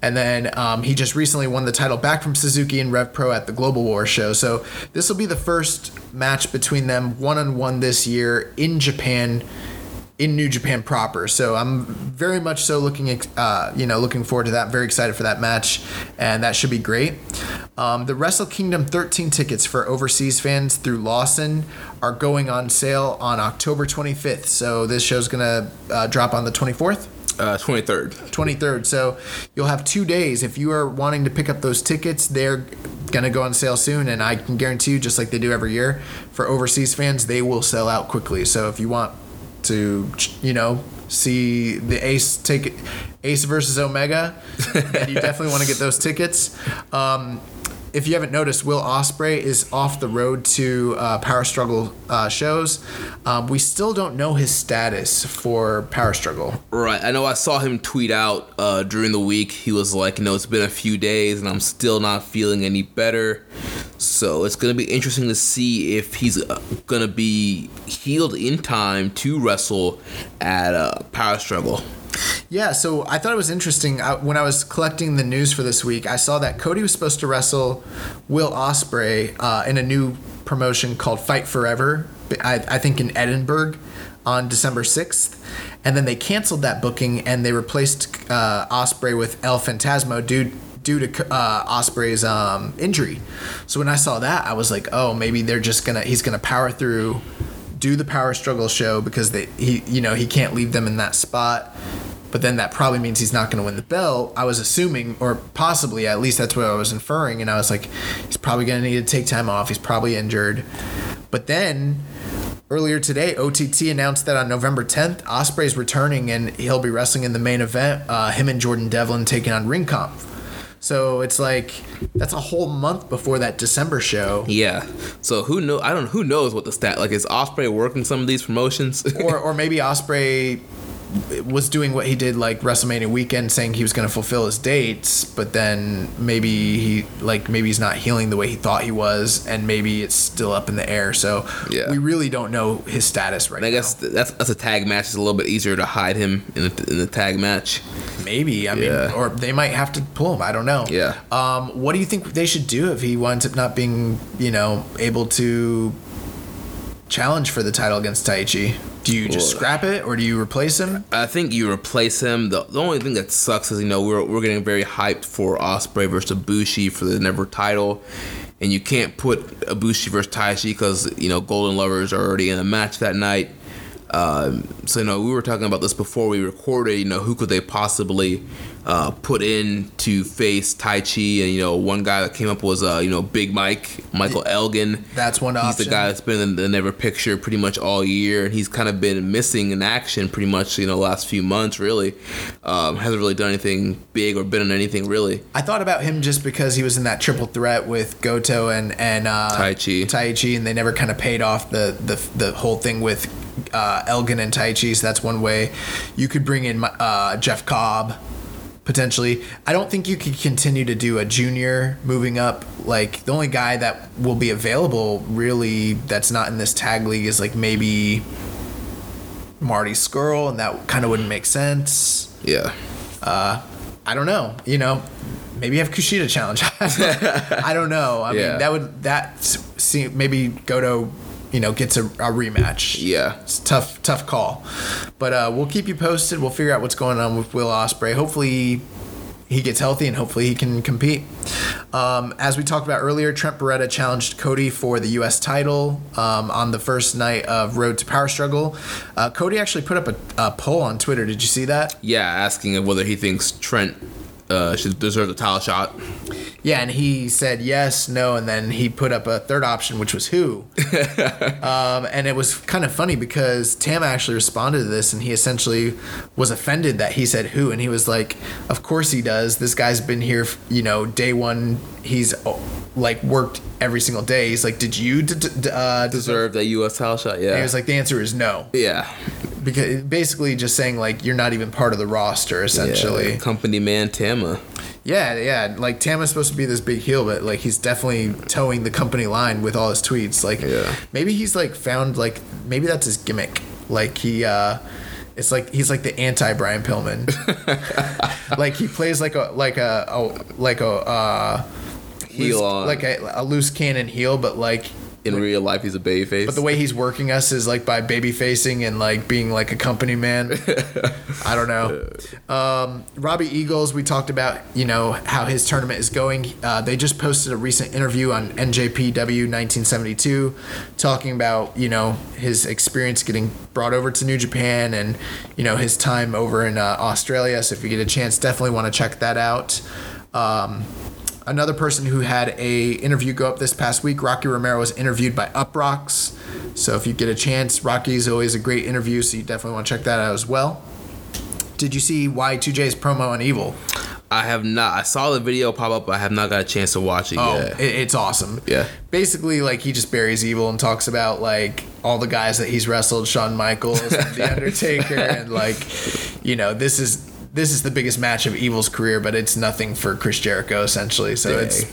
and then um, he just recently won the title back from Suzuki and Rev Pro at the Global War show. So this will be the first match between them one on one this year in Japan in New Japan proper. So I'm very much so looking, uh, you know, looking forward to that. Very excited for that match, and that should be great. Um, the Wrestle Kingdom 13 tickets for overseas fans through Lawson are going on sale on October 25th. So this show's gonna uh, drop on the 24th. Uh, 23rd. 23rd. So you'll have two days. If you are wanting to pick up those tickets, they're going to go on sale soon. And I can guarantee you, just like they do every year, for overseas fans, they will sell out quickly. So if you want to, you know, see the Ace take Ace versus Omega, then you definitely want to get those tickets. Um, if you haven't noticed, Will Ospreay is off the road to uh, Power Struggle uh, shows. Um, we still don't know his status for Power Struggle. Right. I know I saw him tweet out uh, during the week. He was like, you know, it's been a few days and I'm still not feeling any better. So it's going to be interesting to see if he's uh, going to be healed in time to wrestle at uh, Power Struggle. Yeah, so I thought it was interesting. I, when I was collecting the news for this week, I saw that Cody was supposed to wrestle Will Ospreay uh, in a new promotion called Fight Forever. I, I think in Edinburgh on December sixth, and then they canceled that booking and they replaced uh, Ospreay with El Fantasma due due to uh, Ospreay's um, injury. So when I saw that, I was like, oh, maybe they're just gonna he's gonna power through, do the power struggle show because they he you know he can't leave them in that spot. But then that probably means he's not going to win the belt. I was assuming, or possibly at least that's what I was inferring, and I was like, he's probably going to need to take time off. He's probably injured. But then earlier today, OTT announced that on November 10th, Ospreay's returning and he'll be wrestling in the main event. Uh, him and Jordan Devlin taking on Ring Kampf. So it's like that's a whole month before that December show. Yeah. So who know? I don't. Who knows what the stat like is? Ospreay working some of these promotions, or or maybe Ospreay was doing what he did like WrestleMania weekend, saying he was going to fulfill his dates, but then maybe he like maybe he's not healing the way he thought he was, and maybe it's still up in the air. So Yeah. we really don't know his status right And I guess now. that's that's a tag match. It's a little bit easier to hide him in the, in the tag match. Maybe I mean, or they might have to pull him. I don't know. Yeah. Um, what do you think they should do if he winds up not being, you know, able to challenge for the title against Taichi? Do you just Well- scrap it or do you replace him? I think you replace him. The, the only thing that sucks is you know we're we're getting very hyped for Ospreay versus Ibushi for the NEVER title, and you can't put Ibushi versus Taichi because you know Golden Lovers are already in a match that night. Um, so you know we were talking about this before we recorded. You know who could they possibly uh, put in to face Taichi, And you know one guy that came up was uh, you know Big Mike, Michael Elgin. That's one option. He's the guy that's been in the NEVER picture pretty much all year, and he's kind of been missing in action pretty much you know last few months. Really, um, hasn't really done anything big or been in anything really. I thought about him just because he was in that triple threat with Goto and and uh, Taichi. Taichi, and they never kind of paid off the the the whole thing with uh, Elgin and Taichi. So that's one way you could bring in uh, Jeff Cobb potentially. I don't think you could continue to do a junior moving up. Like the only guy that will be available really that's not in this tag league is like maybe Marty Scurll, and that kind of wouldn't make sense. Yeah, Uh, I don't know. You know, maybe have Kushida challenge. I don't know. I Yeah. mean, that would that see maybe Goto, you know, gets a, a rematch. yeah. It's a tough, tough call. But uh, we'll keep you posted. We'll figure out what's going on with Will Ospreay. Hopefully, he gets healthy and hopefully he can compete. Um, as we talked about earlier, Trent Beretta challenged Cody for the U.S. title um, on the first night of Road to Power Struggle. Uh, Cody actually put up a, a poll on Twitter. Did you see that? Yeah, asking whether he thinks Trent uh, should deserve the title shot. Yeah, and he said yes, no, and then he put up a third option, which was who. um, and it was kind of funny because Tam actually responded to this, and he essentially was offended that he said who, and he was like, "Of course he does. This guy's been here, you know, day one. He's oh, like worked every single day. He's like, did you d- d- uh, deserve?" That U.S. title shot. Yeah. And he was like, "The answer is no," yeah. because basically just saying like you're not even part of the roster, essentially. Yeah, company man Tama. Yeah, yeah. Like Tama's supposed to be this big heel, but like he's definitely towing the company line with all his tweets. Like Yeah. maybe he's like found like maybe that's his gimmick. Like he uh it's like he's like the anti Brian Pillman. like he plays like a like a, a like a uh Heel loose- on. like a, a loose cannon heel, but like In real life, he's a babyface. but the way he's working us is like by baby facing and like being like a company man. I don't know. Um, Robbie Eagles, we talked about, you know, how his tournament is going. Uh, they just posted a recent interview on NJPW 1972 talking about, you know, his experience getting brought over to New Japan and, you know, his time over in uh, Australia. So if you get a chance, definitely want to check that out. Um, Another person who had a interview go up this past week, Rocky Romero, was interviewed by Uproxx. So if you get a chance, Rocky's always a great interview, so you definitely want to check that out as well. Did you see Y2J's promo on Evil? I have not. I saw the video pop up. but I have not got a chance to watch it Oh, yet. it's awesome. Yeah. Basically, like he just buries Evil and talks about like all the guys that he's wrestled, Shawn Michaels, and The Undertaker, and like, you know, this is this is the biggest match of Evil's career, but it's nothing for Chris Jericho essentially. So Dang. it's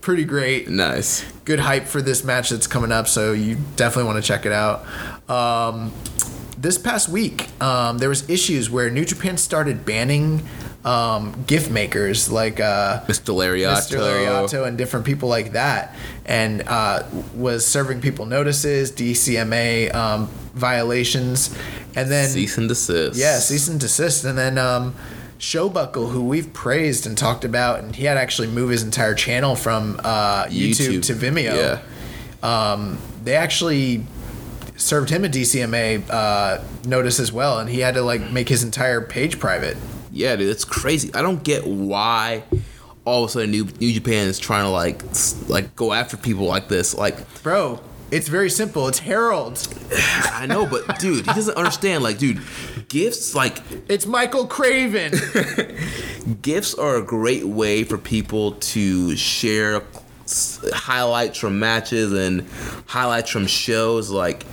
pretty great. nice. good hype for this match that's coming up, so you definitely want to check it out. Um, this past week, um, there was issues where New Japan started banning um, gift makers like uh, Mr. Lariato. Mr. Lariato and different people like that, and uh, was serving people notices, DCMA um, violations, and then Cease and desist. yeah, cease and desist, and then um, Showbuckle, who we've praised and talked about, and he had actually moved his entire channel from uh, YouTube, YouTube. to Vimeo. Um, they actually served him a DCMA uh, notice as well, and he had to like make his entire page private. Yeah, dude, it's crazy. I don't get why all of a sudden New, New Japan is trying to like like go after people like this. Like, Bro, it's very simple. It's Harold. I know, but dude, he doesn't understand. Like, dude, gifts like It's Michael Craven. gifts are a great way for people to share highlights from matches and highlights from shows like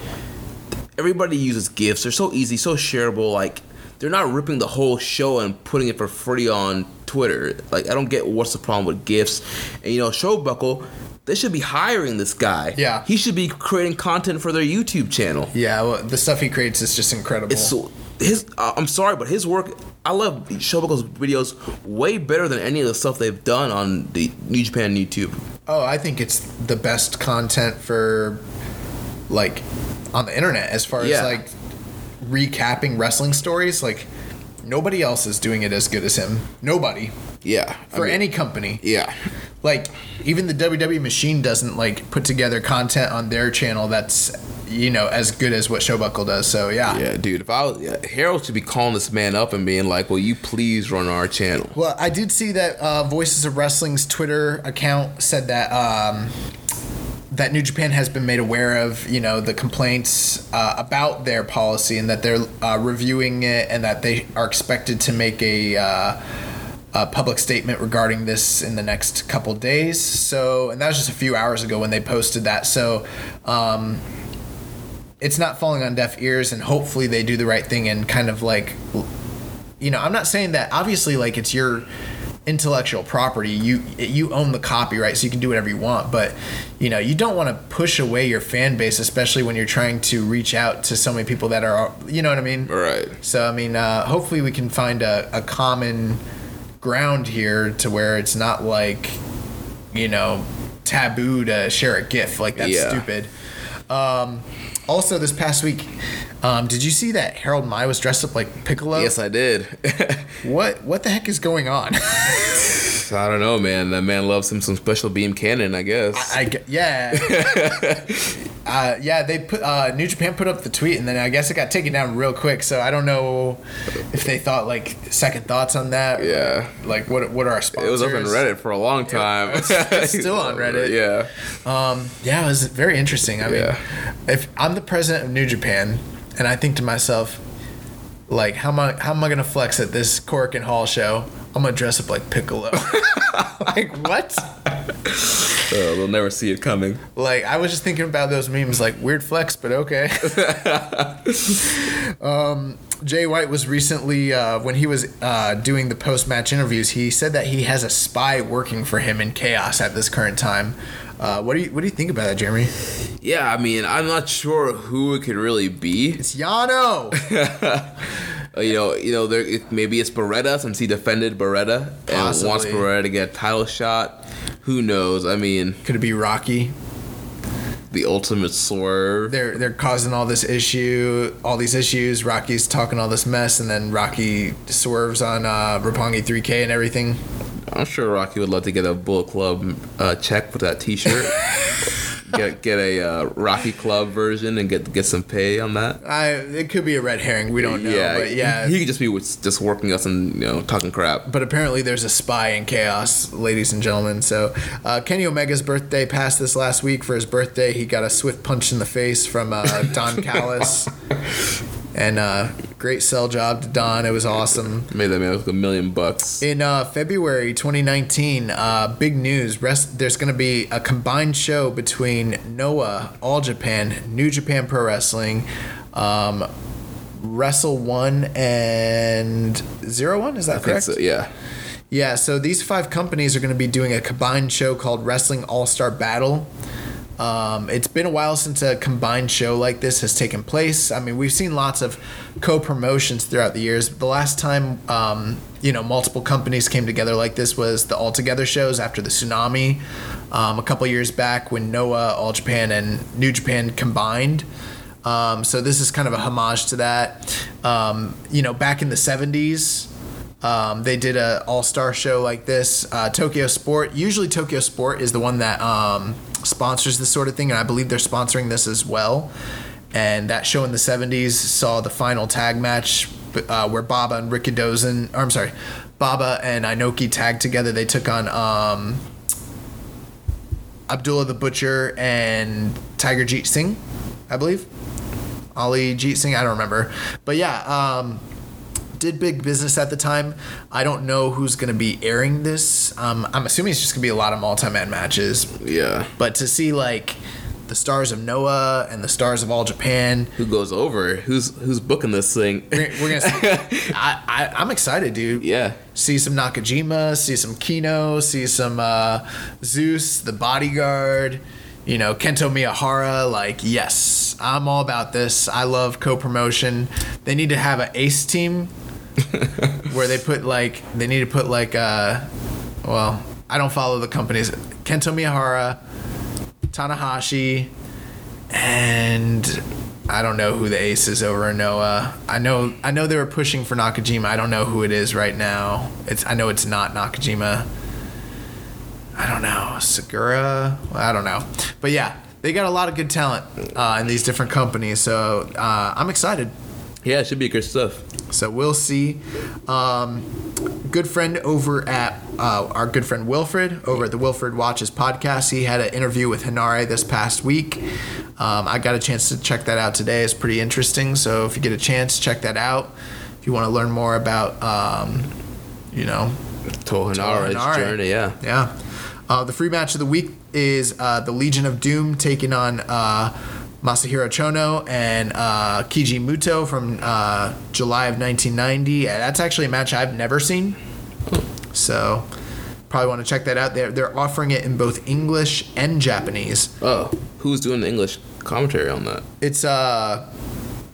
everybody uses gifts they're so easy so shareable like they're not ripping the whole show and putting it for free on twitter like i don't get what's the problem with gifts and you know showbuckle they should be hiring this guy Yeah. he should be creating content for their youtube channel yeah, well, the stuff he creates is just incredible. it's his. Uh, I'm sorry, but his work. I love Showbuckle's videos way better than any of the stuff they've done on the New Japan YouTube. Oh, I think it's the best content for like on the internet as far Yeah. as like recapping wrestling stories. Like nobody else is doing it as good as him. Nobody Yeah, I for mean, any company. Yeah, Like even the WWE machine doesn't like put together content on their channel that's you know as good as what Showbuckle does. So yeah. yeah, dude. If I was Harold should be calling this man up and being like, "Will you please run our channel?" Well, I did see that uh, Voices of Wrestling's Twitter account said that um, that New Japan has been made aware of, you know, the complaints uh, about their policy and that they're uh, reviewing it and that they are expected to make a, uh, a public statement regarding this in the next couple days. So, and that was just a few hours ago when they posted that. So, um, it's not falling on deaf ears, and hopefully they do the right thing and kind of like you know, I'm not saying that obviously like it's your intellectual property. You you own the copyright, so you can do whatever you want. But you know, you don't want to push away your fan base, especially when you're trying to reach out to so many people that are, you know what I mean? Right. So I mean, uh, hopefully we can find a, a common ground here to where it's not like, you know, taboo to share a GIF. Like that's Yeah. stupid. Um, also, this past week, um, did you see that Harold Meij was dressed up like Piccolo? Yes, I did. What what the heck is going on? I don't know, man. That man loves him some special beam cannon, I guess. I get, yeah. uh, yeah, they put uh, New Japan put up the tweet, and then I guess it got taken down real quick. So I don't know if they thought like second thoughts on that. Yeah. like what what are our sponsors? it was up on Reddit for a long time. it's- it's still on Reddit. yeah. Um, yeah, it was very interesting. I mean, Yeah. if I'm the president of New Japan, and I think to myself, like, how am I how am I gonna flex at this Korakuen Hall show? I'm gonna dress up like Piccolo. like what? Uh, they'll never see it coming. Like I was just thinking about those memes, like weird flex, but okay. um, Jay White was recently uh, when he was uh, doing the post match interviews. He said that he has a spy working for him in Chaos at this current time. Uh, what do you what do you think about that, Jeremy? Yeah, I mean, I'm not sure who it could really be. It's Yano. You know, you know, there it, maybe it's Beretta since he defended Beretta and wants Possibly. Beretta to get a title shot. Who knows? I mean, Could it be Rocky? the ultimate swerve. They're they're causing all this issue, all these issues. Rocky's talking all this mess, and then Rocky swerves on uh, Roppongi 3K and everything. I'm sure Rocky would love to get a Bullet Club uh, check with that T-shirt. get get a uh, Rocky Club version and get get some pay on that. I it could be a red herring. We don't know, yeah, but yeah. he could just be with- just working us and you know talking crap. but apparently there's a spy in chaos, ladies and gentlemen. So uh, Kenny Omega's birthday passed this last week. For his birthday, he got a swift punch in the face from uh, Don Callis, and uh, great sell job to Don. It was awesome. Made that man like a million bucks. In uh, February 2019, uh, big news. Rest, there's going to be a combined show between Noah, All Japan, New Japan Pro Wrestling, um, Wrestle One, and Zero One. Is that correct? so, yeah. Yeah, so these five companies are going to be doing a combined show called Wrestling All Star Battle. Um, it's been a while since a combined show like this has taken place. I mean, we've seen lots of co-promotions throughout the years. The last time, um, you know, multiple companies came together like this was the All Together shows after the tsunami um, a couple years back when Noah, All Japan, and New Japan combined. Um, so this is kind of a homage to that. Um, you know, back in the '70s, um, they did a All Star show like this. Uh, Tokyo Sport. Usually, Tokyo Sport is the one that um, sponsors this sort of thing, and I believe they're sponsoring this as well. And that show in the '70s saw the final tag match uh, where Baba and Rikidozan, or I'm sorry, Baba and Inoki tagged together. They took on um, Abdullah the Butcher and Tiger Jeet Singh, I believe. Ali Jeet Singh, I don't remember. But yeah, um, did big business at the time. I don't know who's going to be airing this. Um, I'm assuming it's just going to be a lot of multi-man matches. Yeah. But to see like the stars of Noah and the stars of All Japan, Who goes over? Who's who's booking this thing? we're, we're gonna. See, I, I I'm excited, dude. yeah. See some Nakajima, see some Kenoh, see some uh, Zeus, the bodyguard, you know, Kento Miyahara. Like, yes, I'm all about this. I love co promotion. They need to have an ace team where they put like, they need to put like, uh, well, I don't follow the companies. Kento Miyahara, Tanahashi, and I don't know who the ace is over in Noah. I know I know they were pushing for Nakajima. I don't know who it is right now. It's I know it's not Nakajima. I don't know Sugiura. I don't know, but yeah, they got a lot of good talent uh, in these different companies. So uh, I'm excited. Yeah, it should be good stuff. So we'll see. Um, good friend over at uh, our good friend Wilfred over at the Wilfred Watches podcast. He had an interview with Henare this past week. Um, I got a chance to check that out today. It's pretty interesting. So if you get a chance, check that out. If you want to learn more about, um, you know, Toa Henare's Tohanare. journey, yeah. yeah. Uh, the free match of the week is uh, the Legion of Doom taking on uh, Masahiro Chono and uh, Keiji Muto from uh, July of 1990. That's actually a match I've never seen. So probably want to check that out. They're, they're offering it in both English and Japanese. Oh, who's doing the English commentary on that? It's uh,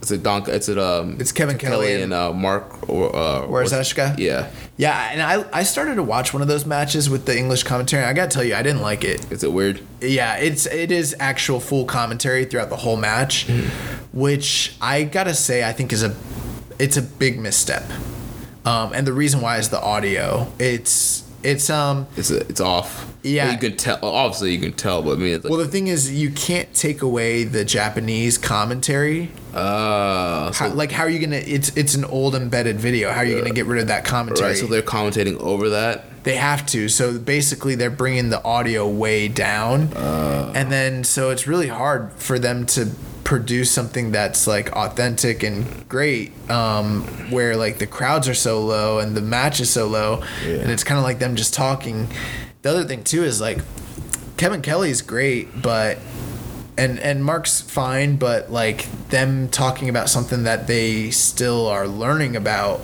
Is it Don? It's it um. It's Kevin Kelly and- and uh, Mark or uh. Eshka? Yeah. Yeah, and I, I started to watch one of those matches with the English commentary. I gotta tell you, I didn't like it. Is it weird? Yeah, it's it is actual full commentary throughout the whole match, which I gotta say I think is a it's a big misstep. Um, and the reason why is the audio. It's it's um It's it's off. Yeah. Well, you can tell. Obviously, you can tell, but I mean, it's like, well the thing is you can't take away the Japanese commentary. uh, so, How, like how are you gonna? It's it's an old embedded video. How are you gonna get rid of that commentary? right. So they're commentating over that. They have to. So basically, they're bringing the audio way down, and then so it's really hard for them to produce something that's like authentic and great. Um, where like the crowds are so low and the match is so low, and it's kind of like them just talking. The other thing too is like Kevin Kelly's great, but and and Mark's fine, but like them talking about something that they still are learning about.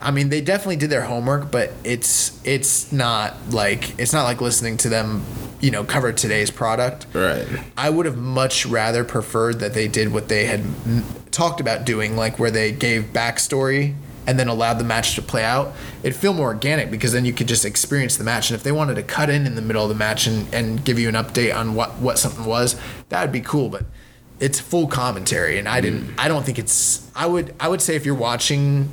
I mean, they definitely did their homework, but it's it's not like it's not like listening to them, you know, cover today's product. Right. I would have much rather preferred that they did what they had mm, talked about doing, like where they gave backstory and then allowed the match to play out. It'd feel more organic because then you could just experience the match. And if they wanted to cut in in the middle of the match and, and give you an update on what, what something was, that would be cool. But it's full commentary, and I didn't. I don't think it's. I would. I would say if you're watching,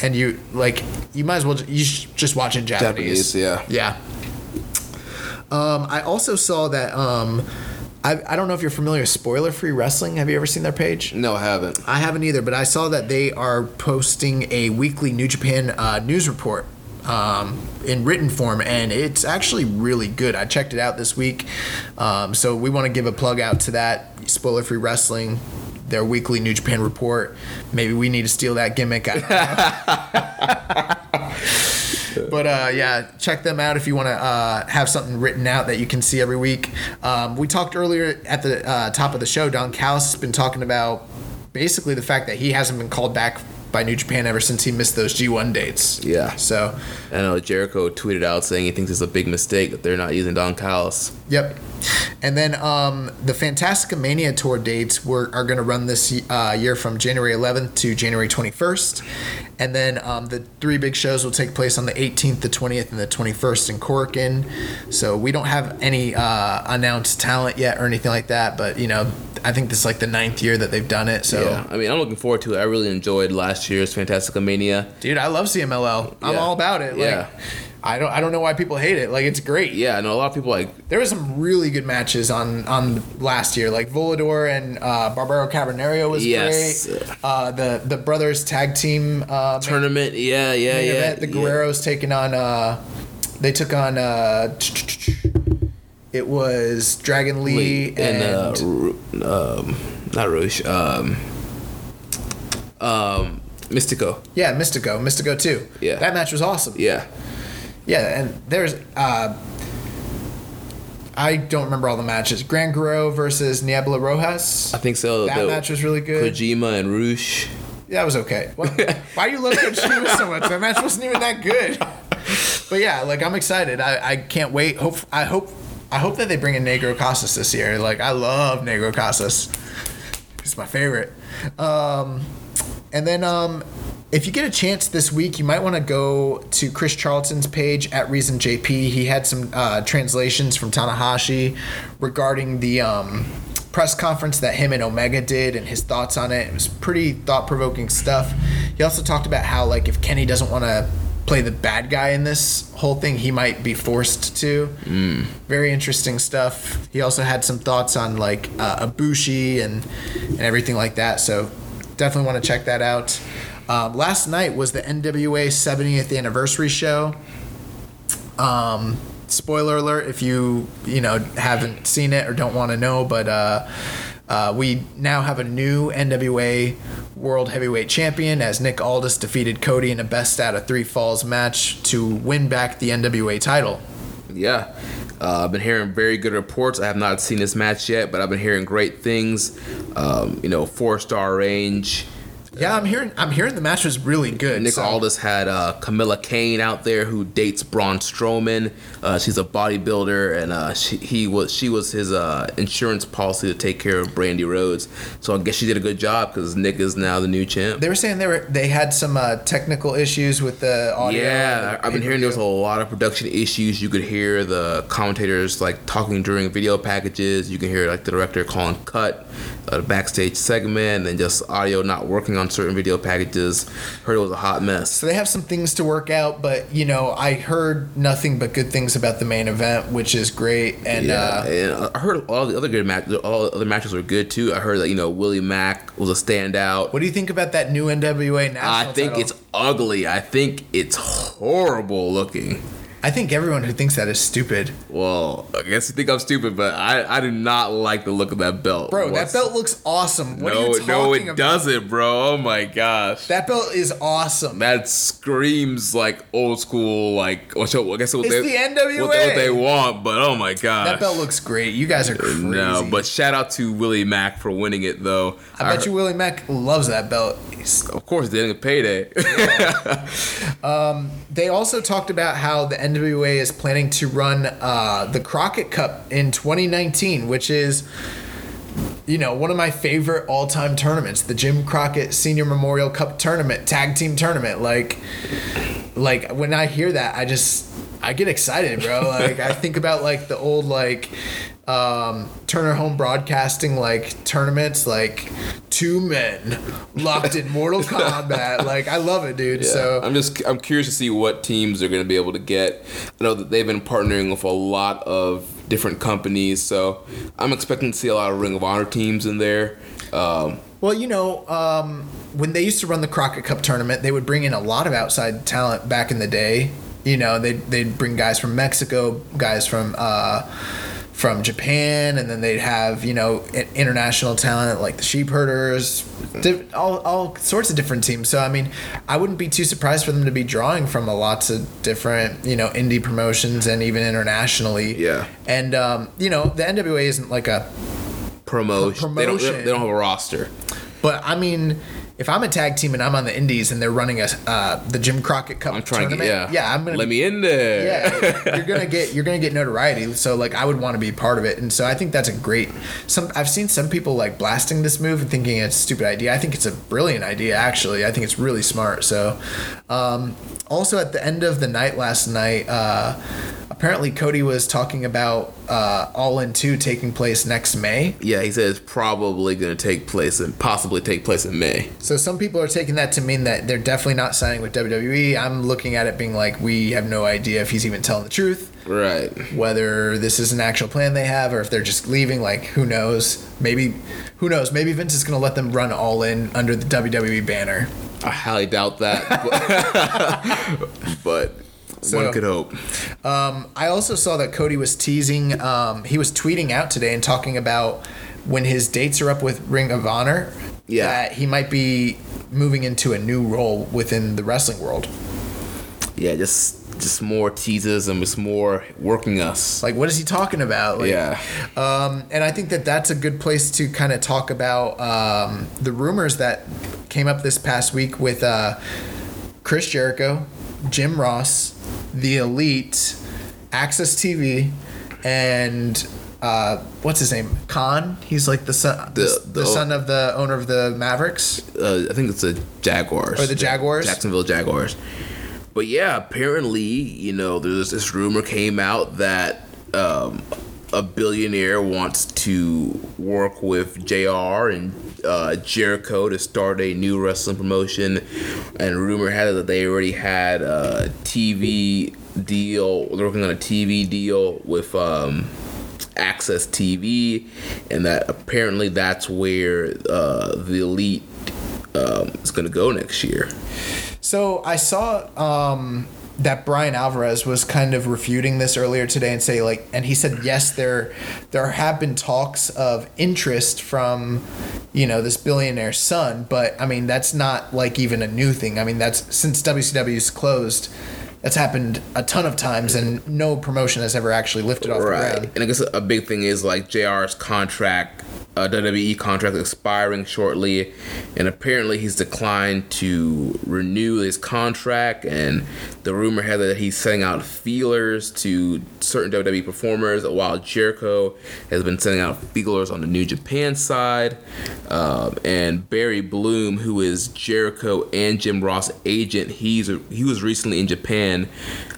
and you like, you might as well. You just watch in Japanese. Japanese, yeah. Yeah. Um, I also saw that. Um, I, I don't know if you're familiar with Spoiler Free Wrestling. Have you ever seen their page? No, I haven't. I haven't either, but I saw that they are posting a weekly New Japan uh, news report um, in written form, and it's actually really good. I checked it out this week, um, so we want to give a plug out to that Spoiler Free Wrestling, their weekly New Japan report. Maybe we need to steal that gimmick. I don't know. But uh, yeah, check them out if you want to uh, have something written out that you can see every week. Um, we talked earlier at the uh, top of the show. Don Callis has been talking about basically the fact that he hasn't been called back by New Japan ever since he missed those G1 dates. Yeah. So, I know Jericho tweeted out saying he thinks it's a big mistake that they're not using Don Callis. Yep. And then um, the Fantasticamania tour dates were are going to run this uh, year from January 11th to January 21st, and then um, the three big shows will take place on the 18th, the 20th, and the 21st in Korakuen. So we don't have any uh, announced talent yet or anything like that, but you know, I think this is like the ninth year that they've done it. So. Yeah, I mean, I'm looking forward to it. I really enjoyed last year's Fantasticamania. Dude, I love CMLL. I'm Yeah. all about it. Like, Yeah. I don't I don't know why people hate it. Like it's great. Yeah, I know a lot of people like There was some really good matches on on last year. Like Volador and uh, Barbaro Cavernario was Yes. great. Uh, the the brothers tag team uh, tournament. Yeah, yeah, main yeah. event. The yeah. Taking on. Uh, they took on. Uh, it was Dragon Lee, Lee and, and uh, Ru- um, not Rouge. Um, um, Mystico. yeah, Mystico, Mystico too. Yeah. that match was awesome. Yeah, Yeah, and there's uh I don't remember all the matches. Gran Guerrero versus Niebla Rojas. I think so. That The- match was really good. Kojima and Roosh. Yeah, That was okay. What, why are you love Kojima so much? That match wasn't even that good. But yeah, like I'm excited. I, I can't wait. Hope I hope I hope that they bring in Negro Casas this year. Like I love Negro Casas. He's my favorite. Um, and then um, if you get a chance this week, you might want to go to Chris Charlton's page at Reason JP. He had some uh, translations from Tanahashi regarding the um, press conference that him and Omega did and his thoughts on it. It was pretty thought provoking stuff. He also talked about how like if Kenny doesn't want to play the bad guy in this whole thing, he might be forced to. Very interesting stuff. He also had some thoughts on like uh, Ibushi and and everything like that. So definitely want to check that out. Um, last night was the NWA 70th anniversary show. Um, spoiler alert if you you know haven't seen it or don't want to know, but uh, uh, we now have a new NWA World Heavyweight Champion as Nick Aldis defeated Cody in a best out of three falls match to win back the NWA title. Yeah. Uh, I've been hearing very good reports. I have not seen this match yet, but I've been hearing great things. Um, you know, four star range. Yeah, I'm hearing I'm hearing the match was really good. Nick so- Aldis had uh, Camilla Kane out there who dates Braun Strowman. Uh, she's a bodybuilder, and uh, she he was she was his uh, insurance policy to take care of Brandi Rhodes. So I guess she did a good job because Nick is now the new champ. They were saying they were they had some uh, technical issues with the audio. Yeah, the I've been hearing there was a lot of production issues. You could hear the commentators like talking during video packages. You can hear like the director calling cut, uh, the backstage segment, and then just audio not working on certain video packages. Heard it was a hot mess. So they have some things to work out, but you know, I heard nothing but good things about the main event, which is great. And Yeah, uh, and I heard all the other good matches. All the other matches were good too. I heard that you know Willie Mack was a standout. what do you think about that new NWA national? I think title? it's ugly. I think it's horrible looking. I think everyone who thinks that is stupid, Well, I guess you think I'm stupid, but I, I do not like the look of that belt. bro. What's- that belt looks awesome. What no, are you talking no, it about? doesn't, bro. Oh my gosh. That belt is awesome. that screams like old school, like which I guess what It's they, the NWA. What they, what they want, but oh my gosh. that belt looks great. You guys are crazy. no, but shout out to Willie Mack for winning it though. I bet you Willie Mack loves that belt. He's- Of course, they didn't payday. Um, they also talked about how the NWA is planning to run uh, the Crockett Cup in 2019, which is, you know, one of my favorite all-time tournaments, the Jim Crockett Senior Memorial Cup tournament, tag team tournament. Like, like when I hear that, I just I get excited, bro. Like I think about like the old like um, Turner Home Broadcasting like tournaments, like two men locked in Mortal Kombat. Like I love it, dude. So I'm just I'm curious to see what teams are going to be able to get. I know that they've been partnering with a lot of different companies, so I'm expecting to see a lot of Ring of Honor teams in there. Um, Well, you know, um, when they used to run the Crockett Cup tournament, they would bring in a lot of outside talent back in the day. You know, they'd, they'd bring guys from Mexico, guys from uh, from Japan, and then they'd have, you know, international talent like the Sheep Herders, diff- all, all sorts of different teams. So, I mean, I wouldn't be too surprised for them to be drawing from a lots of different, you know, indie promotions and even internationally. Yeah. And, um, you know, the NWA isn't like a promotion. Don't, they don't. They don't have a roster. But I mean, if I'm a tag team and I'm on the Indies and they're running a uh, the Jim Crockett Cup I'm trying tournament, get yeah. yeah, I'm gonna let me in there. yeah, you're gonna get you're gonna get notoriety. So like, I would want to be part of it, and so I think that's a great. Some I've seen some people like blasting this move and thinking it's a stupid idea. I think it's a brilliant idea. Actually, I think it's really smart. So, um, also at the end of the night last night, uh, apparently Cody was talking about uh, All In Two taking place next May. Yeah, he says probably going to take place and possibly take place in May. So some people are taking that to mean that they're definitely not signing with WWE. I'm looking at it being like we have no idea if he's even telling the truth. Right. whether this is an actual plan they have or if they're just leaving like who knows maybe who knows maybe vince is going to let them run all in under the wwe banner I highly doubt that. But, but So- one could hope. um, i also saw that cody was teasing um, he was tweeting out today and talking about when his dates are up with ring of honor Yeah. that he might be moving into a new role within the wrestling world Yeah, just just more teases and just more working us. like what is he talking about like, yeah. Um, and I think that that's a good place to kind of talk about um, the rumors that came up this past week with uh, Chris Jericho, Jim Ross, The Elite, AXS TV, and uh, what's his name? Khan. He's like the son, the, The- the, son of the owner of the Mavericks. Uh, I think it's the Jaguars. Or the Jaguars? Jacksonville Jaguars. But yeah, apparently, you know, there's this rumor came out that um, a billionaire wants to work with JR and uh, Jericho to start a new wrestling promotion. And rumor had it that they already had a TV deal. They're working on a TV deal with. Um, AXS TV, and that apparently that's where uh, the elite um, is going to go next year. So I saw um, that Bryan Alvarez was kind of refuting this earlier today and say like, and he said yes, there there have been talks of interest from you know this billionaire son, but I mean that's not like even a new thing. I mean that's since WCW's closed. That's happened a ton of times, and no promotion has ever actually lifted off the ground. and I guess a big thing is like JR's contract, uh, WWE contract expiring shortly, and apparently he's declined to renew his contract. And the rumor had it that he's sending out feelers to certain WWE performers, while Jericho has been sending out feelers on the New Japan side. Um, and Barry Bloom, who is Jericho and Jim Ross agent, he's he was recently in Japan.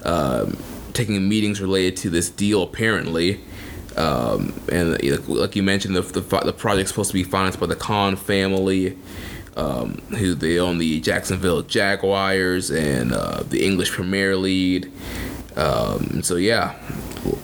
Um, taking meetings related to this deal apparently um, and like you mentioned the, the, the project's supposed to be financed by the Khan family um, who they own the Jacksonville Jaguars and uh, the English Premier League um, so yeah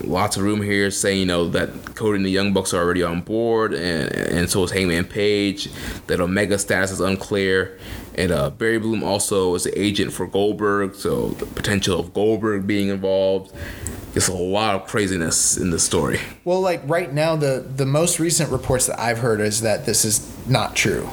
lots of room here saying you know that Cody and the Young Bucks are already on board and and so is Hangman Page that Omega status is unclear and uh, Barry Bloom also is the agent for Goldberg, so the potential of Goldberg being involved. There's a lot of craziness in the story. Well, like right now, the the most recent reports that I've heard is that this is not true.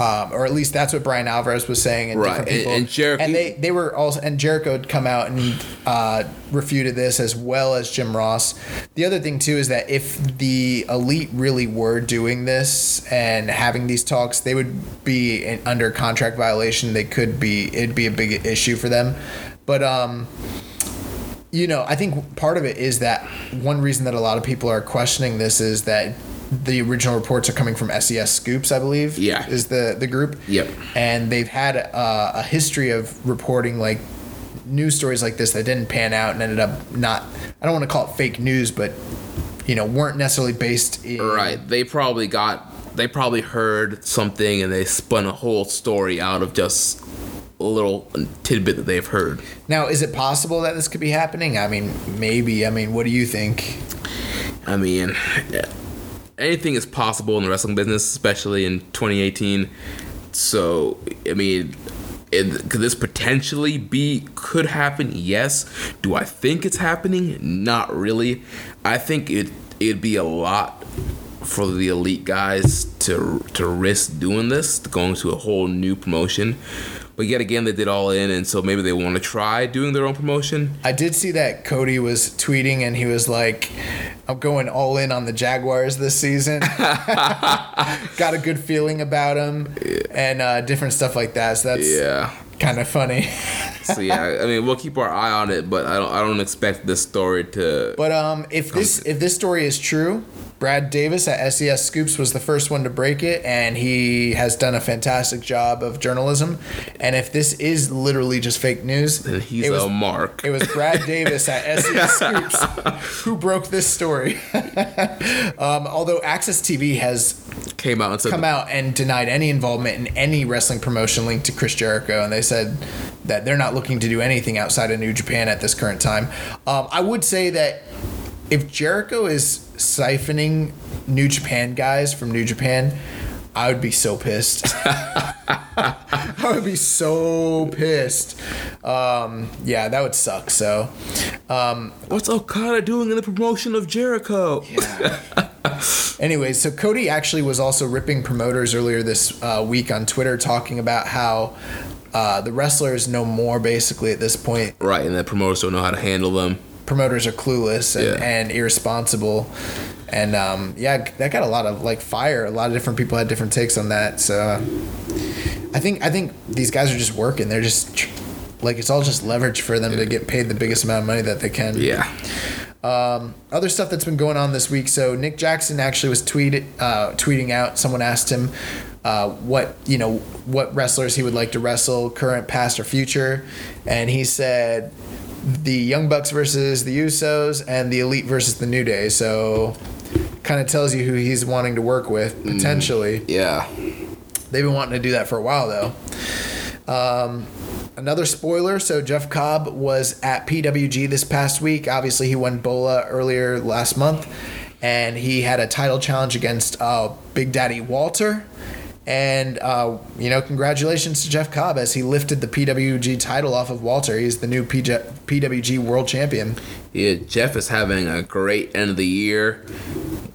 Um, or at least that's what Bryan Alvarez was saying, and Right, different and- people. and Jericho- and they they were also and Jericho had come out and uh, refuted this as well as Jim Ross. The other thing too is that if the elite really were doing this and having these talks, they would be in, under contract violation. They could be it'd be a big issue for them, but um, you know, I think part of it is that one reason that a lot of people are questioning this is that the original reports are coming from SES Scoops, I believe. Yeah. is the the group. Yep. And they've had uh, a history of reporting like news stories like this that didn't pan out and ended up not. I don't want to call it fake news, but you know, weren't necessarily based in. Right. They probably got they probably heard something and they spun a whole story out of just a little tidbit that they've heard. Now, is it possible that this could be happening? I mean, maybe. I mean, what do you think? I mean, anything is possible in the wrestling business, especially in 2018. So, I mean, it, could this potentially be could happen? Yes. Do I think it's happening? Not really. I think it it'd be a lot for the elite guys to to risk doing this, going to a whole new promotion. But yet again, they did all in, and so maybe they want to try doing their own promotion. I did see that Cody was tweeting and he was like, I'm going all in on the Jaguars this season. Got a good feeling about them and uh, different stuff like that. So that's Yeah. kind of funny. So yeah, I mean, we'll keep our eye on it, but I don't I don't expect this story to. But um, if this if this story is true, Brad Davis at SES Scoops was the first one to break it, and he has done a fantastic job of journalism. And if this is literally just fake news, then he's it was, a mark. It was Brad Davis at SES Scoops who broke this story. um, although AXS TV has Came out and come out and denied any involvement in any wrestling promotion linked to Chris Jericho, and they said that they're not looking to do anything outside of New Japan at this current time. Um, I would say that if Jericho is siphoning New Japan guys from New Japan, I would be so pissed. I would be so pissed. Um, yeah, that would suck. So, um, What's Okada doing in the promotion of Jericho? Anyway, so Cody actually was also ripping promoters earlier this uh, week on Twitter, talking about how uh, the wrestlers know more basically at this point. Right, and the promoters don't know how to handle them. Promoters are clueless and, Yeah. and irresponsible. And um, yeah, that got a lot of like fire. A lot of different people had different takes on that. So uh, I think I think these guys are just working. They're just like it's all just leverage for them to get paid the biggest amount of money that they can. Yeah. Um, other stuff that's been going on this week. So Nick Jackson actually was tweeted uh, tweeting out. Someone asked him uh, what you know what wrestlers he would like to wrestle, current, past, or future, and he said the Young Bucks versus the Usos and the Elite versus the New Day. So kind of tells you who he's wanting to work with potentially. Yeah. They've been wanting to do that for a while though. Um, another spoiler. So Jeff Cobb was at PWG this past week. Obviously, he won Bola earlier last month, and he had a title challenge against uh, Big Daddy Walter. And uh, you know, congratulations to Jeff Cobb as he lifted the PWG title off of Walter. He's the new PJ- PWG World Champion. Yeah, Jeff is having a great end of the year.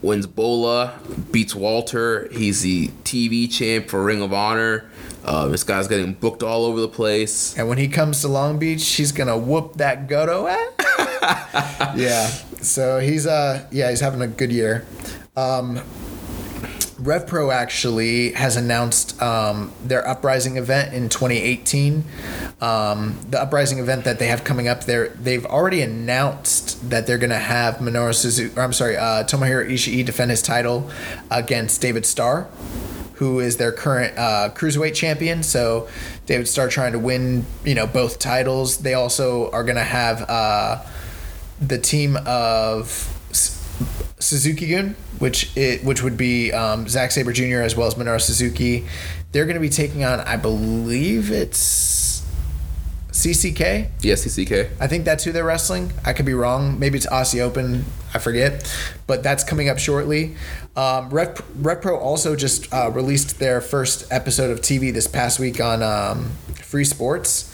Wins Bola, beats Walter. He's the TV champ for Ring of Honor. Uh, this guy's getting booked all over the place. And when he comes to Long Beach, he's gonna whoop that Goto ass. yeah. So he's uh yeah he's having a good year. Um, RevPro actually has announced um, their Uprising event in 2018. Um, the Uprising event that they have coming up there, they've already announced that they're going to have Minoru Suzuki, I'm sorry, uh, Tomohiro Ishii defend his title against David Starr, who is their current uh, cruiserweight champion. So David Starr trying to win, you know, both titles. They also are going to have uh, the team of Suzuki Gun, which it which would be um, Zack Sabre Jr. as well as Minoru Suzuki. They're going to be taking on, I believe it's CCK. Yes, CCK. I think that's who they're wrestling. I could be wrong. Maybe it's Aussie Open. I forget. But that's coming up shortly. Um, Rev, Rev Pro also just uh, released their first episode of TV this past week on um, Free Sports.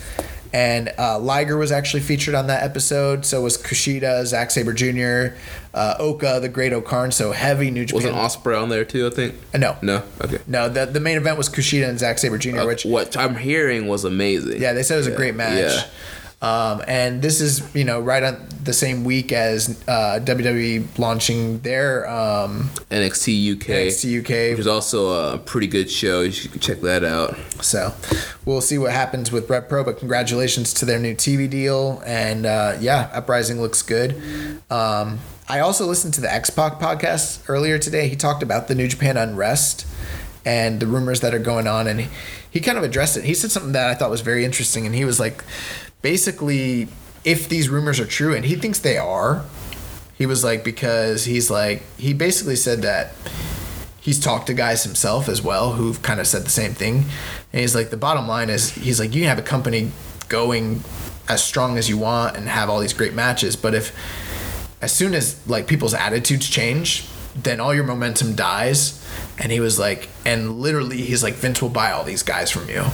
And uh, Liger was actually featured on that episode. So was Kushida, Zack Sabre Jr., uh, Oka, the Great Okarn. So heavy New Japan. Wasn't Ospreay on there too? I think. Uh, no. No. Okay. No, the, the main event was Kushida and Zack Sabre Jr., Uh, which what I'm hearing was amazing. yeah, they said it was a great match. Yeah. Um, and this is, you know, right on the same week as uh, WWE launching their um, NXT UK. NXT UK. Which is also a pretty good show. You should check that out. So we'll see what happens with Rev Pro, but congratulations to their new TV deal. And uh, yeah, Uprising looks good. Um, I also listened to the X Pac podcast earlier today. He talked about the New Japan unrest and the rumors that are going on. And he, he kind of addressed it. He said something that I thought was very interesting. And he was like, basically, if these rumors are true, and he thinks they are, he was like, because he's like, he basically said that he's talked to guys himself as well who've kind of said the same thing. And he's like, the bottom line is, he's like, you can have a company going as strong as you want and have all these great matches, but if as soon as like people's attitudes change, then all your momentum dies. And he was like, and literally, he's like, Vince will buy all these guys from you.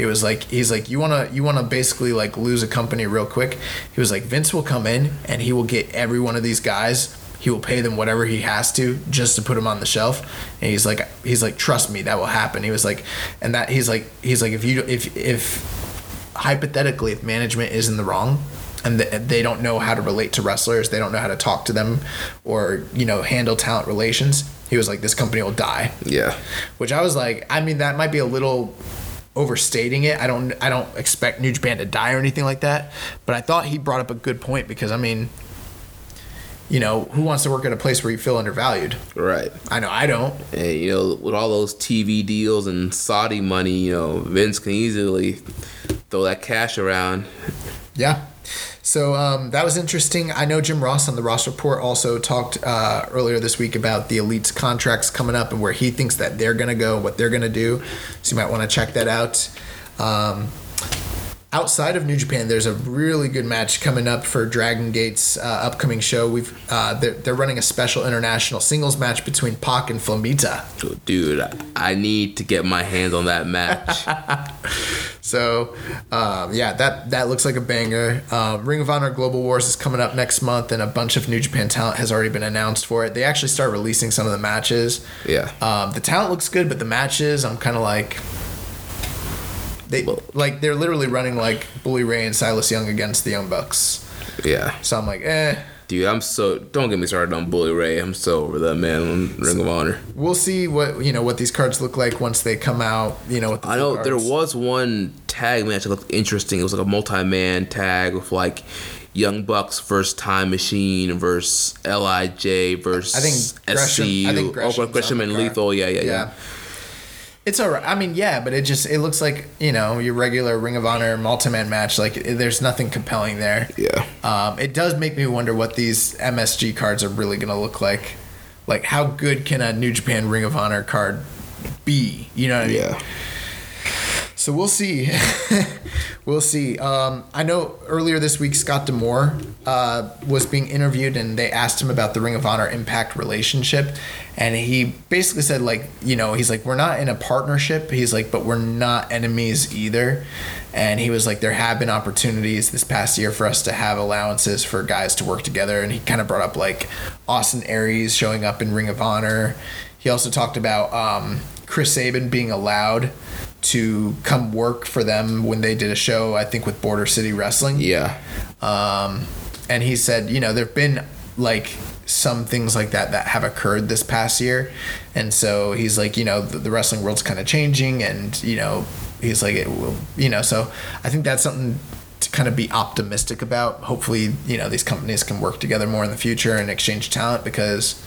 He was like, he's like, you wanna, you wanna basically like lose a company real quick. He was like, Vince will come in and he will get every one of these guys he will pay them whatever he has to just to put them on the shelf. And he's like, he's like, trust me, that will happen. He was like, and that he's like, he's like, if you if if hypothetically if management is in the wrong and they don't know how to relate to wrestlers, they don't know how to talk to them, or you know handle talent relations. He was like, this company will die Yeah. which I was like, I mean, that might be a little overstating it. I don't, I don't expect New Japan to die or anything like that. But I thought he brought up a good point because I mean, you know, who wants to work at a place where you feel undervalued? Right. I know I don't. And you know, with all those TV deals and Saudi money, you know, Vince can easily throw that cash around. Yeah. So um, that was interesting. I know Jim Ross on the Ross Report also talked uh, earlier this week about the Elite's contracts coming up and where he thinks that they're going to go, what they're going to do. So you might want to check that out. Um, outside of New Japan, there's a really good match coming up for Dragon Gate's uh, upcoming show. We've uh, they're, they're running a special international singles match between Pac and Flamita. Dude, I need to get my hands on that match. So, um, yeah, that that looks like a banger. Um, Ring of Honor Global Wars is coming up next month, and a bunch of New Japan talent has already been announced for it. They actually start releasing some of the matches. Yeah. Um, the talent looks good, but the matches, I'm kind of like. They like they're literally running like Bully Ray and Silas Young against the Young Bucks. yeah. So I'm like, eh. Dude, I'm so don't get me started on Bully Ray. I'm so over that man on Ring of Honor. We'll see what you know what these cards look like once they come out. You know, I know full there was one tag match that looked interesting. It was like a multi-man tag with like Young Bucks versus Time Machine versus Lij versus I think Gresham- SCU. I think oh, Gresham and the card. Lethal. Yeah, yeah, yeah. It's alright. I mean, yeah, but it just it looks like you know your regular Ring of Honor multi-man match. Like it- there's nothing compelling there. Yeah. Um, it does make me wonder what these MSG cards are really gonna look like. Like how good can a New Japan Ring of Honor card be? You know what I mean? Yeah. So we'll see. we'll see. Um, I know earlier this week Scott D'Amore uh, was being interviewed and they asked him about the Ring of Honor Impact relationship. And he basically said, like, you know, he's like, we're not in a partnership. He's like, but we're not enemies either. And he was like, there have been opportunities this past year for us to have allowances for guys to work together. And he kind of brought up like Austin Aries showing up in Ring of Honor. He also talked about um, Chris Sabin being allowed to come work for them when they did a show, I think, with Border City Wrestling. Yeah. Um, and he said, you know, there've been like some things like that that have occurred this past year, and so he's like, you know, the, the wrestling world's kind of changing, and you know, he's like, it will, you know, so I think that's something to kind of be optimistic about. Hopefully, you know, these companies can work together more in the future and exchange talent because.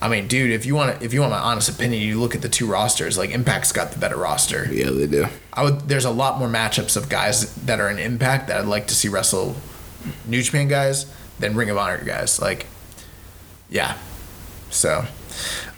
I mean, dude, if you want if you want my honest opinion, you look at the two rosters. Like Impact's got the better roster. Yeah, they do. I would. There's a lot more matchups of guys that are in Impact that I'd like to see wrestle New Japan guys than Ring of Honor guys. Like, yeah. So,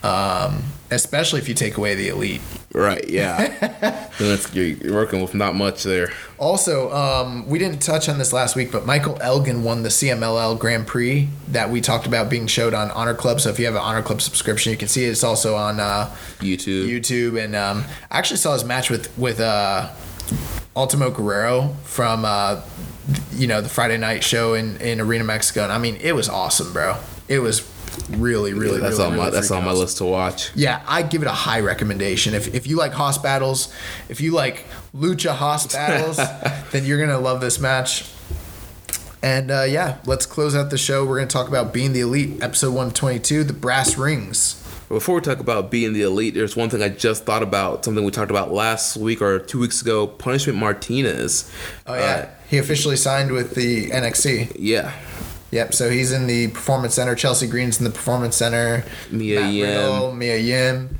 um, especially if you take away the elite. Right. Yeah. Then that's, you're you're working with not much there. Also, um, we didn't touch on this last week, but Michael Elgin won the CMLL Grand Prix that we talked about being showed on Honor Club. So if you have an Honor Club subscription, you can see it. It's also on uh, YouTube. YouTube, and um, I actually saw his match with with uh, Ultimo Guerrero from uh, you know the Friday night show in in Arena Mexico, and I mean it was awesome, bro. It was really, really, that's really, on my that's on my list to watch. Yeah, I give it a high recommendation. If, if you like hoss battles, if you like lucha hoss battles, then you're gonna love this match. And uh, yeah, let's close out the show. We're gonna talk about being the elite, episode one twenty two, the brass rings. Before we talk about being the elite, there's one thing I just thought about. Something we talked about last week or two weeks ago. Punishment Martinez. Oh yeah, he officially signed with the NXT. Yeah. Yep. So he's in the Performance Center. Chelsea Green's in the Performance Center. Mia Matt Yim. Riddle, Mia Yim.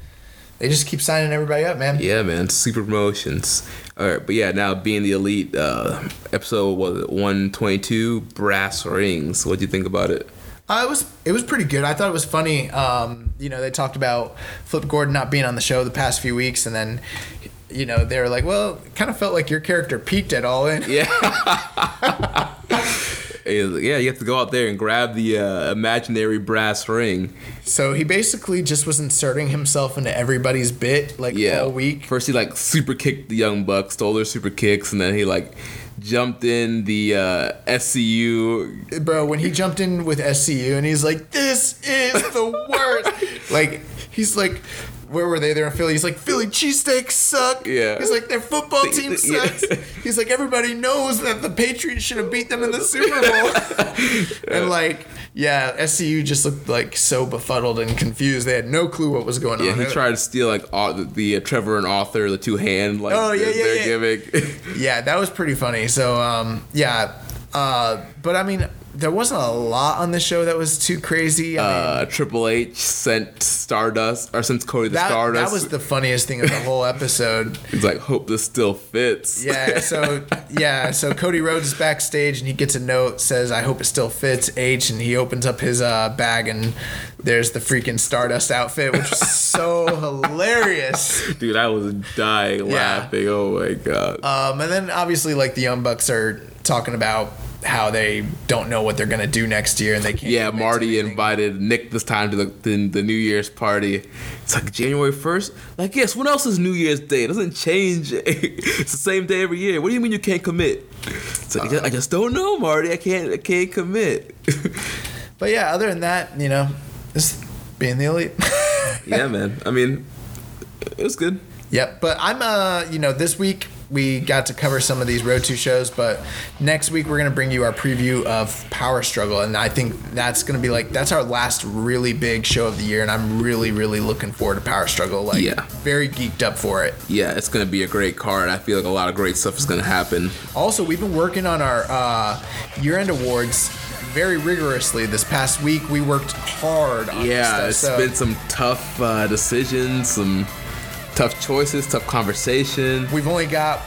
They just keep signing everybody up, man. Yeah, man. Super promotions. All right, but yeah, now being the elite, uh, episode was 122, brass rings. What do you think about it? Uh, it was it was pretty good. I thought it was funny. Um, you know, they talked about Flip Gordon not being on the show the past few weeks, and then, you know, they were like, "Well, it kind of felt like your character peaked at All In." Yeah. yeah, you have to go out there and grab the uh, imaginary brass ring. So he basically just was inserting himself into everybody's bit like Yeah. all week. First, he like super kicked the young bucks, stole their super kicks, and then he like jumped in the uh, SCU. Bro, when he jumped in with SCU and he's like, "This is the worst," like he's like. Where were they? They're in Philly. He's like, Philly cheesesteaks suck. Yeah. He's like, their football team the- yeah. sucks. He's like, everybody knows that the Patriots should have beat them in the Super Bowl. and like, yeah, SCU just looked like so befuddled and confused. They had no clue what was going Yeah, on. Yeah, he tried to steal like au- the, the uh, Trevor and Author, the two hand like Oh, yeah, their, yeah, their yeah. gimmick. Yeah, that was pretty funny. So, um, yeah, uh, but I mean, there wasn't a lot on the show that was too crazy. I mean, uh, Triple H sent Stardust or sent Cody the that, Stardust. that was the funniest thing of the whole episode. He's like, hope this still fits. Yeah, so yeah, so Cody Rhodes is backstage and he gets a note says, "I hope it still fits H," and he opens up his uh, bag and there's the freaking Stardust outfit, which was so hilarious. Dude, I was dying Yeah. laughing. Oh my god. Um, and then obviously, like the Young Bucks are talking about how they don't know what they're gonna do next year and they can't. yeah, Marty invited Nick this time to the, the the New Year's party. It's like January first. Like, yes. When else is New Year's Day? It doesn't change. it's the same day every year. What do you mean you can't commit? It's like I just- I just don't know, Marty. I can't. I can't commit. But yeah, other than that, you know, just being the elite. yeah, man. I mean, it was good. Yep. But I'm uh, you know, this week we got to cover some of these Road to shows, but next week we're gonna bring you our preview of Power Struggle, and I think that's gonna be like that's our last really big show of the year, and I'm really, really looking forward to Power Struggle. Like, Yeah. very geeked up for it. Yeah, it's gonna be a great card. I feel like a lot of great stuff is gonna happen. Also, we've been working on our uh, year-end awards very rigorously. This past week, we worked hard on Yeah, this it's so- been some tough uh, decisions, some tough choices, tough conversation. We've only got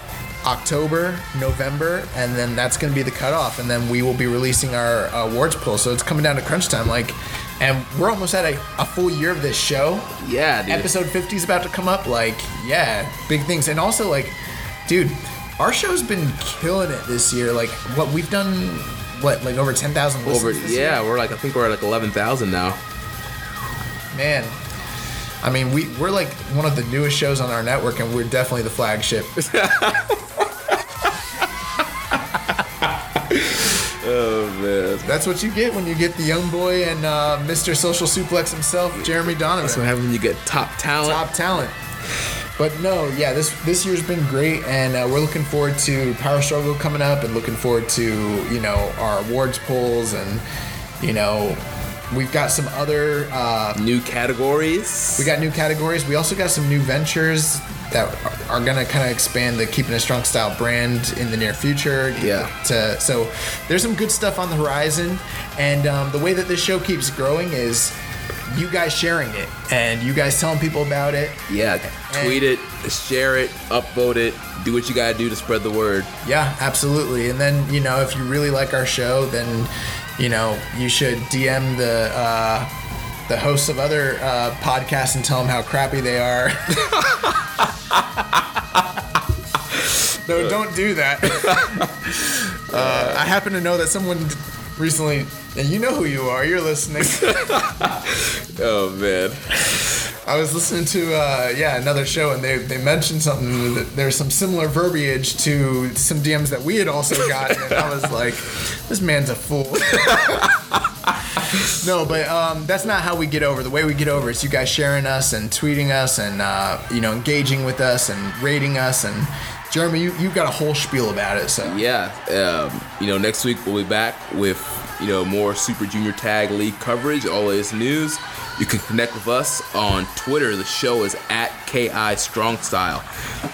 October, November, and then that's going to be the cutoff, and then we will be releasing our awards poll. So it's coming down to crunch time, like, and we're almost at a, a full year of this show. Yeah, dude. Episode 50 is about to come up. Like, yeah, big things, and also like, dude, our show's been killing it this year. Like, what we've done, what like over 10,000. Over, this yeah, year? we're like I think we're at like eleven thousand now. man. I mean, we we're like one of the newest shows on our network, and we're definitely the flagship. Oh man, That's what you get when you get the young boy and uh, Mr. Social Suplex himself, Jeremy Donovan. that's what happens when you get top talent. Top talent. But no, yeah, this this year's been great, and uh, we're looking forward to Power Struggle coming up, and looking forward to you know our awards polls, and you know we've got some other uh, New categories. we got new categories. We also got some new ventures that are, are gonna kind of expand the Keeping It Strong style brand in the near future. Yeah. To, so there's some good stuff on the horizon, and um, the way that this show keeps growing is you guys sharing it and you guys telling people about it. yeah, tweet it, share it, upvote it, do what you gotta do to spread the word. Yeah, absolutely. And then you know if you really like our show, then you know you should DM the. Uh, the hosts of other uh, podcasts and tell them how crappy they are. no, don't do that. uh, I happen to know that someone recently, and you know who you are. You're listening. Oh man, I was listening to uh, yeah another show, and they they mentioned something. That there's some similar verbiage to some DMs that we had also gotten, and I was like, this man's a fool. no, but um, that's not how we get over. The way we get over is you guys sharing us and tweeting us, and uh, you know engaging with us and rating us. And Jeremy, you you got a whole spiel about it. So yeah. Um, you know, next week we'll be back with you know more Super Junior Tag League coverage, all latest news. You can connect with us on Twitter. The show is at KI Strong Style.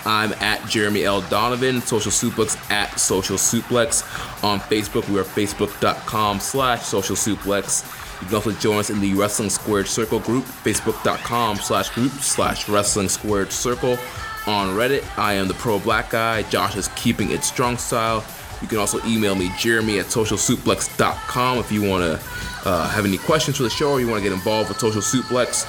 I'm at Jeremy L. Donovan. Social Suplex at Social Suplex. On Facebook, we are facebook.com slash Social Suplex. You can also join us in the Wrestling Squared Circle group, facebook.com slash group slash Wrestling Squared Circle. On Reddit, I am the Pro Black Guy. Josh is keeping it strong style. You can also email me, Jeremy at socialsuplex.com, if you want to uh, have any questions for the show or you want to get involved with Social Suplex.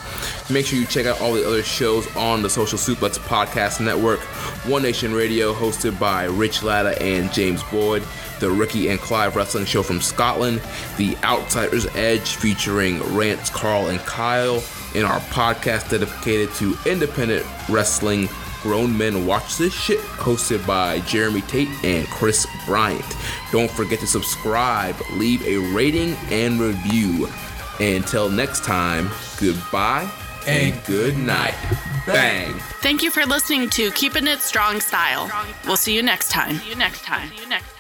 Make sure you check out all the other shows on the Social Suplex Podcast Network. One Nation Radio, hosted by Rich Latta and James Boyd. The Ricky and Clive Wrestling Show from Scotland. The Outsider's Edge, featuring Rance, Carl, and Kyle. In our podcast dedicated to independent wrestling Grown Men Watch This Shit, hosted by Jeremy Tate and Chris Bryant. Don't forget to subscribe, leave a rating and review. Until next time, goodbye and good night. Bang. Thank you for listening to Keeping It Strong Style. We'll see you next time. See you next time. See you next time.